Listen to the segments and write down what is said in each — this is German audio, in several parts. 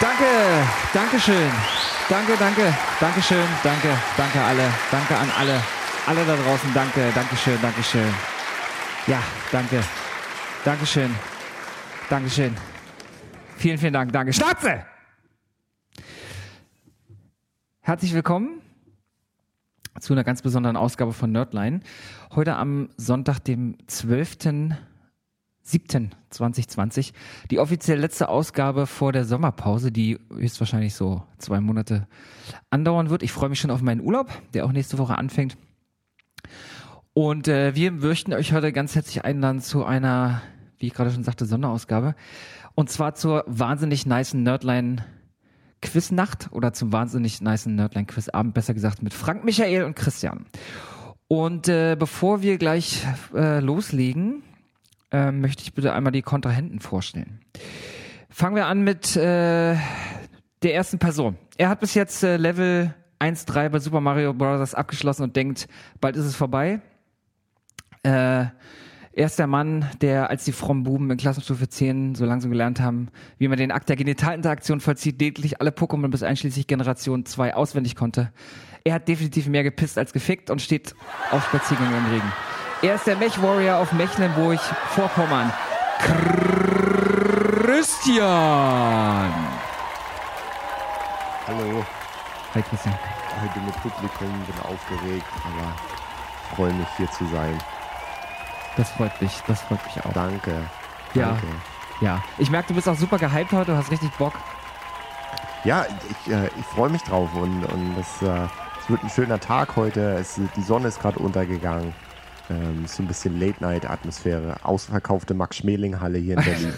Danke, Dankeschön. Danke, danke, Dankeschön, danke, danke alle, danke an alle, alle da draußen, danke, Dankeschön, Dankeschön. Ja, danke, Dankeschön, Dankeschön. Vielen, vielen Dank, danke. Schnauze! Herzlich willkommen zu einer ganz besonderen Ausgabe von Nerdline. Heute am Sonntag, dem 12. 7.2020. Die offiziell letzte Ausgabe vor der Sommerpause, die höchstwahrscheinlich so zwei Monate andauern wird. Ich freue mich schon auf meinen Urlaub, der auch nächste Woche anfängt. Und äh, wir möchten euch heute ganz herzlich einladen zu einer, wie ich gerade schon sagte, Sonderausgabe. Und zwar zur wahnsinnig niceen Nerdline Quiznacht oder zum wahnsinnig niceen Nerdline Quizabend, besser gesagt mit Frank, Michael und Christian. Und äh, bevor wir gleich äh, loslegen, äh, möchte ich bitte einmal die Kontrahenten vorstellen. Fangen wir an mit äh, der ersten Person. Er hat bis jetzt äh, Level 1-3 bei Super Mario Bros. abgeschlossen und denkt, bald ist es vorbei. Äh, er ist der Mann, der, als die frommen Buben in Klassenstufe 10 so langsam gelernt haben, wie man den Akt der Genitalinteraktion vollzieht, lediglich alle Pokémon bis einschließlich Generation 2 auswendig konnte. Er hat definitiv mehr gepisst als gefickt und steht auf Spaziergängen im Regen. Er ist der Mech Warrior auf Mecklenburg Vorpommern. Christian. Hallo, Hi Christian. heute mit Publikum, bin aufgeregt, aber freue mich hier zu sein. Das freut mich, das freut mich auch. Danke. Ja. Danke. Ja, ich merke, du bist auch super gehypt heute, du hast richtig Bock. Ja, ich, äh, ich freue mich drauf und, und es, äh, es wird ein schöner Tag heute. Es, die Sonne ist gerade untergegangen. Ähm, so ein bisschen Late-Night-Atmosphäre. Ausverkaufte Max-Schmeling-Halle hier in Berlin.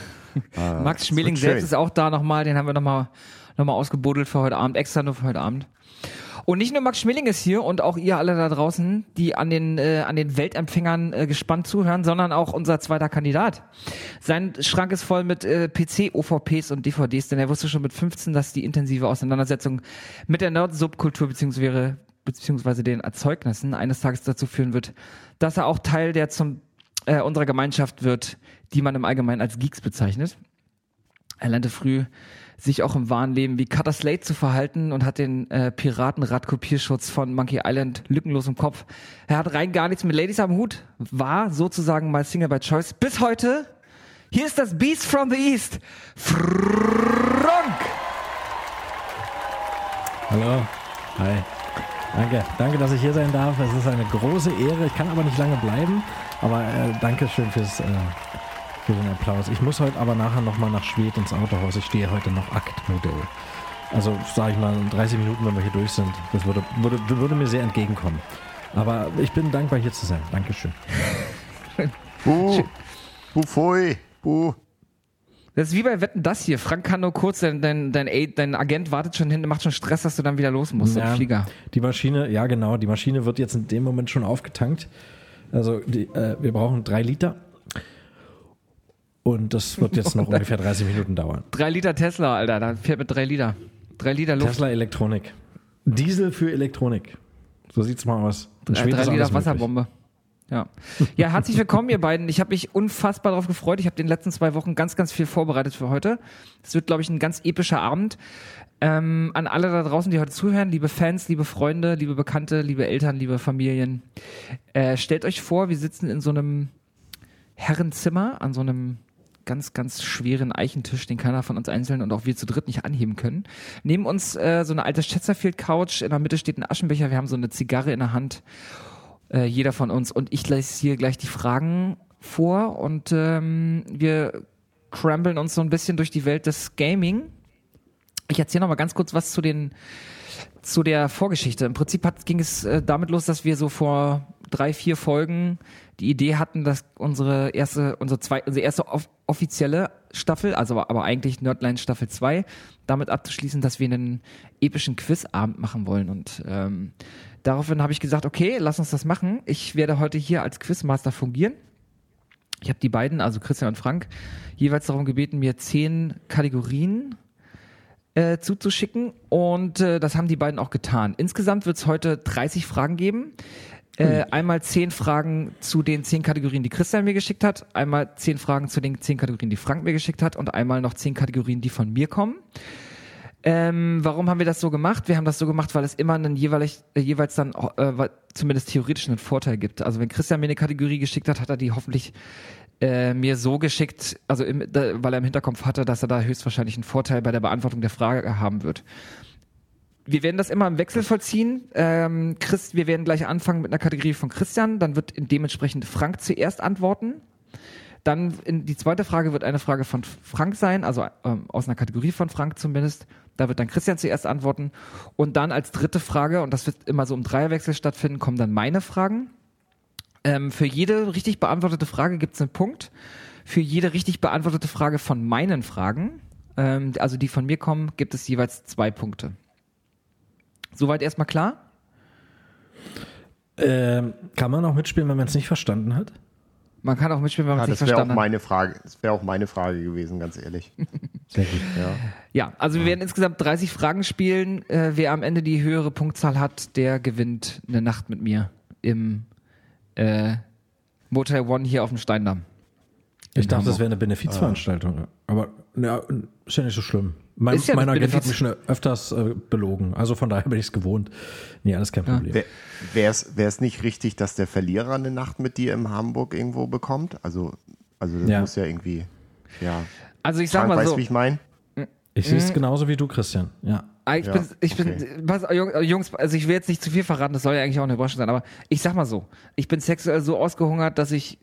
Äh, Max Schmeling selbst schön. ist auch da nochmal, den haben wir nochmal noch mal ausgebuddelt für heute Abend, extra nur für heute Abend. Und nicht nur Max Schmeling ist hier und auch ihr alle da draußen, die an den, äh, an den Weltempfängern äh, gespannt zuhören, sondern auch unser zweiter Kandidat. Sein Schrank ist voll mit äh, PC, OVPs und DVDs, denn er wusste schon mit 15, dass die intensive Auseinandersetzung mit der Nerd-Subkultur beziehungsweise, beziehungsweise den Erzeugnissen eines Tages dazu führen wird, dass er auch Teil der zum äh, unserer Gemeinschaft wird, die man im Allgemeinen als Geeks bezeichnet. Er lernte früh, sich auch im wahren Leben wie Cutter Slate zu verhalten und hat den äh, Piratenrad-Kopierschutz von Monkey Island lückenlos im Kopf. Er hat rein gar nichts mit Ladies am Hut, war sozusagen mal Single by Choice. Bis heute, hier ist das Beast from the East, Frank! Hallo. Hi. Danke. Danke, dass ich hier sein darf. Es ist eine große Ehre. Ich kann aber nicht lange bleiben. Aber äh, danke schön fürs, äh, für den Applaus. Ich muss heute aber nachher nochmal nach Schwedt ins Autohaus. Ich stehe heute noch Aktmodell. Also sage ich mal, in 30 Minuten, wenn wir hier durch sind. Das würde, würde, würde mir sehr entgegenkommen. Aber ich bin dankbar, hier zu sein. Dankeschön. Buh, buh, pfui, buh. Das ist wie bei Wetten das hier. Frank kann nur kurz, dein, dein, dein, dein Agent wartet schon hinten, macht schon Stress, dass du dann wieder los musst im Flieger. Die Maschine, ja genau, die Maschine wird jetzt in dem Moment schon aufgetankt. Also die, äh, wir brauchen drei Liter. Und das wird jetzt noch ungefähr 30 Minuten dauern. Drei Liter Tesla, Alter, da fährt mit drei Liter. Drei Liter Luft. Tesla Elektronik. Diesel für Elektronik. So sieht's mal aus. Drei, Schweden drei Liter möglich. Wasserbombe. Ja. ja, herzlich willkommen, ihr beiden. Ich habe mich unfassbar darauf gefreut. Ich habe den letzten zwei Wochen ganz, ganz viel vorbereitet für heute. Es wird, glaube ich, ein ganz epischer Abend. Ähm, an alle da draußen, die heute zuhören, liebe Fans, liebe Freunde, liebe Bekannte, liebe Eltern, liebe Familien, äh, stellt euch vor, wir sitzen in so einem Herrenzimmer an so einem ganz, ganz schweren Eichentisch, den keiner von uns einzeln und auch wir zu dritt nicht anheben können. Neben uns äh, so eine alte Chesterfield-Couch, in der Mitte steht ein Aschenbecher, wir haben so eine Zigarre in der Hand, äh, jeder von uns. Und ich lese hier gleich die Fragen vor und ähm, wir crambeln uns so ein bisschen durch die Welt des Gaming. Ich erzähle noch mal ganz kurz was zu den zu der Vorgeschichte. Im Prinzip hat, ging es äh, damit los, dass wir so vor drei, vier Folgen die Idee hatten, dass unsere erste, unsere, zwei, unsere erste off offizielle Staffel, also aber eigentlich Nerdline Staffel 2, damit abzuschließen, dass wir einen epischen Quizabend machen wollen. Und ähm, daraufhin habe ich gesagt, okay, lass uns das machen. Ich werde heute hier als Quizmaster fungieren. Ich habe die beiden, also Christian und Frank, jeweils darum gebeten, mir zehn Kategorien äh, zuzuschicken und äh, das haben die beiden auch getan. Insgesamt wird es heute 30 Fragen geben. Äh, einmal zehn Fragen zu den zehn Kategorien, die Christian mir geschickt hat, einmal zehn Fragen zu den zehn Kategorien, die Frank mir geschickt hat und einmal noch zehn Kategorien, die von mir kommen. Ähm, warum haben wir das so gemacht? Wir haben das so gemacht, weil es immer einen jeweilig, äh, jeweils dann äh, zumindest theoretisch einen Vorteil gibt. Also wenn Christian mir eine Kategorie geschickt hat, hat er die hoffentlich äh, mir so geschickt, also im, da, weil er im Hinterkopf hatte, dass er da höchstwahrscheinlich einen Vorteil bei der Beantwortung der Frage haben wird. Wir werden das immer im Wechsel vollziehen. Ähm, Chris, wir werden gleich anfangen mit einer Kategorie von Christian, dann wird dementsprechend Frank zuerst antworten. Dann in die zweite Frage wird eine Frage von Frank sein, also ähm, aus einer Kategorie von Frank zumindest. Da wird dann Christian zuerst antworten. Und dann als dritte Frage, und das wird immer so im Dreierwechsel stattfinden, kommen dann meine Fragen. Ähm, für jede richtig beantwortete Frage gibt es einen Punkt. Für jede richtig beantwortete Frage von meinen Fragen, ähm, also die von mir kommen, gibt es jeweils zwei Punkte. Soweit erstmal klar? Ähm, kann man auch mitspielen, wenn man es nicht verstanden hat? Man kann auch mitspielen, wenn man Ja, es das nicht wäre auch verstanden hat. meine Frage. Das wäre auch meine Frage gewesen, ganz ehrlich. Sehr gut. Ja. Ja, also wir werden insgesamt 30 Fragen spielen. Äh, wer am Ende die höhere Punktzahl hat, der gewinnt eine Nacht mit mir im äh, Motel One hier auf dem Steindamm. Ich dachte, das Hamburg. wäre eine Benefizveranstaltung. Aber ja, ist ja nicht so schlimm. Mein, ja mein Agent hat mich schon öfters äh, belogen. Also von daher bin ich es gewohnt. Nee, alles kein Problem. Wäre es nicht richtig, dass der Verlierer eine Nacht mit dir in Hamburg irgendwo bekommt? Also, also das Ja. muss ja irgendwie. Ja. Also ich sag Frank, mal weißt so, du, wie ich meine? Ich sehe es genauso wie du, Christian. Ja. Ah, Ich Ja, bin, ich okay. bin, pass, Jung- Jungs, also ich will jetzt nicht zu viel verraten, das soll ja eigentlich auch eine Überraschung sein, aber ich sag mal so, ich bin sexuell so ausgehungert, dass ich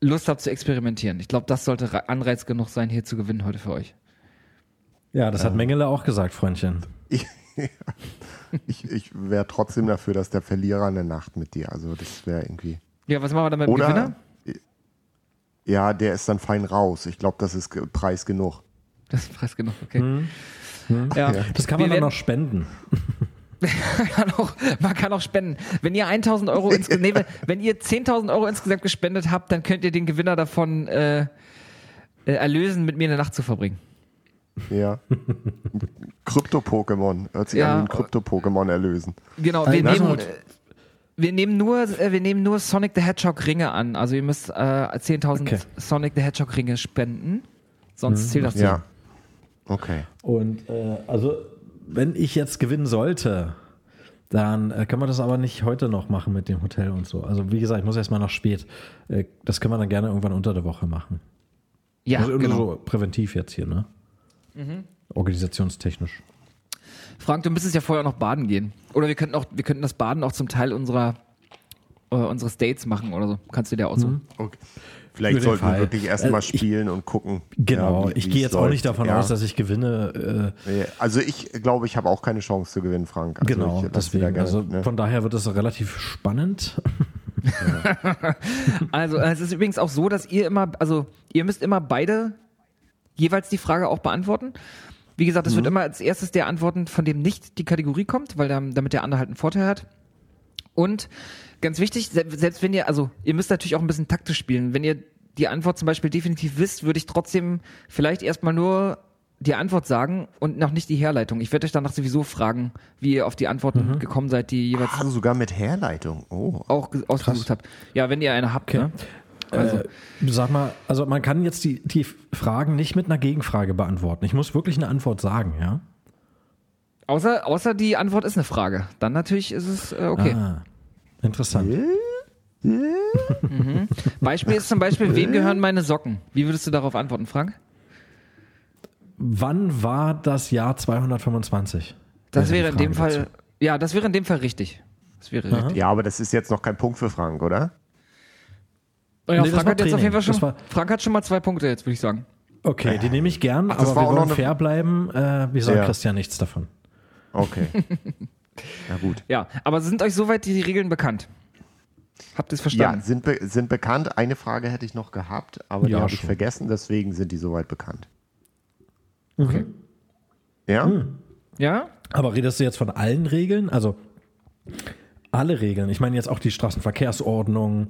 Lust habe zu experimentieren. Ich glaube, das sollte Re- Anreiz genug sein, hier zu gewinnen heute für euch. Ja, das hat Mengele auch gesagt, Freundchen. Ich, ich, ich wäre trotzdem dafür, dass der Verlierer eine Nacht mit dir. Also das wäre irgendwie. Ja, was machen wir dann mit dem Oder? Gewinner? Ja, der ist dann fein raus. Ich glaube, das ist Preis genug. Das ist preis genug, okay. Ja. Das kann Wir man dann werden- noch spenden. man, kann auch, man kann auch spenden. Wenn ihr 1000 Euro ins, nee, wenn- wenn ihr 10.000 Euro insgesamt gespendet habt, dann könnt ihr den Gewinner davon äh, äh, erlösen, mit mir eine Nacht zu verbringen. Ja. Krypto-Pokémon. Hört sich Ja. an wie ein Krypto-Pokémon erlösen. Genau, wir lass nehmen, äh, wir nehmen nur, äh, wir nehmen nur Sonic the Hedgehog Ringe an. Also ihr müsst äh, 10.000 Okay. Sonic the Hedgehog Ringe spenden. Sonst zählt das nicht. Ja. Okay. Und äh, also, wenn ich jetzt gewinnen sollte, dann äh, können wir das aber nicht heute noch machen mit dem Hotel und so. Also, wie gesagt, ich muss erst mal noch spät. Äh, das können wir dann gerne irgendwann unter der Woche machen. Ja, also, genau. so präventiv jetzt hier, ne? Organisationstechnisch. Frank, du müsstest ja vorher noch baden gehen. Oder wir könnten auch, wir könnten das Baden auch zum Teil unserer äh, unseres Dates machen oder so. Kannst du dir aussuchen. okay. Vielleicht sollten wir wirklich erstmal Also ich- spielen und gucken. Genau, ja, wie- ich gehe jetzt auch läuft. nicht davon ja. aus, dass ich gewinne. Nee, Also ich glaube, ich habe auch keine Chance zu gewinnen, Frank. Äh, Also genau, ich deswegen. gerne, also ne? von daher wird es relativ spannend. Also äh, es ist übrigens auch so, dass ihr immer, also ihr müsst immer beide jeweils die Frage auch beantworten. Wie gesagt, es wird immer als erstes der antworten, von dem nicht die Kategorie kommt, weil dann, damit der andere halt einen Vorteil hat. Und ganz wichtig, se- selbst wenn ihr, also ihr müsst natürlich auch ein bisschen taktisch spielen. Wenn ihr die Antwort zum Beispiel definitiv wisst, würde ich trotzdem vielleicht erstmal nur die Antwort sagen und noch nicht die Herleitung. Ich werde euch danach sowieso fragen, wie ihr auf die Antworten gekommen seid, die jeweils Ah, sogar mit Herleitung. Oh. auch ge- ausgesucht habt. Ja, wenn ihr eine habt. Okay. Ne? Also, äh, sag mal, also man kann jetzt die, die Fragen nicht mit einer Gegenfrage beantworten. Ich muss wirklich eine Antwort sagen, ja? Außer, außer die Antwort ist eine Frage. Dann natürlich ist es äh, okay. Ah, interessant. Beispiel ist zum Beispiel, wem gehören meine Socken? Wie würdest du darauf antworten, Frank? Wann war das Jahr 225? Das Wäre in dem Fall, dazu. ja, das wäre in dem Fall richtig. Das wäre Aha. richtig. Ja, aber das ist jetzt noch kein Punkt für Frank, oder? Oh ja, Nee, Frank hat jetzt auf jeden Fall schon, Frank hat schon mal zwei Punkte jetzt, würde ich sagen. Okay, die nehme ich gern, Ach, aber wir wollen fair bleiben. Äh, wir sagen Ja. Christian nichts davon. Okay. Na gut. Ja, aber sind euch soweit die Regeln bekannt? Habt ihr es Ja, verstanden? sind, be sind bekannt. Eine Frage hätte ich noch gehabt, aber die Ja, habe ich vergessen, deswegen sind die soweit bekannt. Okay. Ja? Hm. Ja? Aber redest du jetzt von allen Regeln? Also alle Regeln. Ich meine jetzt auch die Straßenverkehrsordnung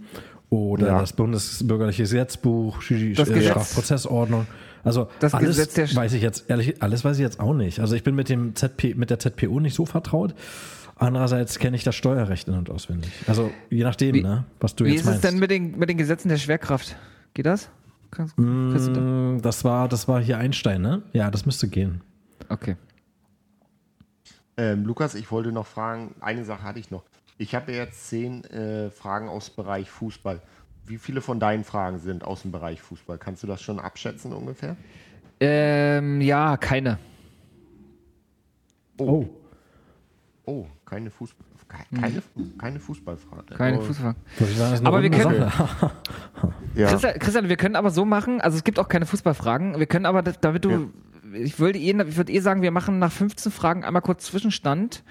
oder Ja. das Bundesbürgerliche Gesetzbuch, Das äh, Gesetz- Strafprozessordnung. Also Das alles Gesetz weiß ich jetzt ehrlich, alles weiß ich jetzt auch nicht. Also ich bin mit dem ZP, mit der ZPO nicht so vertraut. Andererseits kenne ich das Steuerrecht in- und auswendig. Also je nachdem, Wie- ne, was du Wie jetzt ist es meinst. denn mit den, mit den Gesetzen der Schwerkraft? Geht das? Kannst, da? Mm, das war, das war hier Einstein, ne? Ja, das müsste gehen. Okay. Ähm, Lukas, ich wollte noch fragen, eine Sache hatte ich noch. Ich habe ja jetzt zehn äh, Fragen aus dem Bereich Fußball. Wie viele von deinen Fragen sind aus dem Bereich Fußball? Kannst du das schon abschätzen ungefähr? Ähm, ja, keine. Oh. Oh, keine Fußball, ke- keine, keine Fußballfrage. Keine oh, Fußball. Würde ich sagen, ist eine Aber wir können-. Ja. Christian, Christian, wir können aber so machen, also es gibt auch keine Fußballfragen. Wir können aber, damit du, ich würde eh, ich würde eh sagen, wir machen nach 15 Fragen einmal kurz Zwischenstand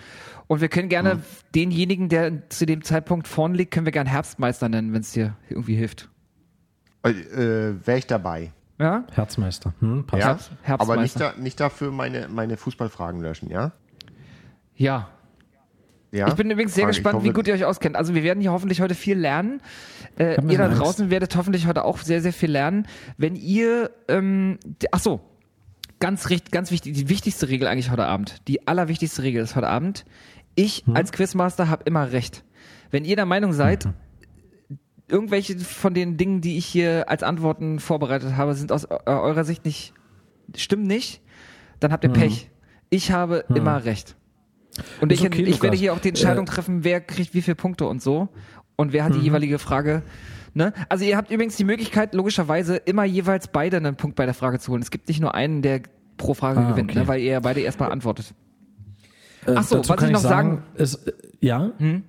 und wir können gerne Mhm. denjenigen, der zu dem Zeitpunkt vorn liegt, können wir gerne Herbstmeister nennen, wenn es dir irgendwie hilft. Äh, Wäre ich dabei. Ja? Herzmeister. Hm, passt. Ja, Herbst- Herbstmeister. aber nicht, da, nicht dafür meine, meine Fußballfragen löschen, ja? Ja. ja? Ich bin übrigens sehr ich gespannt, wie gut ihr euch auskennt. Also wir werden hier hoffentlich heute viel lernen. Äh, ihr da draußen werdet hoffentlich heute auch sehr, sehr viel lernen. Wenn ihr, ähm, ach so, ganz, richt- ganz wichtig, die wichtigste Regel eigentlich heute Abend, die allerwichtigste Regel ist heute Abend, ich Hm? als Quizmaster habe immer recht. Wenn ihr der Meinung seid, Mhm. irgendwelche von den Dingen, die ich hier als Antworten vorbereitet habe, sind aus äh, eurer Sicht nicht, stimmen nicht, dann Mhm. habt ihr Pech. Ich habe immer recht. Und ich, okay, ich werde hier auch die Entscheidung Äh, treffen, wer kriegt wie viele Punkte und so. Und wer hat Mhm. die jeweilige Frage. Ne? Also ihr habt übrigens die Möglichkeit, logischerweise immer jeweils beide einen Punkt bei der Frage zu holen. Es gibt nicht nur einen, der pro Frage Ah, gewinnt, okay. ne? weil ihr ja beide erstmal antwortet. Äh, Ach so, dazu was kann ich noch sagen- ist, äh, ja, Hm?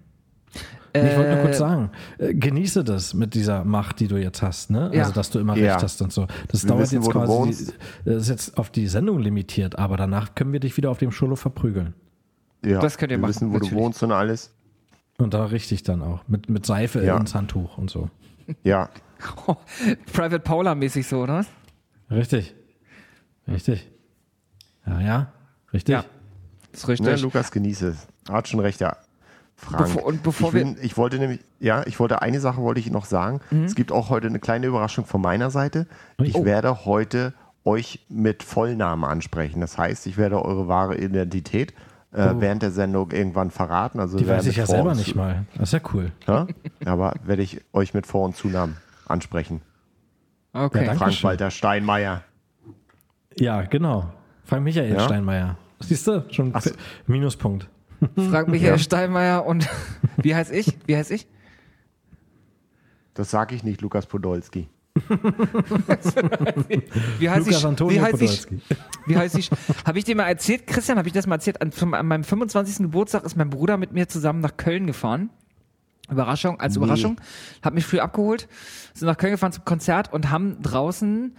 Ich wollte nur Äh, kurz sagen, äh, genieße das mit dieser Macht, die du jetzt hast, ne? Ja. Also, dass du immer Ja. recht hast und so. Das Wir dauert wissen, jetzt quasi, die, das ist jetzt auf die Sendung limitiert, aber danach können wir dich wieder auf dem Scholo verprügeln. Ja, Das könnt ihr wir machen, wissen, wo natürlich. du wohnst und alles. Und da richtig dann auch. Mit, mit Seife Ja. ins Handtuch und so. Ja, Private Paula-mäßig so, oder? Richtig. Richtig. Ja, ja. Richtig. Ja. Das ist richtig. ne, Lukas, genieße es. Hat schon recht, ja. Frank. Bevor- und bevor ich, wir- bin, ich wollte nämlich, ja, ich wollte eine Sache wollte ich noch sagen. Mhm. Es gibt auch heute eine kleine Überraschung von meiner Seite. Ich Oh. werde heute euch mit Vollnamen ansprechen. Das heißt, ich werde eure wahre Identität äh, während der Sendung irgendwann verraten. Also Oh. Die weiß ich ja selber nicht mal. Das ist ja cool. Ja? Aber werde ich euch mit Vor- und Zunamen ansprechen. Okay. Ja, danke. Frank Dankeschön. Walter Steinmeier. Ja, genau. Frank Michael Ja? Steinmeier. Siehst du? Schon Ach so. Minuspunkt. Frag Michael Ja. Steinmeier und wie heiß ich? Wie heiß ich? Das sage ich nicht, Lukas Podolski. Wie heiß Lukas ich? Antonio wie heiß ich? Wie heißt ich? Habe ich dir mal erzählt, Christian, habe ich das mal erzählt? An, an meinem 25. Geburtstag ist mein Bruder mit mir zusammen nach Köln gefahren. Überraschung, als Nee. Überraschung. Hat mich früh abgeholt, sind nach Köln gefahren zum Konzert und haben draußen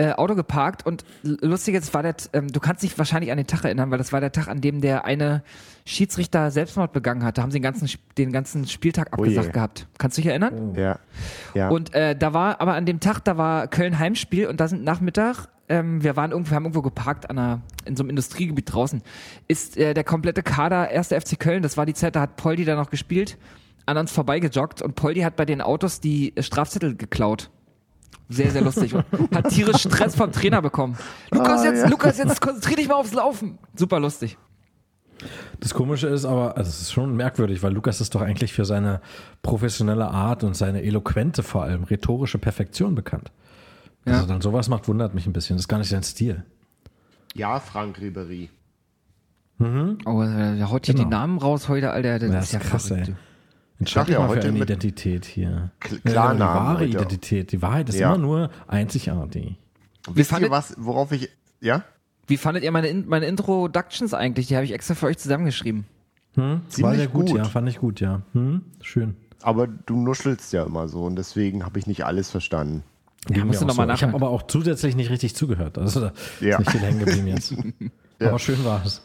äh, Auto geparkt und lustig jetzt war der, ähm, du kannst dich wahrscheinlich an den Tag erinnern, weil das war der Tag, an dem der eine Schiedsrichter Selbstmord begangen hat. Da haben sie den ganzen, den ganzen Spieltag Oh abgesagt gehabt. Kannst du dich erinnern? Ja. ja. Und äh, da war, aber an dem Tag, da war Köln Heimspiel und da sind Nachmittag, ähm, wir waren irgendwo, wir haben irgendwo geparkt an einer, in so einem Industriegebiet draußen, ist äh, der komplette Kader 1. FC Köln, das war die Zeit, da hat Poldi da noch gespielt, an uns vorbeigejoggt und Poldi hat bei den Autos die Strafzettel geklaut. Sehr, sehr lustig. Und hat tierisch Stress vom Trainer bekommen. Lukas, Ah, jetzt, ja. Lukas, jetzt konzentrier dich mal aufs Laufen. Super lustig. Das Komische ist aber, also es ist schon merkwürdig, weil Lukas ist doch eigentlich für seine professionelle Art und seine eloquente, vor allem rhetorische Perfektion bekannt. Ja. Also dann sowas macht, wundert mich ein bisschen. Das ist gar nicht sein Stil. ja, Frank Ribery. Oh, äh, der haut hier Genau. die Namen raus heute, Alter. Das, Ja, ist ist ja krass, verrückt. ey. Entscheid Sag dich ja, mal für heute eine Identität hier. Kl- Ja, Klarnamen die wahre heute. Identität. Die Wahrheit ist Ja. immer nur einzigartig. Wisst fandet- ihr was, worauf ich, ja? Wie fandet ihr meine, In meine Introductions eigentlich? Die habe ich extra für euch zusammengeschrieben. Hm? War sehr gut, gut. ja, fand ich gut, ja. Hm? Schön. Aber du nuschelst ja immer so und deswegen habe ich nicht alles verstanden. Ging musst du noch mal so. Ich habe aber auch zusätzlich nicht richtig zugehört. Also da Ja. ist nicht viel hängen geblieben jetzt. Aber schön war es.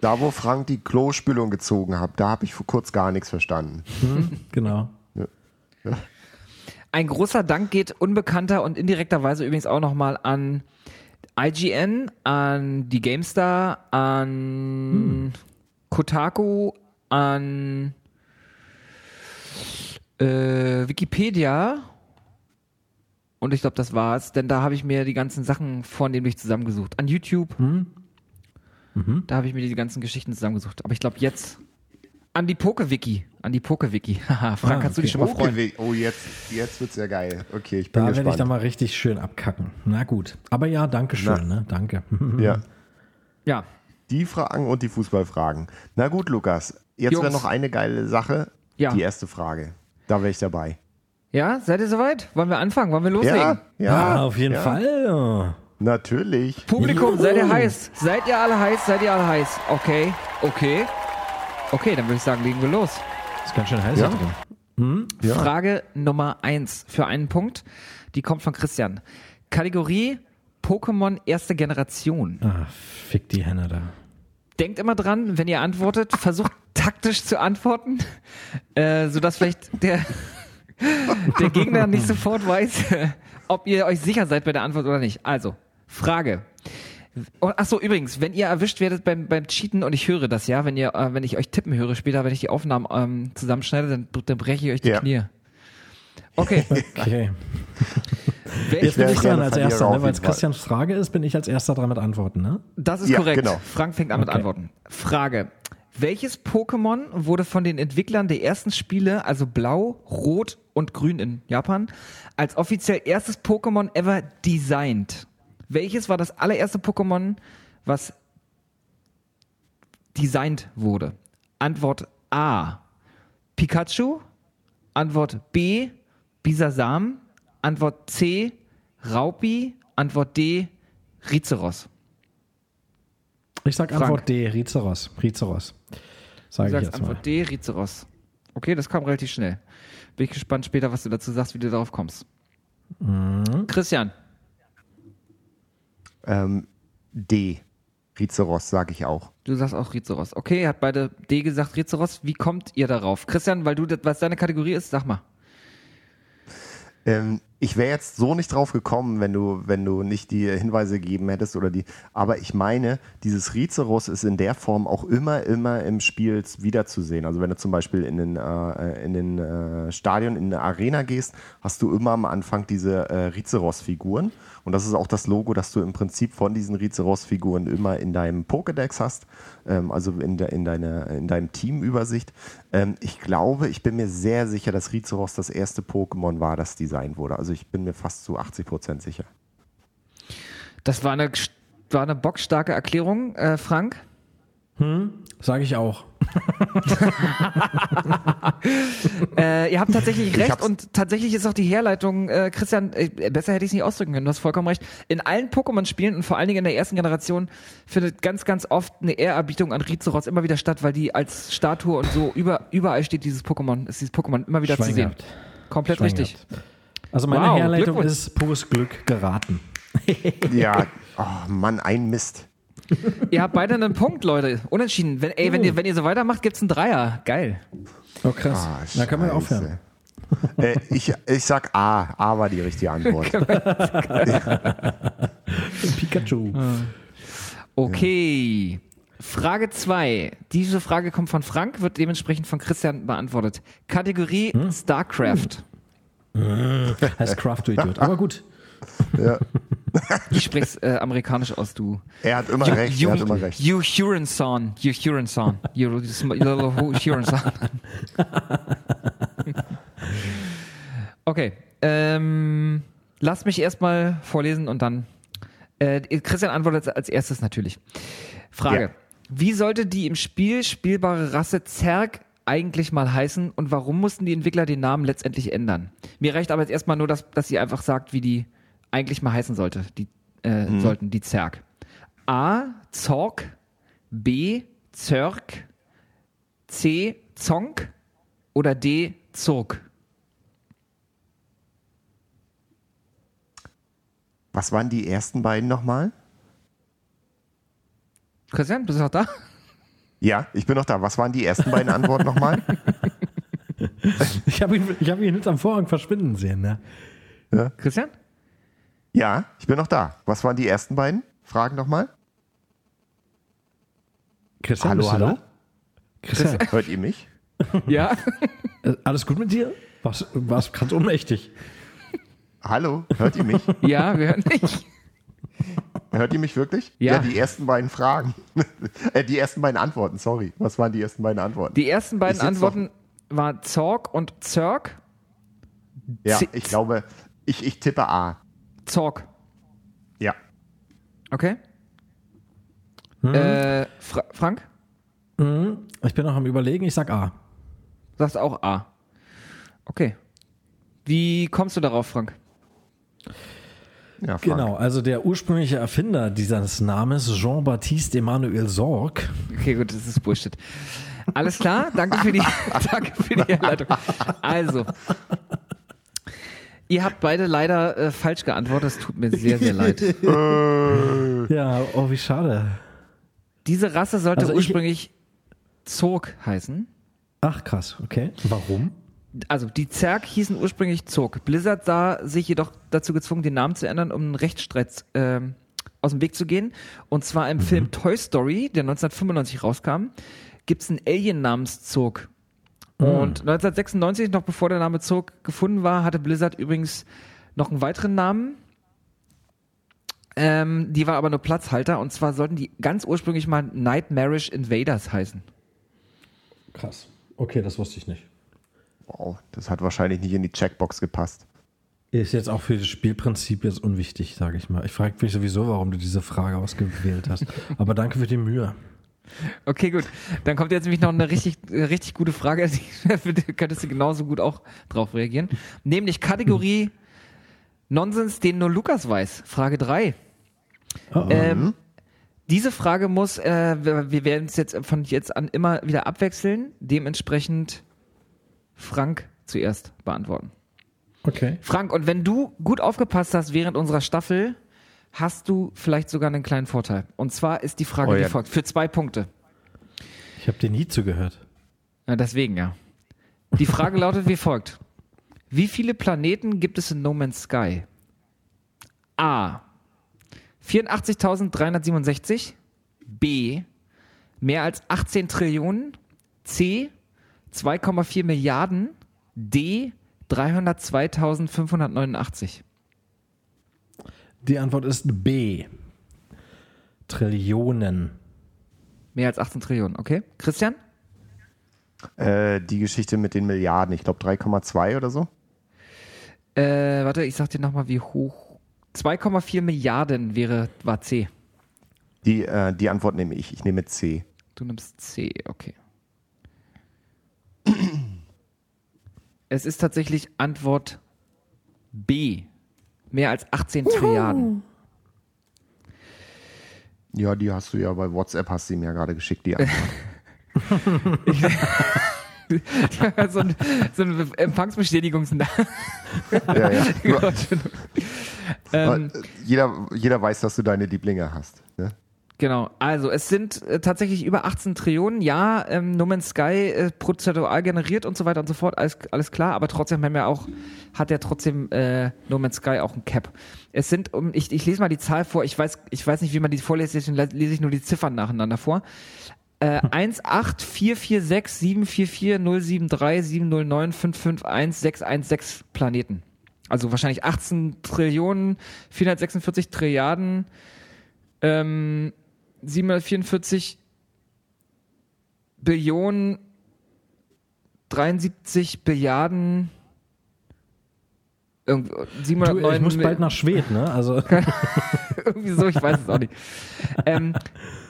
Da, wo Frank die Klospülung gezogen hat, da habe ich vor kurz gar nichts verstanden. Genau. Ein großer Dank geht unbekannter und indirekterweise übrigens auch nochmal an IGN, an die GameStar, an Kotaku, an äh, Wikipedia. Und ich glaube, das war's, denn da habe ich mir die ganzen Sachen vornehmlich zusammengesucht. An YouTube. Da habe ich mir die ganzen Geschichten zusammengesucht. Aber ich glaube jetzt an die Poke-Wiki. An die Poke-Wiki. Haha, Frank, Ah, kannst du dich okay. schon mal freuen? Okay, oh, jetzt, jetzt wird's ja geil. Okay, ich bin Da werde ich gespannt. dann mal richtig schön abkacken. Na gut. Aber ja, danke schön, ne? Danke. ja. Ja. Die Fragen und die Fußballfragen. Na gut, Lukas. Jetzt wäre noch eine geile Sache. Ja. Die erste Frage. Da wäre ich dabei. Ja, seid ihr soweit? Wollen wir anfangen? Wollen wir loslegen? Ja, ja. ah, auf jeden ja. Fall. Natürlich. Publikum, Juhu. seid ihr heiß? Seid ihr alle heiß? Seid ihr alle heiß? Okay, okay. Okay, dann würde ich sagen, legen wir los. Ist ganz schön heiß Ja. hier drin. Ja. Frage Nummer eins für einen Punkt. Die kommt von Christian. Kategorie Pokémon erste Generation. Ah, fick die Henne da. Denkt immer dran, wenn ihr antwortet, versucht taktisch zu antworten, äh, sodass vielleicht der, der Gegner nicht sofort weiß, ob ihr euch sicher seid bei der Antwort oder nicht. Also, Frage. Ach so, übrigens, wenn ihr erwischt werdet beim, beim Cheaten und ich höre das ja, wenn ihr, äh, wenn ich euch tippen höre später, wenn ich die Aufnahmen ähm, zusammenschneide, dann, dann breche ich euch die Ja. Knie. Okay, Okay. welch, Jetzt bin ich dran als Erster, ne? weil es. Christians Frage ist, bin ich als Erster dran mit Antworten, ne? das ist Ja, korrekt. genau. Frank fängt an mit Okay. Antworten. Frage. Welches Pokémon wurde von den Entwicklern der ersten Spiele, also Blau, Rot und Grün in Japan, als offiziell erstes Pokémon ever designt? Welches war das allererste Pokémon, was designt wurde? Antwort A. Pikachu. Antwort B. Bisasam. Antwort C. Raupi. Antwort D. Rizeros. Ich sag Frank. Antwort D, Rizeros. Rizeros. Sage Du ich sagst jetzt mal. Antwort D, Rizeros. Okay, das kam relativ schnell. Bin ich gespannt später, was du dazu sagst, wie du darauf kommst. Mhm. Christian, Ähm, D. Rizeros, sage ich auch. du sagst auch Rizeros. Okay, er hat beide D gesagt, Rizeros. Wie kommt ihr darauf? Christian, weil du, was deine Kategorie ist, sag mal. Ähm, ich wäre jetzt so nicht drauf gekommen, wenn du, wenn du nicht die Hinweise gegeben hättest oder die. Aber ich meine, dieses Rizeros ist in der Form auch immer, immer im Spiel wiederzusehen. Also wenn du zum Beispiel in den, äh, in den äh, Stadion, in eine Arena gehst, hast du immer am Anfang diese äh, Rizeros-Figuren. Und das ist auch das Logo, das du im Prinzip von diesen Rizeros-Figuren immer in deinem Pokédex hast, ähm, also in, der, in, deiner, in deinem Teamübersicht. Ähm, ich glaube, ich bin mir sehr sicher, dass Rizeros das erste Pokémon war, das designt wurde. Also ich bin mir fast zu 80 Prozent sicher. Das war eine, war eine bockstarke Erklärung, äh, Frank. Sage ich auch. Äh, ihr habt tatsächlich recht und tatsächlich ist auch die Herleitung, äh, Christian, äh, besser hätte ich es nicht ausdrücken können, du hast vollkommen recht. In allen Pokémon-Spielen und vor allen Dingen in der ersten Generation findet ganz, ganz oft eine Ehrerbietung an Rizeros immer wieder statt, weil die als Statue und so über, überall steht dieses Pokémon, ist dieses Pokémon immer wieder zu sehen. gehabt. Komplett Schwein richtig. gehabt. Also meine Wow, Herleitung ist pures Glück geraten. Ja, oh Mann, ein Mist. Ihr habt beide einen Punkt, Leute. Unentschieden. Wenn, ey, wenn, ihr, wenn ihr so weitermacht, gibt's einen Dreier. Geil. Oh krass. Ah, da können wir aufhören. äh, ich, ich sag A. A war die richtige Antwort. Pikachu. Okay. Frage 2. Diese Frage kommt von Frank, wird dementsprechend von Christian beantwortet. Kategorie StarCraft. Heißt Craft, du Idiot. Aber gut. ja. Ich sprich's äh, amerikanisch aus, du. Er hat immer You, recht. you, er hat immer recht. you Huron son. You Huron son. You little Huron son. Okay. Ähm, lasst mich erstmal vorlesen und dann. Äh, Christian antwortet als erstes natürlich. Frage. Ja. Wie sollte die im Spiel spielbare Rasse Zerg eigentlich mal heißen und warum mussten die Entwickler den Namen letztendlich ändern? Mir reicht aber jetzt erstmal nur, dass, dass sie einfach sagt, wie die eigentlich mal heißen sollte, die äh, sollten, die Zerg. A. Zorg. B. Zörg. C. Zonk. Oder D. Zurg. Was waren die ersten beiden nochmal? Christian, bist du noch da? Ja, ich bin noch da. Was waren die ersten beiden Antworten nochmal? Ich habe ihn, ich hab ihn hinterm Vorhang verschwinden sehen. Ne? Christian? Ja, ich bin noch da. Was waren die ersten beiden Fragen nochmal? Christian, Hallo, bist du hallo? da? Christian, Hört ihr mich? Ja? äh, alles gut mit dir? Was, was ganz ohnmächtig. Hallo, hört ihr mich? Ja, wir hören dich. Hört ihr mich wirklich? Ja. die ersten beiden Fragen. äh, die ersten beiden Antworten, sorry. Was waren die ersten beiden Antworten? Die ersten beiden Antworten waren Zorg und Zerg. ja, Z- ich glaube, ich, ich tippe A. Zorg. Ja. Okay? Äh, Fra Frank? Mhm. Ich bin noch am überlegen, ich sag A. Sagst auch A. Okay. Wie kommst du darauf, Frank? Ja. Genau, also der ursprüngliche Erfinder dieses Namens, Jean-Baptiste Emmanuel Sorg, Okay, gut, das ist Bullshit. Alles klar, danke für die, danke für die Herleitung. Also, ihr habt beide leider äh, falsch geantwortet. Es tut mir sehr, sehr leid. ja, oh wie schade. Diese Rasse sollte Also ich- ursprünglich Zog heißen. Ach krass, okay. Warum? Also, die Zerg hießen ursprünglich Zog. Blizzard sah sich jedoch dazu gezwungen, den Namen zu ändern, um einen Rechtsstreit ähm, aus dem Weg zu gehen. Und zwar im Film Toy Story, der 1995 rauskam, gibt es einen Alien namens Zog. Und 1996, noch bevor der Name Zog gefunden war, hatte Blizzard übrigens noch einen weiteren Namen. Ähm, die war aber nur Platzhalter. Und zwar sollten die ganz ursprünglich mal Nightmarish Invaders heißen. Krass. Okay, das wusste ich nicht. Wow, das hat wahrscheinlich nicht in die Checkbox gepasst. Ist jetzt auch für das Spielprinzip jetzt unwichtig, sage ich mal. Ich frage mich sowieso, warum du diese Frage ausgewählt hast. Aber danke für die Mühe. Okay, gut. Dann kommt jetzt nämlich noch eine richtig, richtig gute Frage. Die könntest du genauso gut auch drauf reagieren. Nämlich Kategorie Nonsens, den nur Lukas weiß. Frage 3. Oh. Ähm, diese Frage muss, äh, wir, wir werden es jetzt von jetzt an immer wieder abwechseln. Dementsprechend Frank zuerst beantworten. Okay. Frank, und wenn du gut aufgepasst hast während unserer Staffel, hast du vielleicht sogar einen kleinen Vorteil. Und zwar ist die Frage Oh wie ja. folgt. Für zwei Punkte. Ich habe dir nie zugehört. Ja, deswegen, ja. Die Frage lautet wie folgt. Wie viele Planeten gibt es in No Man's Sky? A. 84.367. B. Mehr als 18 Trillionen. C. 2,4 Milliarden. D. 302.589. Die Antwort ist B. Trillionen. Mehr als 18 Trillionen, okay. Christian? Äh, die Geschichte mit den Milliarden, ich glaube 3,2 oder so. Äh, warte, ich sag dir nochmal, wie hoch. 2,4 Milliarden wäre, war C. Die, äh, die Antwort nehme ich. Ich nehme C. Du nimmst C, okay. Es ist tatsächlich Antwort B. Mehr als 18 Trilliarden. Ja, die hast du ja bei WhatsApp, hast du ihm ja gerade geschickt, die Antwort. so ein, so ein Empfangsbestätigungsnachricht. ja, ja. Ähm, äh, jeder, jeder weiß, dass du deine Lieblinge hast. Genau, also es sind äh, tatsächlich über 18 Trillionen. Ja, ähm, No Man's Sky äh, prozentual generiert und so weiter und so fort, alles, alles klar, aber trotzdem haben wir auch, hat ja trotzdem äh, No Man's Sky auch ein Cap. Es sind, um, ich, ich lese mal die Zahl vor, ich weiß, ich weiß nicht, wie man die vorliest, deswegen le- lese ich nur die Ziffern nacheinander vor. Äh, 184467440737095516116 Planeten. Also wahrscheinlich 18 Trillionen, 446 Trilliarden, ähm, 744 Billionen, 73 Billiarden, irgend- Du, 709 ich muss bald nach Schweden, ne? Also irgendwie so, ich weiß es auch nicht. Ähm,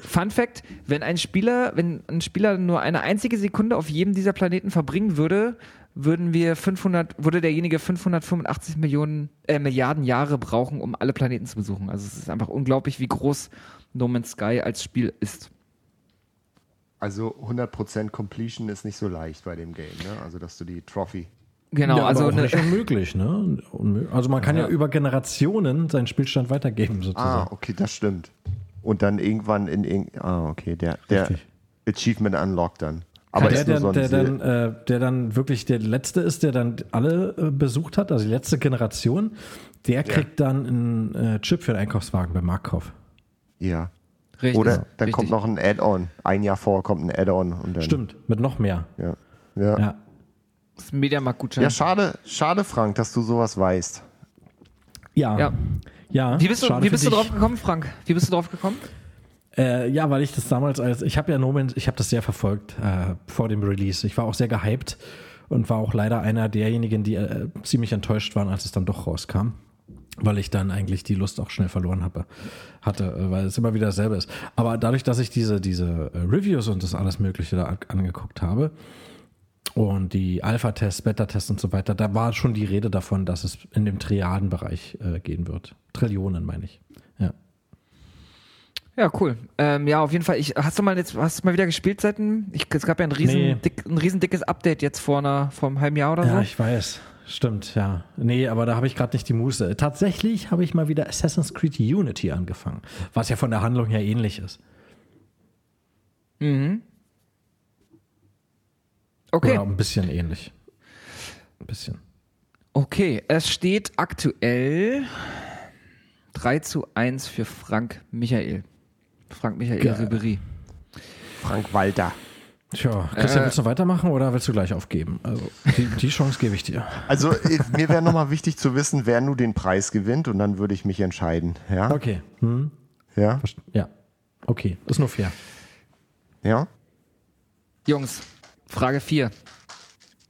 Fun Fact: Wenn ein Spieler, wenn ein Spieler nur eine einzige Sekunde auf jedem dieser Planeten verbringen würde, würden wir 500, würde derjenige 585 Millionen, äh, Milliarden Jahre brauchen, um alle Planeten zu besuchen. Also es ist einfach unglaublich, wie groß No Man's Sky als Spiel ist. Also 100% Completion ist nicht so leicht bei dem Game. Ne? Also, dass du die Trophy. Genau, ja, also aber auch eine, nicht unmöglich, ne? Also man kann ja. Ja. über Generationen seinen Spielstand weitergeben, Ah, sozusagen. okay, das stimmt. Und dann irgendwann in irgend. Ah, okay, der, der Richtig. Achievement unlocked dann. Aber der, ist nur der, so der, dann, äh, der dann wirklich der letzte ist, der dann alle äh, besucht hat, also die letzte Generation, der kriegt dann einen äh, Chip für den Einkaufswagen beim Marktkauf. Ja. Richtig. Oder dann richtig. kommt noch ein Add-on. Ein Jahr vor kommt ein Add-on. und dann- Stimmt, mit noch mehr. Ja. Ja. Ja. Das Mediamarkt-Gutschein. ja, schade, schade, Frank, dass du sowas weißt. Ja. Ja. Ja. Wie bist du, wie bist du drauf gekommen, Frank? Wie bist du drauf gekommen? Äh, ja, weil ich das damals als, ich habe ja No Man's, ich habe das sehr verfolgt äh, vor dem Release. Ich war auch sehr gehypt und war auch leider einer derjenigen, die äh, ziemlich enttäuscht waren, als es dann doch rauskam. Weil ich dann eigentlich die Lust auch schnell verloren habe, hatte, äh, weil es immer wieder dasselbe ist. Aber dadurch, dass ich diese, diese äh, Reviews und das alles Mögliche da an- angeguckt habe und die Alpha-Tests, Beta-Tests und so weiter, da war schon die Rede davon, dass es in dem Triadenbereich äh, gehen wird. Trillionen, meine ich. Ja. Ja, cool. Ähm, ja, auf jeden Fall. Ich, hast du mal jetzt, hast du mal wieder gespielt seit dem, ich, es gab ja ein riesen, Nee. dick, ein riesen dickes Update jetzt vor einer, vor einem halben Jahr oder Ja, so. ich weiß. Stimmt, ja. Nee, aber da habe ich gerade nicht die Muße. Tatsächlich habe ich mal wieder Assassin's Creed Unity angefangen, was ja von der Handlung her ähnlich ist. Okay. Oder ein bisschen ähnlich. Ein bisschen. Okay, es steht aktuell 3 zu 1 für Frank Michael. Frank Michael Geil. Ribery. Frank Walter. Tja, Christian, Äh. willst du weitermachen oder willst du gleich aufgeben? Also, die, die Chance gebe ich dir. Also mir wäre nochmal wichtig zu wissen, wer nun den Preis gewinnt und dann würde ich mich entscheiden. Ja? Okay. Hm? Ja? Ja. Okay, ist nur fair. Ja? Jungs, Frage 4.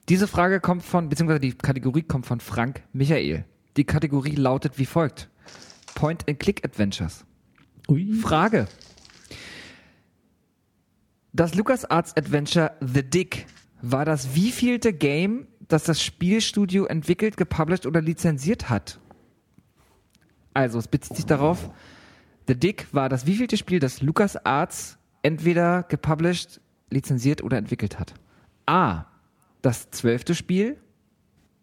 Diese Frage kommt von, beziehungsweise die Kategorie kommt von Frank Michael. Die Kategorie lautet wie folgt. Point-and-Click-Adventures. Ui. Frage. Das LucasArts Adventure The Dick war das wievielte Game, das das Spielstudio entwickelt, gepublished oder lizenziert hat? Also, es bezieht sich darauf, The Dick war das wievielte Spiel, das LucasArts entweder gepublished, lizenziert oder entwickelt hat? A. Das zwölfte Spiel.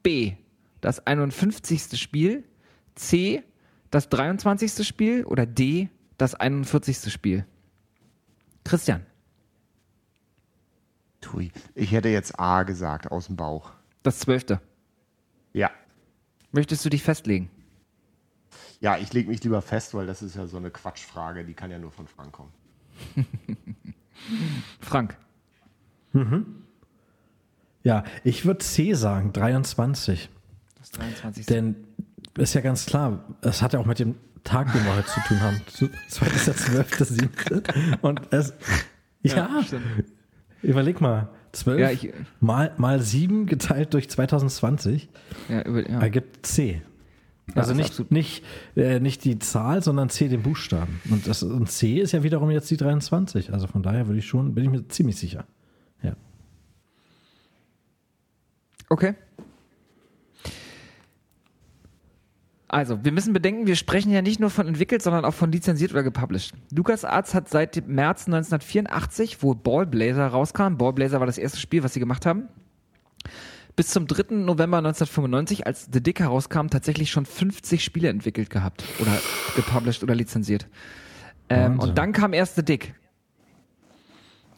B. Das 51. Spiel. C. Das 23. Spiel. Oder D. Das 41. Spiel. Christian. Tui. Ich hätte jetzt A gesagt aus dem Bauch. Das zwölfte. Ja. Möchtest du dich festlegen? Ja, ich lege mich lieber fest, weil das ist ja so eine Quatschfrage, die kann ja nur von Frank kommen. Frank. Ja, ich würde C sagen, 23. Das 23. Denn ist ja ganz klar, es hat ja auch mit dem Tag, den wir heute zu tun haben. Zu- Heute ist der 12.7. Und es, ja, stimmt. Überleg mal, 12 Ja, ich- mal, mal 7 geteilt durch 2020 ja, über, ja. ergibt C. Also ist nicht, nicht, äh, nicht die Zahl, sondern C den Buchstaben. Und, das, und C ist ja wiederum jetzt die 23. Also von daher würde ich schon, bin ich mir ziemlich sicher. Ja. Okay. Also, wir müssen bedenken, wir sprechen ja nicht nur von entwickelt, sondern auch von lizenziert oder gepublished. LucasArts hat seit dem März 1984, wo Ballblazer rauskam, Ballblazer war das erste Spiel, was sie gemacht haben, bis zum 3. November 1995, als The Dick herauskam, tatsächlich schon 50 Spiele entwickelt gehabt oder gepublished oder lizenziert. Ähm, und dann kam erst The Dick.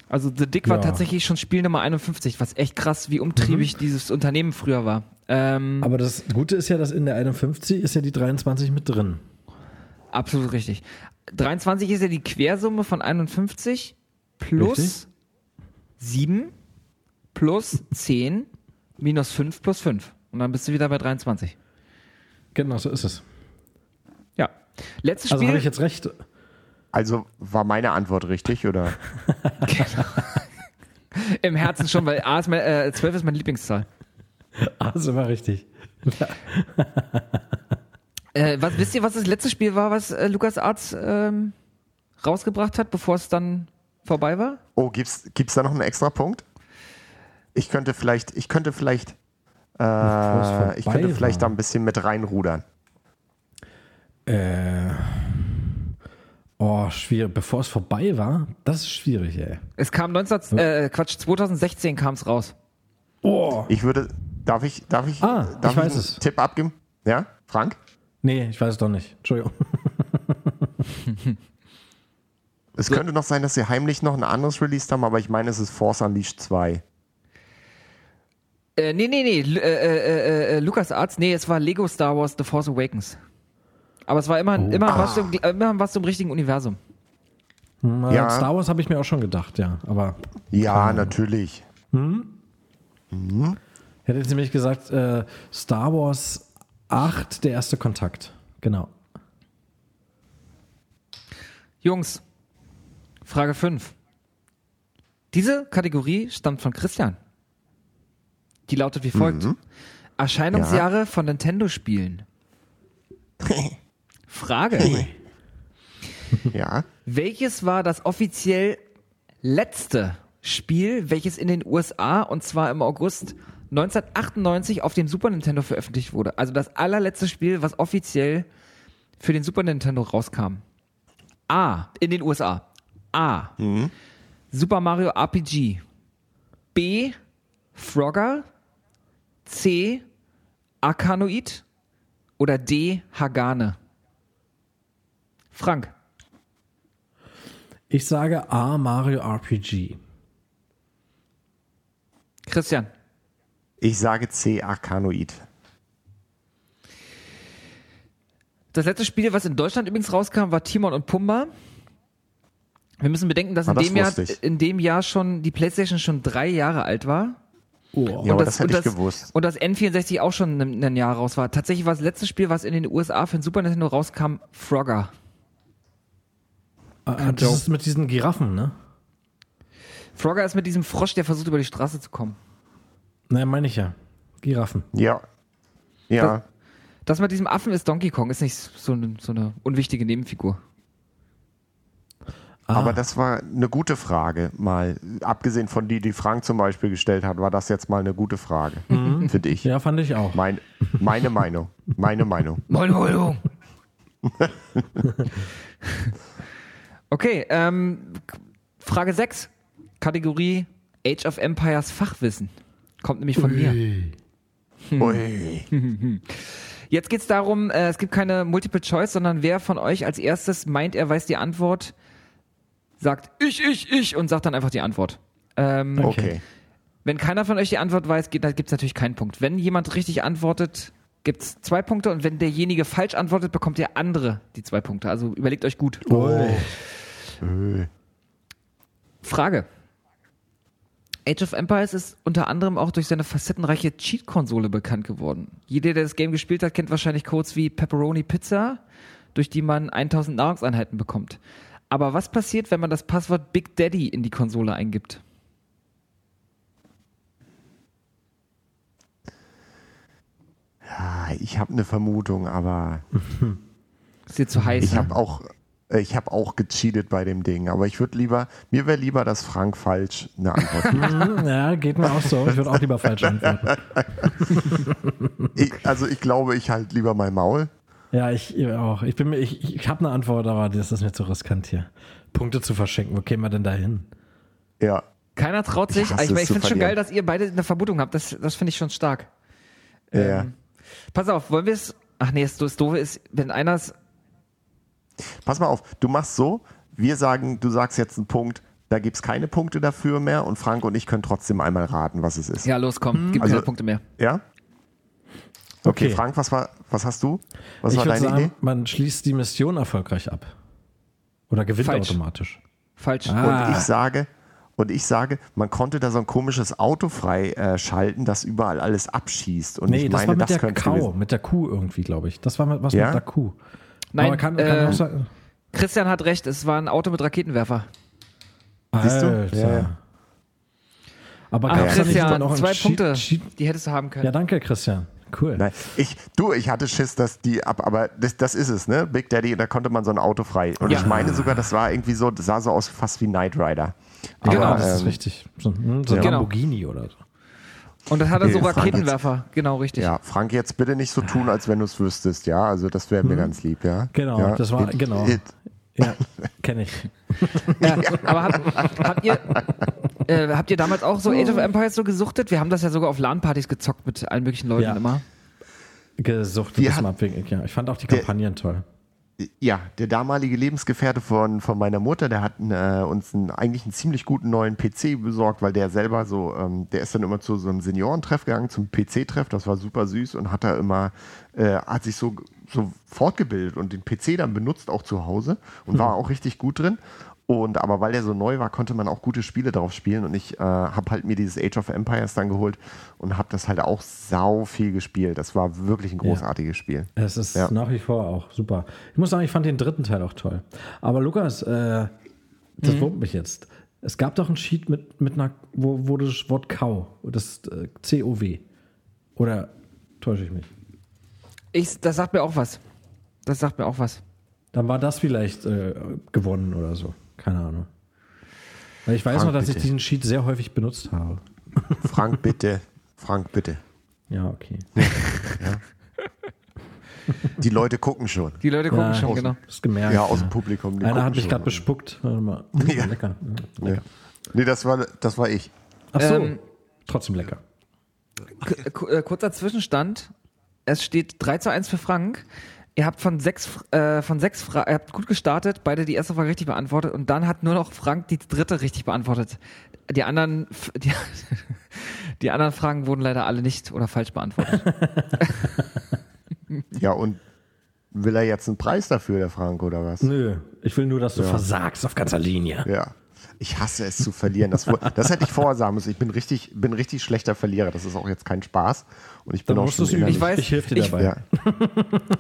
Also The Dick war Ja. tatsächlich schon Spiel Nummer 51, was echt krass, wie umtriebig dieses Unternehmen früher war. Ähm, Aber das Gute ist ja, dass in der 51 ist ja die 23 mit drin. absolut richtig. 23 ist ja die Quersumme von 51 plus Richtig. 7 plus 10 minus 5 plus 5. Und dann bist du wieder bei 23. Genau, so ist es. Ja. Letztes Also Spiel. habe ich jetzt recht. Also war meine Antwort richtig, oder? Im Herzen schon, weil A ist mein, äh, 12 ist meine Lieblingszahl. Also war richtig. Äh, was, wisst ihr, was das letzte Spiel war, was äh, LucasArts ähm, rausgebracht hat, bevor es dann vorbei war? Oh, gibt's, gibt's da noch einen extra Punkt? Ich könnte vielleicht, ich könnte vielleicht, äh, ich könnte vielleicht da war. ein bisschen mit reinrudern. Äh, oh, schwierig. Bevor es vorbei war, das ist schwierig, ey. Es kam 19, äh, Quatsch, 2016 kam es raus. Oh. Ich würde, darf ich, darf ich, Ah, darf ich weiß einen es. Tipp abgeben? Ja, Frank? Nee, ich weiß es doch nicht. Entschuldigung. Es könnte noch sein, dass sie heimlich noch ein anderes released haben, aber ich meine, es ist Force Unleashed 2. Äh, nee, nee, nee, Lu- äh, äh, äh, LucasArts, nee, es war Lego Star Wars The Force Awakens. Aber es war immer, immer, was, im, immer was im richtigen Universum. Hm, Ja. Star Wars habe ich mir auch schon gedacht, ja. Aber Ja, natürlich. ich hätte jetzt nämlich gesagt, äh, Star Wars 8, der erste Kontakt. Genau. Jungs, Frage 5. Diese Kategorie stammt von Christian. Die lautet wie folgt. Erscheinungsjahre von Nintendo-Spielen. Frage. Ja. Welches war das offiziell letzte Spiel, welches in den USA und zwar im August 1998 auf dem Super Nintendo veröffentlicht wurde? Also das allerletzte Spiel, was offiziell für den Super Nintendo rauskam. A. In den USA. A. Super Mario RPG. B. Frogger. C. Arkanoid. Oder D. Hagane. Frank. Ich sage A, Mario RPG. Christian. Ich sage C, Arkanoid. Das letzte Spiel, was in Deutschland übrigens rauskam, war Timon und Pumba. Wir müssen bedenken, dass in, das dem Jahr, in dem Jahr schon die PlayStation schon drei Jahre alt war. Oh. Ja, aber und das hätte und ich gewusst. Und das N64 auch schon ein, ein Jahr raus war. Tatsächlich war das letzte Spiel, was in den USA für den Super Nintendo rauskam, Frogger. Ah, das ist mit diesen Giraffen, ne? Frogger ist mit diesem Frosch, der versucht, über die Straße zu kommen. Nein, meine ich ja. Giraffen. Ja. Ja. Das mit diesem Affen ist Donkey Kong, ist nicht so eine, so eine unwichtige Nebenfigur. Ah. Aber das war eine gute Frage, mal. Abgesehen von die, die Frank zum Beispiel gestellt hat, war das jetzt mal eine gute Frage. Finde ich. Ja, fand ich auch. Mein, meine Meinung. Meine Meinung. Moin, Meinung. okay, ähm, Frage 6. Kategorie Age of Empires Fachwissen. Kommt nämlich von mir. Ui. Jetzt geht's darum, äh, es gibt keine Multiple Choice, sondern wer von euch als erstes meint, er weiß die Antwort, sagt ich, ich, ich und sagt dann einfach die Antwort. Ähm, Okay. Wenn keiner von euch die Antwort weiß, geht- dann gibt's natürlich keinen Punkt. Wenn jemand richtig antwortet, gibt's zwei Punkte und wenn derjenige falsch antwortet, bekommt der andere die zwei Punkte. Also überlegt euch gut. Frage. Age of Empires ist unter anderem auch durch seine facettenreiche Cheat-Konsole bekannt geworden. Jeder, der das Game gespielt hat, kennt wahrscheinlich Codes wie Pepperoni Pizza, durch die man 1000 Nahrungseinheiten bekommt. Aber was passiert, wenn man das Passwort Big Daddy in die Konsole eingibt? Ah, Ich habe eine Vermutung, aber Ist dir zu heiß? ich ne? habe auch, äh, ich habe auch gecheatet bei dem Ding. Aber ich würde lieber, mir wäre lieber, dass Frank falsch eine Antwort gibt. Hm, ja, geht mir auch so. Ich würde auch lieber falsch antworten. ich, also ich glaube, ich halt lieber mein Maul. Ja, ich ich auch. Ich, bin mir- ich, ich habe eine Antwort, aber das ist mir zu riskant hier. Punkte zu verschenken. Wo kämen wir denn da hin? Ja. Keiner traut sich. Ich Ich, ich, es ich finde schon verlieren. geil, dass ihr beide eine Vermutung habt. Das, das finde ich schon stark. ja. Ähm, Pass auf, wollen wir es. Ach nee, das Doofe ist, wenn einer es. Pass mal auf, du machst so, wir sagen, du sagst jetzt einen Punkt, da gibt es keine Punkte dafür mehr und Frank und ich können trotzdem einmal raten, was es ist. Ja, los, komm, gib Also- keine Punkte mehr. Ja? Okay, Okay. Frank, was war, was hast du? Was ich war würde deine sagen, Idee? man schließt die Mission erfolgreich ab. Oder gewinnt Falsch. automatisch. Falsch. Ah. Und ich sage, und ich sage, man konnte da so ein komisches Auto frei äh, schalten, das überall alles abschießt. Und Nee, ich das meine, war mit das der Kau, mit der Kuh irgendwie, glaube ich. Das war mit, was Ja? mit der Kuh. Nein, kann, äh, kann auch sein. Christian hat recht, es war ein Auto mit Raketenwerfer. Siehst du? Ja. Aber Ach, Christian, noch zwei Punkte. Cheat- Die hättest du haben können. Ja, danke, Christian. Cool. Nein, ich, du, ich hatte Schiss, dass die ab, aber das, das ist es, ne? Big Daddy, da konnte man so ein Auto frei. Und Ja. ich meine sogar, das war irgendwie so, das sah so aus fast wie Knight Rider. Aber, genau, das ist ähm, richtig. So, hm, so ein Genau. Lamborghini oder so. Und das hat er so Nee, Frank Raketenwerfer. Genau, richtig. Ja, Frank, jetzt bitte nicht so tun, als wenn du es wüsstest, ja? Also das wäre mir ganz lieb, ja? Genau, ja? das war- It- genau. It, Ja, kenne ich. Ja, aber habt, habt, ihr, äh, habt ihr damals auch so Age of Empires so gesuchtet? Wir haben das ja sogar auf LAN-Partys gezockt mit allen möglichen Leuten Ja. immer. Gesucht Wir bis zum hat- Abwinken. Ja, ich fand auch die Kampagnen toll. Ja, der damalige Lebensgefährte von, von meiner Mutter, der hat äh, uns einen, eigentlich einen ziemlich guten neuen PC besorgt, weil der selber so, ähm, der ist dann immer zu so einem Seniorentreff gegangen, zum PC-Treff, das war super süß und hat da immer, äh, hat sich so, so fortgebildet und den PC dann benutzt auch zu Hause und war auch richtig gut drin. Und aber weil der so neu war, konnte man auch gute Spiele drauf spielen. Und ich äh, habe halt mir dieses Age of Empires dann geholt und habe das halt auch sau viel gespielt. Das war wirklich ein großartiges Spiel. Es ist Ja. nach wie vor auch super. Ich muss sagen, ich fand den dritten Teil auch toll. Aber Lukas, äh, das Mhm. wurmt mich jetzt. Es gab doch einen Sheet mit, mit einer, wo, wo das Wort Cow, das äh, C-O-W. Oder täusche ich mich? Ich, das sagt mir auch was. Das sagt mir auch was. Dann war das vielleicht äh, gewonnen oder so. Keine Ahnung. Weil ich weiß Frank, noch, dass ich bitte. diesen Sheet sehr häufig benutzt habe. Frank, bitte. Frank, bitte. Ja, okay. Die Leute gucken schon. Die Leute gucken Ja, schon, aus- genau. Das gemerkt. Ja, aus dem Publikum. die Einer hat mich gerade bespuckt. Warte mal. Ja. Lecker. Nee. nee, das war, das war ich. Ach so. Ähm, Trotzdem lecker. Ku- äh, kurzer Zwischenstand. Es steht 3 zu 1 für Frank. Ihr habt von sechs, äh, von sechs Fra ihr habt gut gestartet, beide die erste Frage richtig beantwortet und dann hat nur noch Frank die dritte richtig beantwortet. Die anderen, die, die anderen Fragen wurden leider alle nicht oder falsch beantwortet. Ja, und will er jetzt einen Preis dafür, der Frank, oder was? Nö, ich will nur, dass du versagst auf ganzer Linie. Ja. Ich hasse es zu verlieren. Das, das hätte ich vorher sagen müssen. Ich bin richtig, bin richtig schlechter Verlierer. Das ist auch jetzt kein Spaß. Und ich bin Dann auch musst schon innerlich- Ich weiß, ich helfe dir ich- dabei. Ja.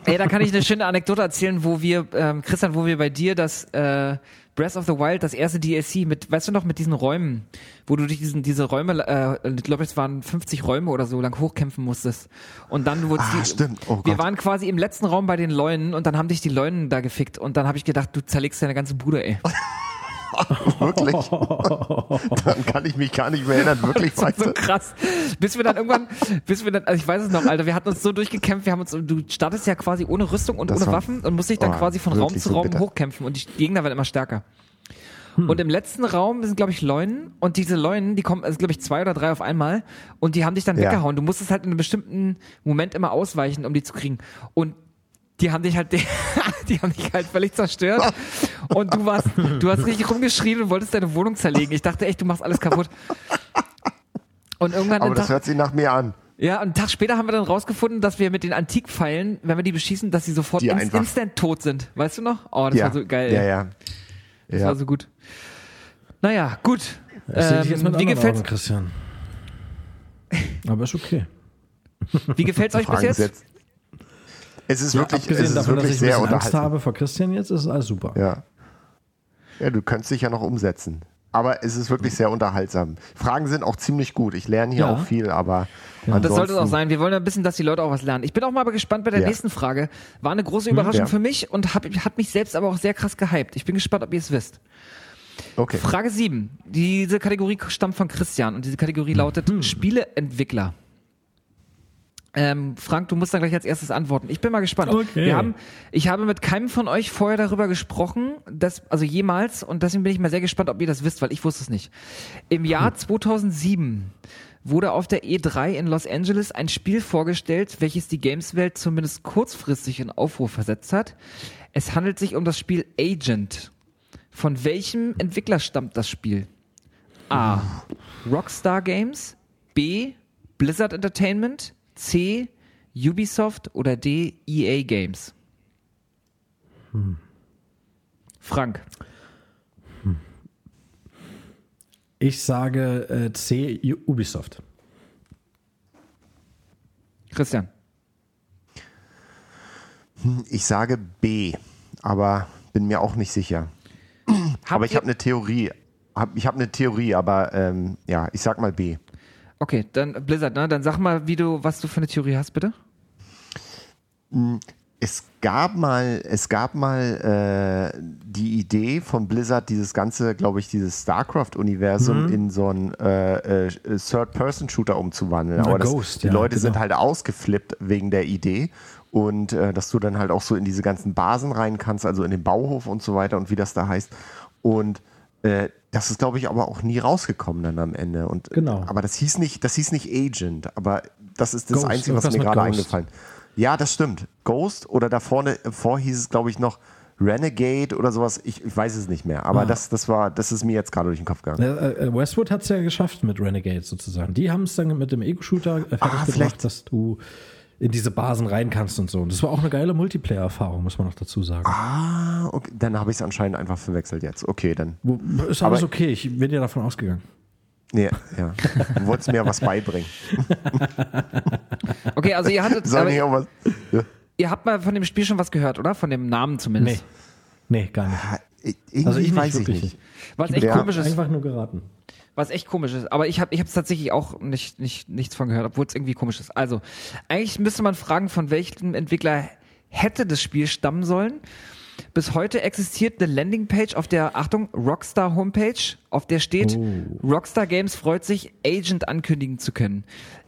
Ey, da kann ich eine schöne Anekdote erzählen, wo wir, ähm, Christian, wo wir bei dir das äh, Breath of the Wild, das erste DLC mit, weißt du noch, mit diesen Räumen, wo du dich diesen, diese Räume, äh, ich glaube, es waren 50 Räume oder so lang hochkämpfen musstest. Und dann wurde Ah, die, stimmt. Oh wir Gott. waren quasi im letzten Raum bei den Leunen und dann haben dich die Leunen da gefickt und dann habe ich gedacht, du zerlegst deine ganze Bude, ey. Wirklich? Dann kann ich mich gar nicht mehr erinnern. Wirklich, weißt so krass. Bis wir dann irgendwann, bis wir dann, also ich weiß es noch, Alter, wir hatten uns so durchgekämpft, wir haben uns, du startest ja quasi ohne Rüstung und Das ohne war- Waffen und musst dich dann oh, quasi von Raum zu so Raum bitter. hochkämpfen und die Gegner werden immer stärker. Hm. Und im letzten Raum sind, glaube ich, Leunen und diese Leunen, die kommen, also glaube ich, zwei oder drei auf einmal und die haben dich dann Ja. weggehauen. Du musstest halt in einem bestimmten Moment immer ausweichen, um die zu kriegen. Und die haben dich halt, die haben dich halt völlig zerstört. Und du warst, du hast richtig rumgeschrien und wolltest deine Wohnung zerlegen. Ich dachte echt, du machst alles kaputt. Und irgendwann Aber das Tag, hört sich nach mir an. ja, und einen Tag später haben wir dann rausgefunden, dass wir mit den Antikpfeilen, wenn wir die beschießen, dass sie sofort Die ins, einfach- instant tot sind. Weißt du noch? Oh, das ja. war so geil. Ja, ey. ja. Das ja. war so gut. Naja, gut. Ähm, wie gefällt's, Augen, Christian. Aber ist okay. wie gefällt's euch bis jetzt? Es ist wirklich, es Abgesehen ist davon, dass wirklich ich ein sehr Angst unterhaltsam. habe vor Christian jetzt, ist alles super. Ja. Ja, du könntest dich ja noch umsetzen. Aber es ist wirklich sehr unterhaltsam. Fragen sind auch ziemlich gut. Ich lerne hier Ja. auch viel, aber Und das sollte es auch sein. Wir wollen ja ein bisschen, dass die Leute auch was lernen. Ich bin auch mal gespannt bei der Ja. nächsten Frage. War eine große Überraschung Ja. für mich und hab, hat mich selbst aber auch sehr krass gehypt. Ich bin gespannt, ob ihr es wisst. Okay. Frage 7. Diese Kategorie stammt von Christian und diese Kategorie lautet Hm. Spieleentwickler. Ähm, Frank, du musst dann gleich als erstes antworten. Ich bin mal gespannt. Okay. Wir haben, ich habe mit keinem von euch vorher darüber gesprochen, dass, also jemals, und deswegen bin ich mal sehr gespannt, ob ihr das wisst, weil ich wusste es nicht. Im Jahr 2007 wurde auf der E3 in Los Angeles ein Spiel vorgestellt, welches die Gameswelt zumindest kurzfristig in Aufruhr versetzt hat. Es handelt sich um das Spiel Agent. Von welchem Entwickler stammt das Spiel? A. Rockstar Games. B. Blizzard Entertainment. C. Ubisoft oder D. EA Games. Frank. Ich sage äh, C, U- Ubisoft. Christian. Ich sage B, aber bin mir auch nicht sicher. Habt aber ich habe eine Theorie. Hab, ich habe eine Theorie, aber ähm, ja, ich sag mal B. Okay, dann Blizzard, ne? Dann sag mal, wie du, was du für eine Theorie hast, bitte. Es gab mal, es gab mal äh, die Idee von Blizzard, dieses ganze, glaube ich, dieses StarCraft-Universum Mhm. in so einen äh, äh, Third-Person-Shooter umzuwandeln. Aber das, Ghost, die ja, Leute sind genau. halt ausgeflippt wegen der Idee. Und äh, dass du dann halt auch so in diese ganzen Basen rein kannst, also in den Bauhof und so weiter und wie das da heißt. Und äh, das ist, glaube ich, aber auch nie rausgekommen dann am Ende. Und, Genau. Aber das hieß nicht, das hieß nicht Agent, aber das ist das Ghost, Einzige, was mir gerade eingefallen Ja, das stimmt. Ghost oder da vorne, vor hieß es, glaube ich, noch Renegade oder sowas. Ich, ich weiß es nicht mehr. Ah. Aber das, das war, das ist mir jetzt gerade durch den Kopf gegangen. Äh, äh, Westwood hat es ja geschafft mit Renegade sozusagen. Die haben es dann mit dem Ego-Shooter äh, fertig Ah, vielleicht- dass du in diese Basen rein kannst und so. Und das war auch eine geile Multiplayer-Erfahrung, muss man noch dazu sagen. Ah, okay. dann habe ich es anscheinend einfach verwechselt jetzt. Okay, dann. Ist alles okay, ich bin ja davon ausgegangen. Nee, ja. Du wolltest mir was beibringen. Okay, also ihr hattet, aber ich auch was? Ja. ihr habt mal von dem Spiel schon was gehört, oder? Von dem Namen Nee. zumindest. Nee, gar nicht. Ah, Also ich nicht, weiß ich wirklich nicht. Was echt Ja. komisch ist. Einfach nur geraten. Was echt komisch ist. Aber ich habe ich es tatsächlich auch nicht, nicht, nichts von gehört, obwohl es irgendwie komisch ist. Also, eigentlich müsste man fragen, von welchem Entwickler hätte das Spiel stammen sollen. Bis heute existiert eine Landingpage auf der, Achtung, Rockstar Homepage, auf der steht, Rockstar Games freut sich, Agent ankündigen zu können.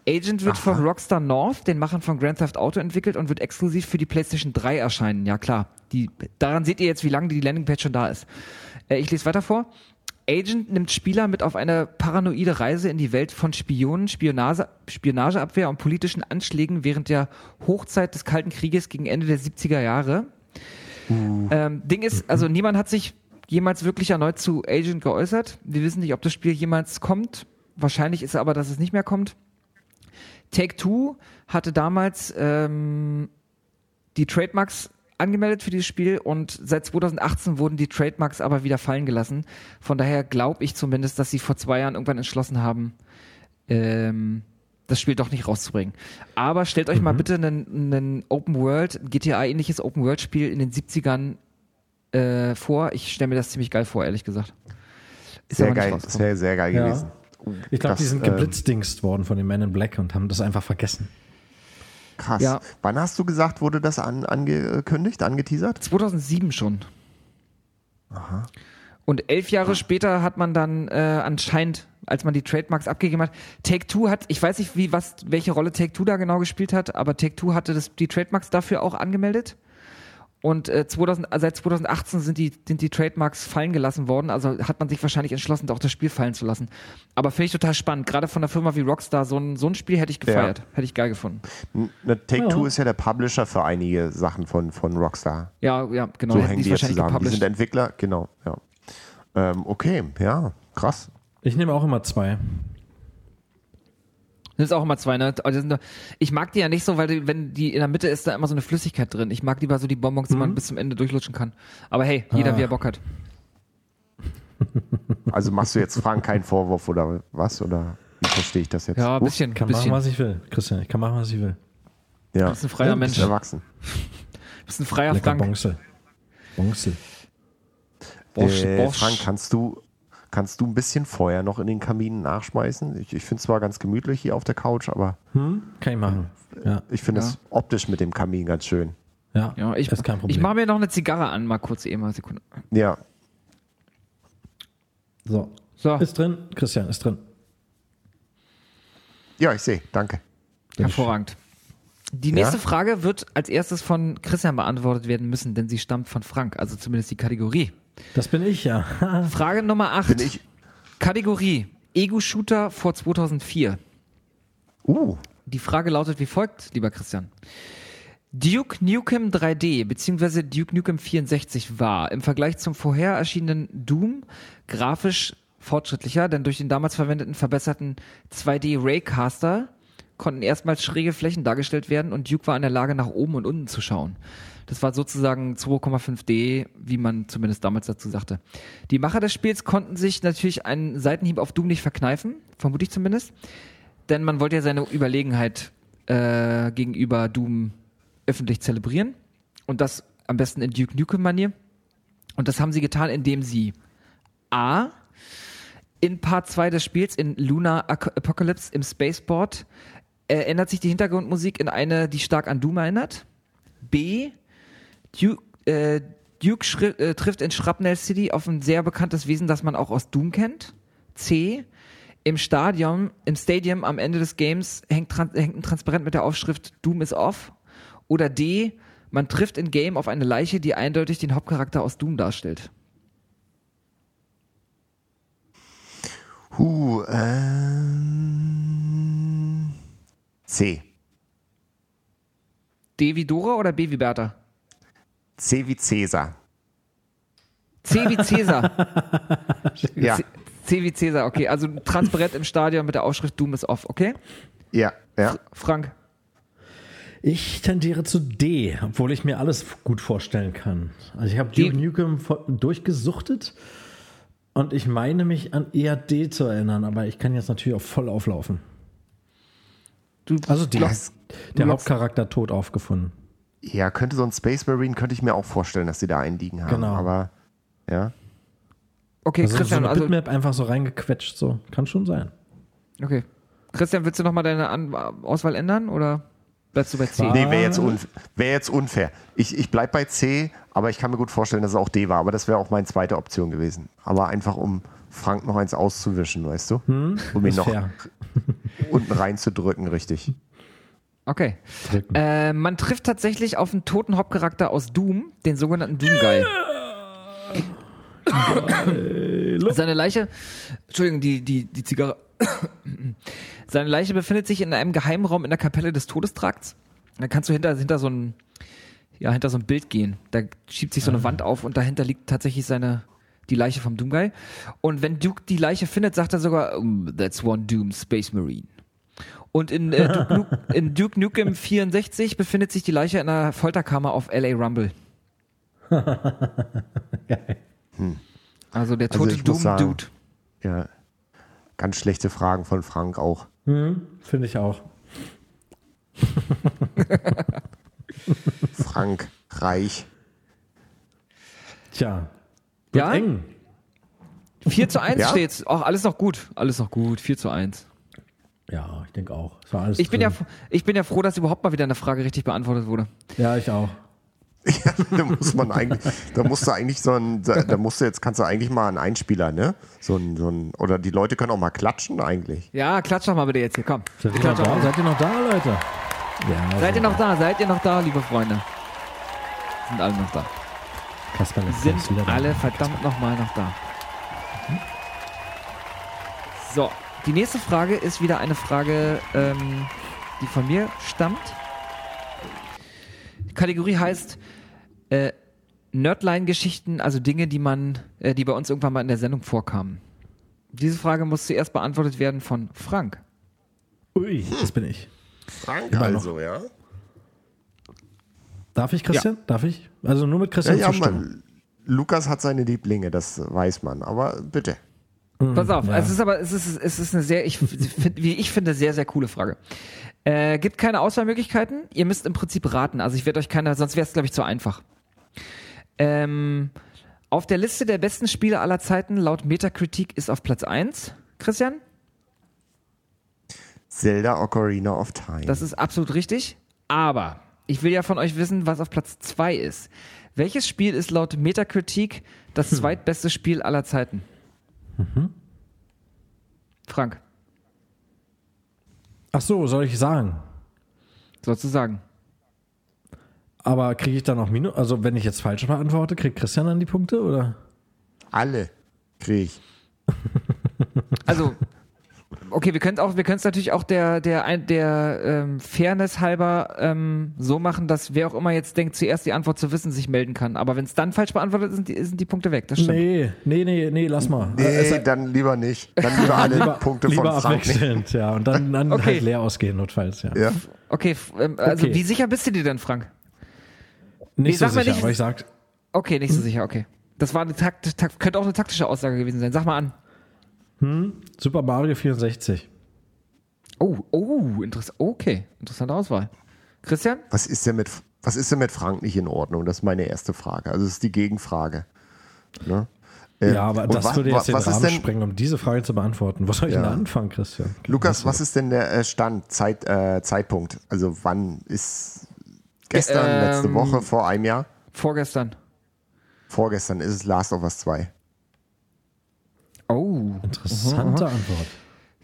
Agent wird von Rockstar North, den Machern von Grand Theft Auto, entwickelt und wird exklusiv für die PlayStation 3 erscheinen. Ja klar, die, daran seht ihr jetzt, wie lange die Landingpage schon da ist. Äh, ich lese weiter vor. Agent nimmt Spieler mit auf eine paranoide Reise in die Welt von Spionen, Spionage, Spionageabwehr und politischen Anschlägen während der Hochzeit des Kalten Krieges gegen Ende der 70er Jahre. Ähm, Ding ist, also niemand hat sich jemals wirklich erneut zu Agent geäußert. Wir wissen nicht, ob das Spiel jemals kommt. Wahrscheinlich ist aber, dass es nicht mehr kommt. Take Two hatte damals ähm, die Trademarks angemeldet für dieses Spiel und seit 2018 wurden die Trademarks aber wieder fallen gelassen. Von daher glaube ich zumindest, dass sie vor zwei Jahren irgendwann entschlossen haben, ähm, das Spiel doch nicht rauszubringen. Aber stellt euch mal bitte einen, einen Open World, GTA-ähnliches Open World Spiel in den 70ern äh, vor. Ich stelle mir das ziemlich geil vor, ehrlich gesagt. Ist Sehr geil, sehr, sehr geil Ja. gewesen. Ich glaube, die sind ähm, geblitzdingst worden von den Men in Black und haben das einfach vergessen. Krass. Ja. Wann hast du gesagt, wurde das an, angekündigt, angeteasert? 2007 schon. Und elf Jahre später hat man dann äh, anscheinend, als man die Trademarks abgegeben hat, Take Two hat, ich weiß nicht, wie was, welche Rolle Take Two da genau gespielt hat, aber Take Two hatte das, die Trademarks dafür auch angemeldet. Und äh, 2000, äh, seit 2018 sind die, sind die Trademarks fallen gelassen worden. Also hat man sich wahrscheinlich entschlossen, auch das Spiel fallen zu lassen. Aber finde ich total spannend. Gerade von einer Firma wie Rockstar, so ein, so ein Spiel hätte ich gefeiert. Hätte ich geil gefunden. Ne, Take-Two Ja. ist ja der Publisher für einige Sachen von, von Rockstar. Ja, ja, genau. So hätten hängen die jetzt zusammen. Die sind Entwickler, genau, ja. Ähm, okay, ja, krass. Ich nehme auch immer zwei. Das ist auch immer zwei, ne? Ich mag die ja nicht so, weil die, wenn die in der Mitte ist, da immer so eine Flüssigkeit drin. Ich mag lieber so die Bonbons, die man bis zum Ende durchlutschen kann. Aber hey, jeder Ah. wie er Bock hat. Also machst du jetzt Frank keinen Vorwurf oder was? Oder wie verstehe ich das jetzt? Ja, ein bisschen. Ich kann bisschen. machen, was ich will. Christian, ich kann machen, was ich will. ja. bist ein freier ja, Mensch. Bist erwachsen. bist ein freier Lecker Frank. Bonzel. Bonzel. Bosch, äh, Bosch. Frank, kannst du, kannst du ein bisschen Feuer noch in den Kamin nachschmeißen? Ich, ich finde es zwar ganz gemütlich hier auf der Couch, aber Hm? Kann ich machen. Ja, ich finde Ja. es optisch mit dem Kamin ganz schön. ja, Ja, ich, ist kein Problem. ich mache mir noch eine Zigarre an, mal kurz eben mal Sekunde. Ja, so. So, Ist drin, Christian, ist drin. ja, ich sehe, danke. hervorragend. Die nächste Frage wird als erstes von Christian beantwortet werden müssen, denn sie stammt von Frank, also zumindest die Kategorie. Das bin ich, ja. Frage Nummer 8. Bin ich. Kategorie Ego-Shooter vor 2004. Uh, Die Frage lautet wie folgt, lieber Christian. Duke Nukem 3D bzw. Duke Nukem 64 war im Vergleich zum vorher erschienenen Doom grafisch fortschrittlicher, denn durch den damals verwendeten verbesserten 2D Raycaster konnten erstmals schräge Flächen dargestellt werden und Duke war in der Lage, nach oben und unten zu schauen. Das war sozusagen 2,5D, wie man zumindest damals dazu sagte. Die Macher des Spiels konnten sich natürlich einen Seitenhieb auf Doom nicht verkneifen, vermute ich zumindest, denn man wollte ja seine Überlegenheit äh, gegenüber Doom öffentlich zelebrieren und das am besten in Duke Nukem-Manier. Und das haben sie getan, indem sie A. In Part 2 des Spiels in Lunar Apocalypse im Spaceport ändert sich die Hintergrundmusik in eine, die stark an Doom erinnert. B. Duke, äh, Duke schri- äh, trifft in Shrapnel City auf ein sehr bekanntes Wesen, das man auch aus Doom kennt. C. Im Stadion, im Stadium am Ende des Games hängt, hängt ein Transparent mit der Aufschrift Doom is off. Oder D. Man trifft in Game auf eine Leiche, die eindeutig den Hauptcharakter aus Doom darstellt. Huh, ähm, C. D wie Dora oder B wie Bertha? C wie Cäsar. C wie Cäsar. Ja, C, C wie Cäsar, okay. Also transparent im Stadion mit der Aufschrift Doom is off, okay? ja, ja. Frank. Ich tendiere zu D, obwohl ich mir alles gut vorstellen kann. Also ich habe. Duke Nukem durchgesuchtet und ich meine mich an eher D zu erinnern, aber ich kann jetzt natürlich auch voll auflaufen. Du, Also D. Der Hauptcharakter tot aufgefunden. Ja, könnte so ein Space Marine, könnte ich mir auch vorstellen, dass die da einen liegen haben. Genau. Aber, ja. okay, Also so Christian, eine also, Bitmap einfach so reingequetscht, so. Kann schon sein. okay. Christian, willst du nochmal deine An Auswahl ändern oder bleibst du bei C? War- Nee, wäre jetzt, unf wär jetzt unfair. Ich, ich bleib bei C, aber ich kann mir gut vorstellen, dass es auch D war. Aber das wäre auch meine zweite Option gewesen. Aber einfach, um Frank noch eins auszuwischen, weißt du? um ihn Ist noch fair. unten reinzudrücken, richtig. Okay. Äh, man trifft tatsächlich auf einen toten Hauptcharakter aus Doom, den sogenannten Doom Guy. Seine Leiche, Entschuldigung, die, die, die Zigarre. Seine Leiche befindet sich in einem Geheimraum in der Kapelle des Todestrakts. Da kannst du hinter, hinter so ein, ja, hinter so ein Bild gehen. Da schiebt sich so eine Wand auf und dahinter liegt tatsächlich seine, die Leiche vom Doom Guy. Und wenn Duke die Leiche findet, sagt er sogar, "Mm, that's one Doom Space Marine. Und in, äh, Duke, Nuke, in Duke Nukem 64 befindet sich die Leiche in einer Folterkammer auf LA Rumble. Also der Also tote sagen- Doom-Dude. Ja. Ganz schlechte Fragen von Frank auch. Hm, Finde ich auch. Frank, reich. Tja. Wird Ja? eng. 4 zu 1 Ja? steht's. Auch alles noch gut. Alles noch gut. 4 zu 1. Ja, ich denke auch. Es war alles Ich bin, ja, ich bin ja froh, dass überhaupt mal wieder eine Frage richtig beantwortet wurde. Ja, ich auch. Ja, da muss man eigentlich, da musst du eigentlich so ein, da da musst du jetzt, kannst du eigentlich mal einen Einspieler, ne? So ein, so ein, oder die Leute können auch mal klatschen eigentlich. Ja, klatsch doch mal bitte jetzt hier. Komm. Seid ihr noch da? mal. Seid ihr noch da, Leute? Ja, Seid ihr noch da? Seid ihr noch da, liebe Freunde? Sind alle noch da. Kasperle ist Sind alle verdammt nochmal noch da. So, die nächste Frage ist wieder eine Frage, ähm, die von mir stammt. Die Kategorie heißt äh, Nerdline-Geschichten, also Dinge, die man, äh, die bei uns irgendwann mal in der Sendung vorkamen. Diese Frage muss zuerst beantwortet werden von Frank. Ui, das bin ich. Frank Immer noch. also, ja? Darf ich, Christian? Darf ich? Also nur mit Ja, Christian ja zustimmen. man, Lukas hat seine Lieblinge, das weiß man, aber bitte. Pass auf, ja. es ist aber, es ist, es ist eine sehr, ich, find, wie ich finde, sehr, sehr coole Frage. Äh, gibt keine Auswahlmöglichkeiten. Ihr müsst im Prinzip raten. Also ich werde euch keine, sonst wäre es, glaube ich, zu einfach. Ähm, auf der Liste der besten Spiele aller Zeiten laut Metacritic ist auf Platz 1. Christian, Zelda Ocarina of Time. das ist absolut richtig. Aber ich will ja von euch wissen, was auf Platz 2 ist. Welches Spiel ist laut Metacritic das zweitbeste Spiel aller Zeiten? Frank, Ach so, soll ich sagen? sozusagen. Aber kriege ich da noch Minus? Also wenn ich jetzt falsch beantworte, kriegt Christian dann die Punkte oder? Alle kriege ich. Also, okay, wir können auch, wir können es natürlich auch der, der, der ähm, Fairness halber ähm, so machen, dass wer auch immer jetzt denkt, zuerst die Antwort zu wissen, sich melden kann. Aber wenn es dann falsch beantwortet ist, sind die, sind die Punkte weg. Das stimmt. Nee, nee, nee, nee, lass mal. Nee, Äh, es- dann lieber nicht. Dann lieber alle lieber, Punkte lieber von Frank. abwechselnd, ja. Und dann, dann Okay. halt leer ausgehen, notfalls, ja. Ja. Okay, ähm, also Okay. wie sicher bist du dir denn, Frank? Nicht so sag mal sicher, nicht- aber ich sag, Okay, nicht so sicher, okay. Das war eine Takt, Takt, könnte auch eine taktische Aussage gewesen sein. Sag mal an. Super Mario 64. Oh, oh, interessant. Okay, interessante Auswahl. Christian? Was ist denn mit, was ist denn mit Frank nicht in Ordnung? Das ist meine erste Frage. Also das ist die Gegenfrage. Ne? Ähm, Ja, aber und das wa- würde jetzt wa- den was ist Rahmen denn, sprengen, um diese Frage zu beantworten. Wo soll ich Ja. denn anfangen, Christian? Lukas, was ist denn der äh, Stand, Zeit, äh, Zeitpunkt? Also wann ist gestern, Ähm, letzte Woche, vor einem Jahr? Vorgestern. Vorgestern ist es Last of Us 2. Oh. Interessante Antwort.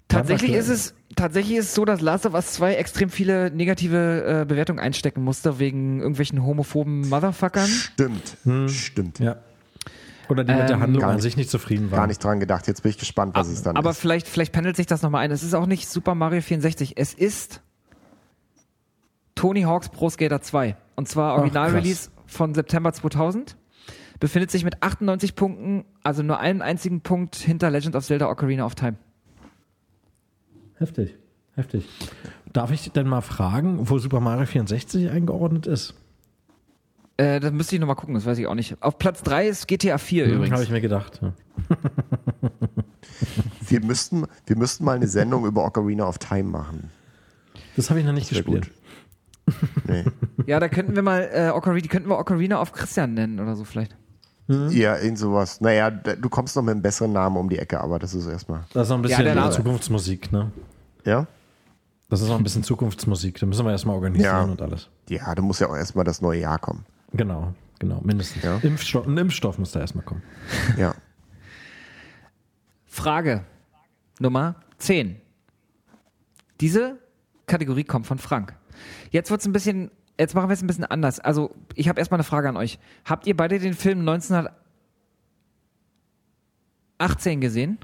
Tatsächlich ist es tatsächlich ist es so, dass Last of Us 2 extrem viele negative äh, Bewertungen einstecken musste wegen irgendwelchen homophoben Motherfuckern. Stimmt, stimmt. Ja. Oder die mit der Ähm, Handlung gar an nicht- sich nicht zufrieden waren. Gar nicht dran gedacht. Jetzt bin ich gespannt, was es dann Aber ist. vielleicht vielleicht pendelt sich das nochmal ein. Es ist auch nicht Super Mario 64. Es ist Tony Hawk's Pro Skater 2. Und zwar Original-Release von September 2000. Befindet sich mit 98 Punkten, also nur einen einzigen Punkt hinter Legend of Zelda Ocarina of Time. Heftig. Heftig. Darf ich denn mal fragen, wo Super Mario 64 eingeordnet ist? Äh, das müsste ich nochmal gucken, das weiß ich auch nicht. Auf Platz 3 ist GTA 4 Hm, übrigens. Habe ich mir gedacht. Ja. Wir müssten, wir müssten mal eine Sendung über Ocarina of Time machen. Das habe ich noch nicht gespielt. gut. Nee. Ja, da könnten wir mal äh, Ocarina, die könnten wir Ocarina auf Christian nennen oder so vielleicht. Ja, irgend sowas. Naja, du kommst noch mit einem besseren Namen um die Ecke, aber das ist erstmal. Das ist noch ein bisschen Name- Zukunftsmusik, ne? Ja? Das ist noch ein bisschen Zukunftsmusik. Da müssen wir erstmal organisieren Ja. und alles. Ja, da muss ja auch erstmal das neue Jahr kommen. Genau, genau, mindestens. Ja. Impfstoff, ein Impfstoff muss da erstmal kommen. Ja. Frage Nummer 10. Diese Kategorie kommt von Frank. Jetzt wird's ein bisschen, jetzt machen wir es ein bisschen anders. Also, ich habe erstmal eine Frage an euch. Habt ihr beide den Film 1918 gesehen?